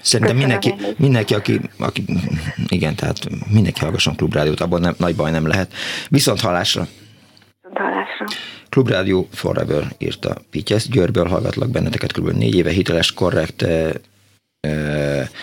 Szerintem mindenki, mindenki aki, aki, igen, tehát mindenki hallgasson klubrádiót, abban nem, nagy baj nem lehet. Viszont hallásra. Viszont hallásra. Klubrádió Forever írta Pityesz. Győrből hallgatlak benneteket kb. négy éve hiteles, korrekt,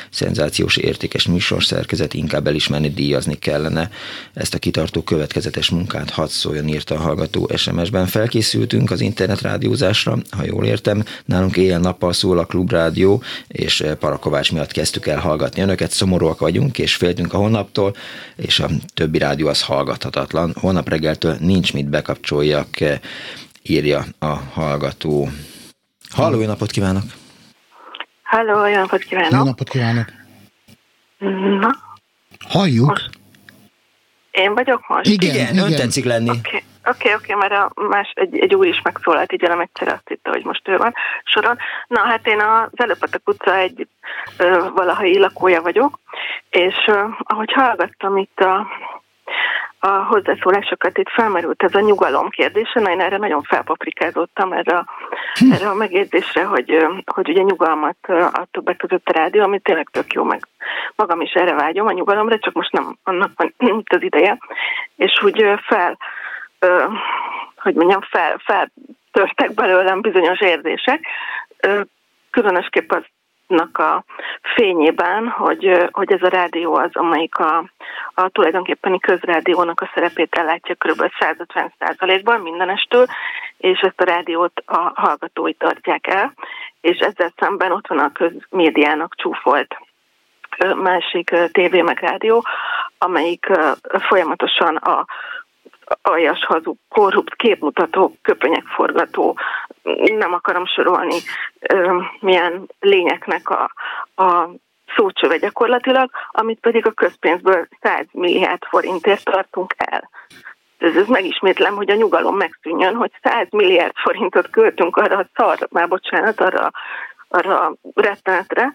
szenzációs értékes műsorszerkezet, inkább elismerni, díjazni kellene ezt a kitartó következetes munkát, hadd szóljon, írta a hallgató SMS-ben. Felkészültünk az internetrádiózásra, ha jól értem, nálunk éjjel-nappal szól a klubrádió, és Parakovács miatt kezdtük el hallgatni önöket, szomorúak vagyunk, és féltünk a holnaptól, és a többi rádió az hallgathatatlan. Holnap reggeltől nincs mit bekapcsoljak, írja a hallgató. Halló, napot kívánok! Halló, jó napot kívánok! Jó napot kívánok! Na? Halljuk? Most. Én vagyok most? Igen, igen, igen. ön tetszik lenni. Oké, okay. Oké, okay, oké, okay, mert a más, egy, egy úr is megszólalt, így nem egyszer azt hitte, hogy most ő van soron. Na hát én az Előpatak utca egy ö, valahai lakója vagyok, és ö, ahogy hallgattam itt a a hozzászólásokat itt felmerült ez a nyugalom kérdése, na én erre nagyon felpaprikázottam erre a, hm. erre a megjegyzésre, hogy, hogy ugye nyugalmat a többek között a rádió, ami tényleg tök jó, meg magam is erre vágyom a nyugalomra, csak most nem annak van itt *clears throat* az ideje, és úgy fel, hogy mondjam, fel, feltörtek belőlem bizonyos érzések, különösképp az nak a fényében, hogy, hogy ez a rádió az, amelyik a, a tulajdonképpeni közrádiónak a szerepét ellátja kb. 150%-ban mindenestől, és ezt a rádiót a hallgatói tartják el, és ezzel szemben ott van a közmédiának csúfolt másik tévé meg rádió, amelyik folyamatosan a aljas, hazug, korrupt, képmutató, köpönyekforgató, nem akarom sorolni, milyen lényeknek a, a szócsöve gyakorlatilag, amit pedig a közpénzből 100 milliárd forintért tartunk el. Ez, ez megismétlem, hogy a nyugalom megszűnjön, hogy 100 milliárd forintot költünk arra a szar, már bocsánat, arra, arra rettenetre,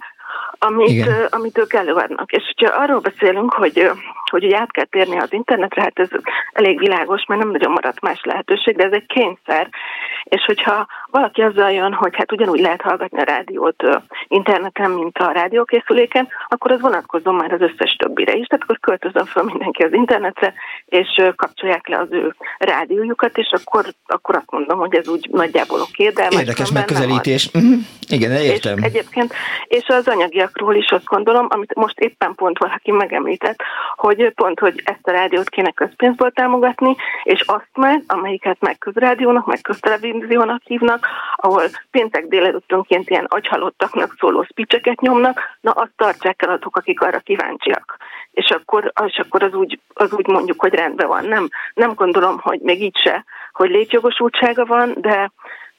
amit, amit ők előadnak. És hogyha arról beszélünk, hogy, hogy ugye át kell térni az internetre, hát ez elég világos, mert nem nagyon maradt más lehetőség, de ez egy kényszer. És hogyha valaki azzal jön, hogy hát ugyanúgy lehet hallgatni a rádiót interneten, mint a rádiókészüléken, akkor az vonatkozom már az összes többire is. Tehát akkor költözön fel mindenki az internetre, és kapcsolják le az ő rádiójukat, és akkor, akkor azt mondom, hogy ez úgy nagyjából oké. De Érdekes megközelítés. Uh-huh. Igen, értem. És egyébként, és az anyagiakról is azt gondolom, amit most éppen pont valaki megemlített, hogy pont, hogy ezt a rádiót kéne közpénzből támogatni, és azt meg, amelyiket meg közrádiónak, meg köztelevíziónak hívnak, ahol péntek délelőttönként ilyen agyhalottaknak szóló spicseket nyomnak, na azt tartsák el azok, akik arra kíváncsiak. És akkor, és akkor az, úgy, az úgy mondjuk, hogy rendben van. Nem, nem gondolom, hogy még így se, hogy létjogosultsága van, de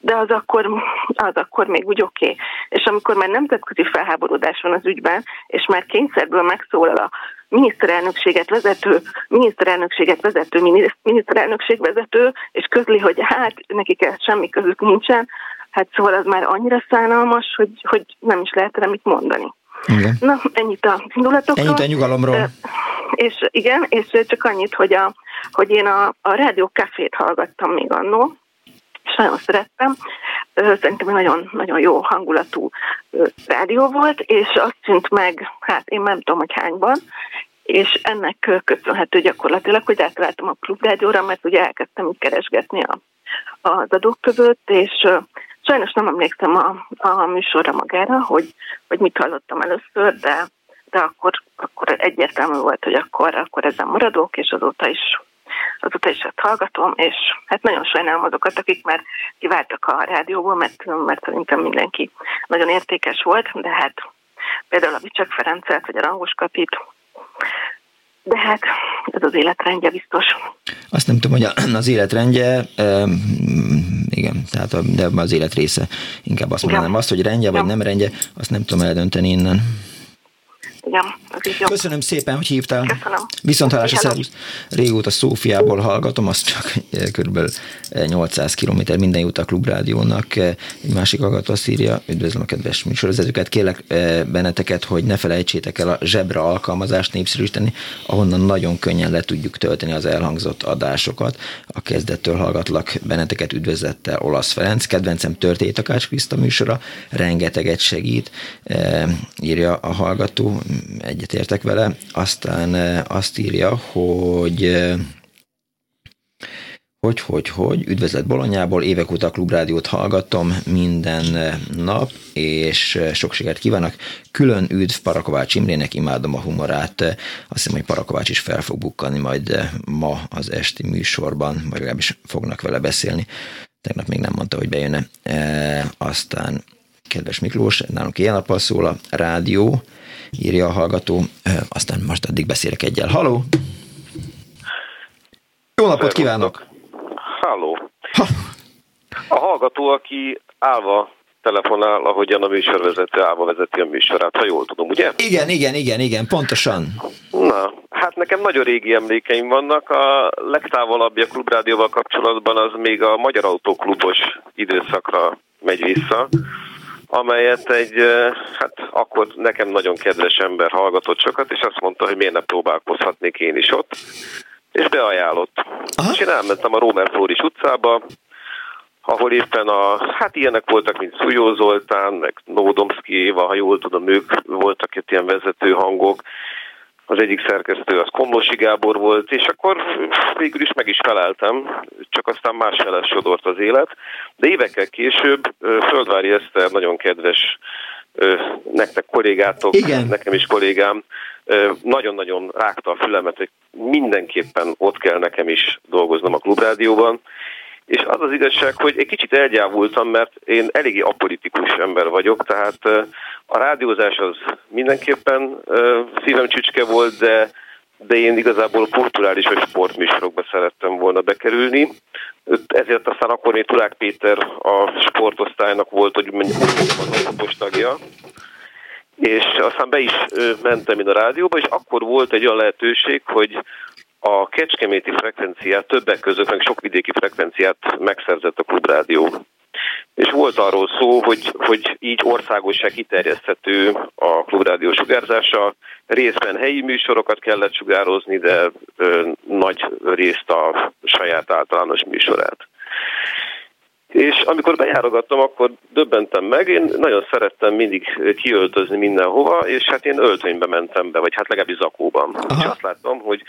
de az akkor, az akkor még úgy oké. Okay. És amikor már nemzetközi felháborodás van az ügyben, és már kényszerből megszólal a miniszterelnökséget vezető, miniszterelnökséget vezető, miniszterelnökség vezető, és közli, hogy hát nekik ez semmi közük nincsen, hát szóval az már annyira szánalmas, hogy, hogy nem is lehet erre mit mondani. Igen. Na, ennyit a indulatokról. Ennyit a nyugalomról. És igen, és csak annyit, hogy, a, hogy én a, a rádió kafét hallgattam még annó, és nagyon szerettem. Szerintem egy nagyon, nagyon jó hangulatú rádió volt, és azt tűnt meg, hát én nem tudom, hogy hányban, és ennek köszönhető gyakorlatilag, hogy átváltam a klubrádióra, mert ugye elkezdtem így keresgetni a, az adók között, és sajnos nem emlékszem a, a műsorra magára, hogy, hogy mit hallottam először, de, de akkor, akkor egyértelmű volt, hogy akkor, akkor ezen maradok, és azóta is azóta is ezt hallgatom, és hát nagyon sajnálom azokat, akik már kiváltak a rádióból, mert, mert szerintem mindenki nagyon értékes volt, de hát például a Bicsak Ferencet, vagy a Rangos Kapit, de hát ez az életrendje biztos. Azt nem tudom, hogy az életrendje, igen, tehát a, de az élet része. Inkább azt mondanám, azt, hogy rendje vagy nem rendje, azt nem tudom eldönteni innen. Igen, jó. Köszönöm szépen, hogy hívtál. Köszönöm. Viszont hallásra szervusz. Régóta Szófiából hallgatom, azt csak eh, kb. 800 eh, km minden jut a Klubrádiónak. Eh, egy másik hallgató azt írja, üdvözlöm a kedves műsorvezetőket, kérlek benneteket, hogy ne felejtsétek el a zsebra alkalmazást népszerűsíteni, ahonnan nagyon könnyen le tudjuk tölteni az elhangzott adásokat. A kezdettől hallgatlak benneteket üdvözlettel Olasz Ferenc, kedvencem történt Takács Kriszta műsora, rengeteget segít, írja a hallgató, egyetértek vele. Aztán azt írja, hogy hogy, hogy, hogy, üdvözlet Bolonyából, évek óta klubrádiót hallgatom minden nap, és sok sikert kívánok. Külön üdv Parakovács Imrének, imádom a humorát. Azt hiszem, hogy Parakovács is fel fog bukkani majd ma az esti műsorban, vagy legalábbis fognak vele beszélni. Tegnap még nem mondta, hogy bejönne. E, aztán kedves Miklós, nálunk ilyen nappal szól a rádió, írja a hallgató, aztán most addig beszélek egyel. Haló! Jó napot kívánok! Halló! A hallgató, aki állva telefonál, ahogyan a műsorvezető állva vezeti a műsorát, ha jól tudom, ugye? Igen, igen, igen, igen, pontosan. Na, hát nekem nagyon régi emlékeim vannak. A legtávolabb a klubrádióval kapcsolatban az még a Magyar Autóklubos időszakra megy vissza, amelyet egy, hát akkor nekem nagyon kedves ember hallgatott sokat, és azt mondta, hogy miért ne próbálkozhatnék én is ott és beajánlott. Aha. És én elmentem a Rómer Flóris utcába, ahol éppen a, hát ilyenek voltak, mint Szujó Zoltán, meg Nódomszki Éva, ha jól tudom, ők voltak itt ilyen vezető hangok, az egyik szerkesztő az Komlósi Gábor volt, és akkor végül is meg is feleltem, csak aztán másfele sodort az élet. De évekkel később Földvári Eszter nagyon kedves nektek kollégátok, Igen. nekem is kollégám, nagyon-nagyon rágta a fülemet, hogy mindenképpen ott kell nekem is dolgoznom a klubrádióban, és az az igazság, hogy egy kicsit elgyávultam, mert én eléggé apolitikus ember vagyok, tehát a rádiózás az mindenképpen szívem csücske volt, de, de én igazából kulturális vagy sportműsorokba szerettem volna bekerülni. Ezért aztán akkor még Tulák Péter a sportosztálynak volt, hogy mondjuk az tagja és aztán be is mentem én a rádióba, és akkor volt egy olyan lehetőség, hogy a kecskeméti frekvenciát, többek között meg sok vidéki frekvenciát megszerzett a klubrádió. És volt arról szó, hogy, hogy így országosság kiterjeszthető a klubrádió sugárzása. Részben helyi műsorokat kellett sugározni, de ö, nagy részt a saját általános műsorát. És amikor bejárogattam, akkor döbbentem meg, én nagyon szerettem mindig kiöltözni mindenhova, és hát én öltönybe mentem be, vagy hát legalábbis zakóban. Aha. És azt láttam, hogy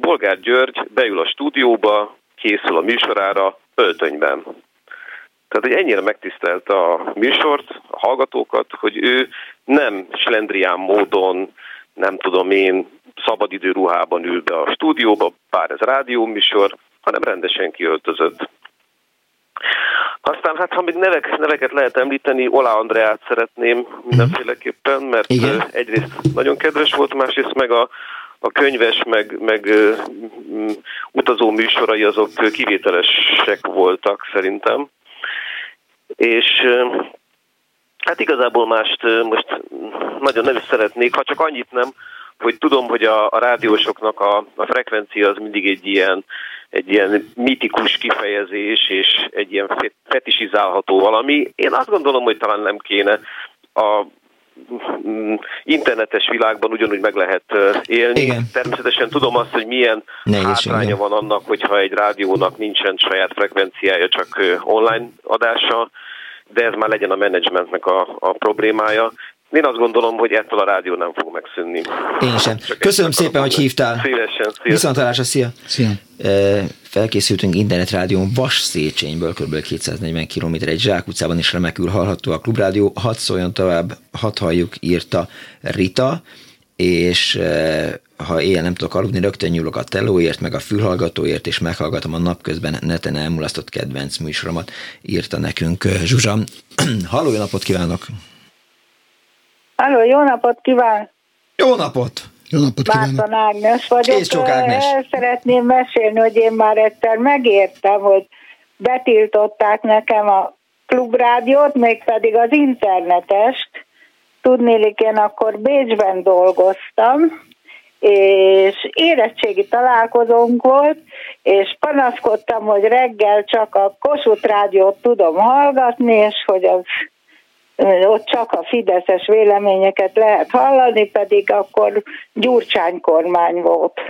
Bolgár György beül a stúdióba, készül a műsorára öltönyben. Tehát, hogy ennyire megtisztelt a műsort, a hallgatókat, hogy ő nem slendrián módon, nem tudom én, szabadidő ruhában ül be a stúdióba, bár ez rádióműsor, hanem rendesen kiöltözött. Aztán hát, ha még nevek, neveket lehet említeni, Olá Andreát szeretném mindenféleképpen, mert Igen. egyrészt nagyon kedves volt, másrészt meg a, a könyves, meg, meg uh, utazó műsorai azok kivételesek voltak szerintem. És hát igazából mást most nagyon nem is szeretnék, ha csak annyit nem, hogy tudom, hogy a, a rádiósoknak a, a frekvencia az mindig egy ilyen egy ilyen mitikus kifejezés és egy ilyen fetisizálható valami. Én azt gondolom, hogy talán nem kéne a mm, internetes világban ugyanúgy meg lehet élni. Igen. Természetesen tudom azt, hogy milyen Nehézség, hátránya van annak, hogyha egy rádiónak nincsen saját frekvenciája, csak online adása, de ez már legyen a menedzsmentnek a, a problémája. Én azt gondolom, hogy ettől a rádió nem fog megszűnni. Én sem. Csak Köszönöm szépen, hogy hívtál. Szívesen. Viszontalásra, szia. Szia. Felkészültünk internetrádión Vas Széchenyből, kb. 240 km egy Zsák utcában is remekül hallható a klubrádió. Hadd szóljon tovább, hadd halljuk, írta Rita, és ha éjjel nem tudok aludni, rögtön nyúlok a telóért, meg a fülhallgatóért, és meghallgatom a napközben neten elmulasztott kedvenc műsoromat, írta nekünk Zsuzsa. *clears throat* Halló, napot kívánok! Halló, jó napot kíván! Jó napot! Jó napot kívánok! Márton Ágnes vagyok. És csak Ágnes. El szeretném mesélni, hogy én már egyszer megértem, hogy betiltották nekem a klubrádiót, mégpedig az internetest. Tudnélik, én akkor Bécsben dolgoztam, és érettségi találkozónk volt, és panaszkodtam, hogy reggel csak a Kossuth rádiót tudom hallgatni, és hogy az ott csak a fideszes véleményeket lehet hallani, pedig akkor Gyurcsány kormány volt.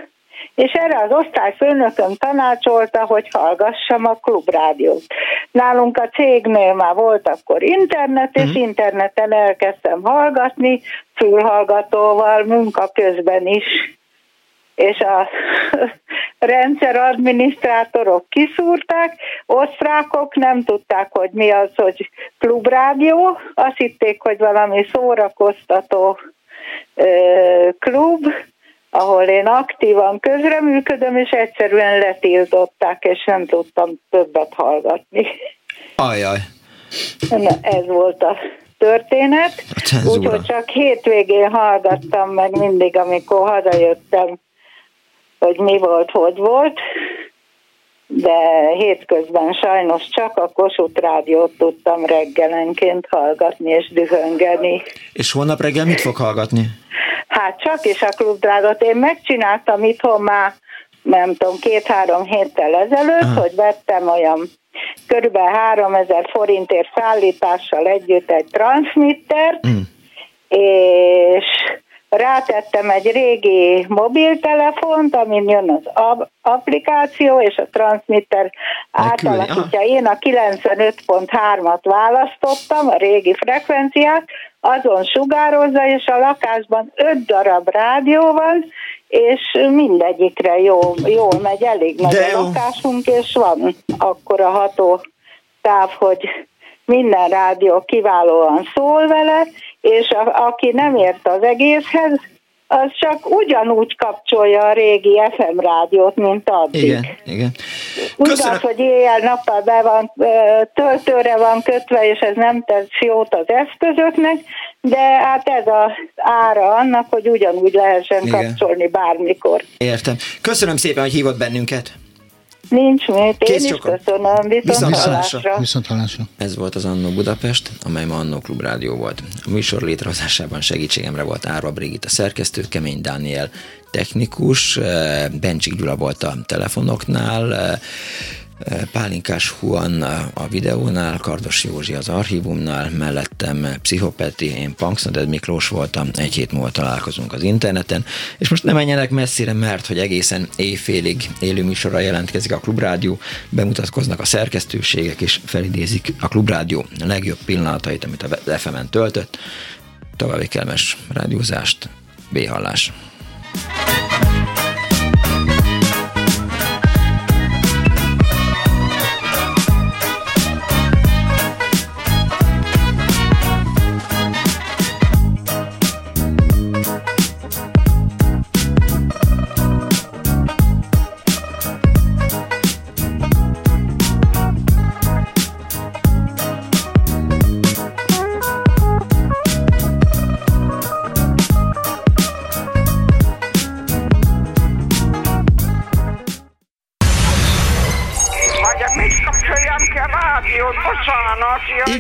És erre az osztályfőnököm tanácsolta, hogy hallgassam a klubrádiót. Nálunk a cégnél már volt akkor internet, és uh-huh. interneten elkezdtem hallgatni, fülhallgatóval, munka közben is. És a *laughs* rendszeradminisztrátorok kiszúrták, osztrákok nem tudták, hogy mi az, hogy klubrádió, azt hitték, hogy valami szórakoztató klub, ahol én aktívan közreműködöm, és egyszerűen letiltották, és nem tudtam többet hallgatni. Ajaj. Na, ez volt a történet. Úgyhogy csak hétvégén hallgattam meg mindig, amikor hazajöttem, hogy mi volt, hogy volt. De hétközben sajnos csak a Kossuth Rádiót tudtam reggelenként hallgatni és dühöngeni. És holnap reggel mit fog hallgatni? Hát csak is a klubrádiót. Én megcsináltam itthon már, nem tudom, két-három héttel ezelőtt, Aha. hogy vettem olyan körülbelül 3000 forintért szállítással együtt egy transmitter, mm. és rátettem egy régi mobiltelefont, amin jön az applikáció, és a transmitter átalakítja. Én a 95.3-at választottam, a régi frekvenciát, azon sugározza, és a lakásban öt darab rádió van, és mindegyikre jó, jól megy, elég nagy a lakásunk, és van akkor a ható táv, hogy minden rádió kiválóan szól vele, és a, aki nem ért az egészhez, az csak ugyanúgy kapcsolja a régi FM rádiót, mint addig. Igen, igen. Úgy hogy éjjel-nappal be van, töltőre van kötve, és ez nem tesz jót az eszközöknek, de hát ez az ára annak, hogy ugyanúgy lehessen igen. kapcsolni bármikor. Értem. Köszönöm szépen, hogy hívott bennünket. Nincs mit, én is köszönöm, viszont, hallásra. viszont hallásra. Ez volt az Annó Budapest, amely ma Annó Klub Rádió volt. A műsor létrehozásában segítségemre volt Árva Brigitta szerkesztő, Kemény Dániel technikus, eh, Bencsik Gyula volt a telefonoknál, eh, Pálinkás Huan a videónál, Kardos Józsi az archívumnál, mellettem Pszichopeti, én Punksnoded Miklós voltam, egy hét múlva találkozunk az interneten, és most nem menjenek messzire, mert hogy egészen éjfélig élő műsorra jelentkezik a Klubrádió, bemutatkoznak a szerkesztőségek, és felidézik a Klubrádió legjobb pillanatait, amit a FM-en töltött. További kellemes rádiózást, B-hallás.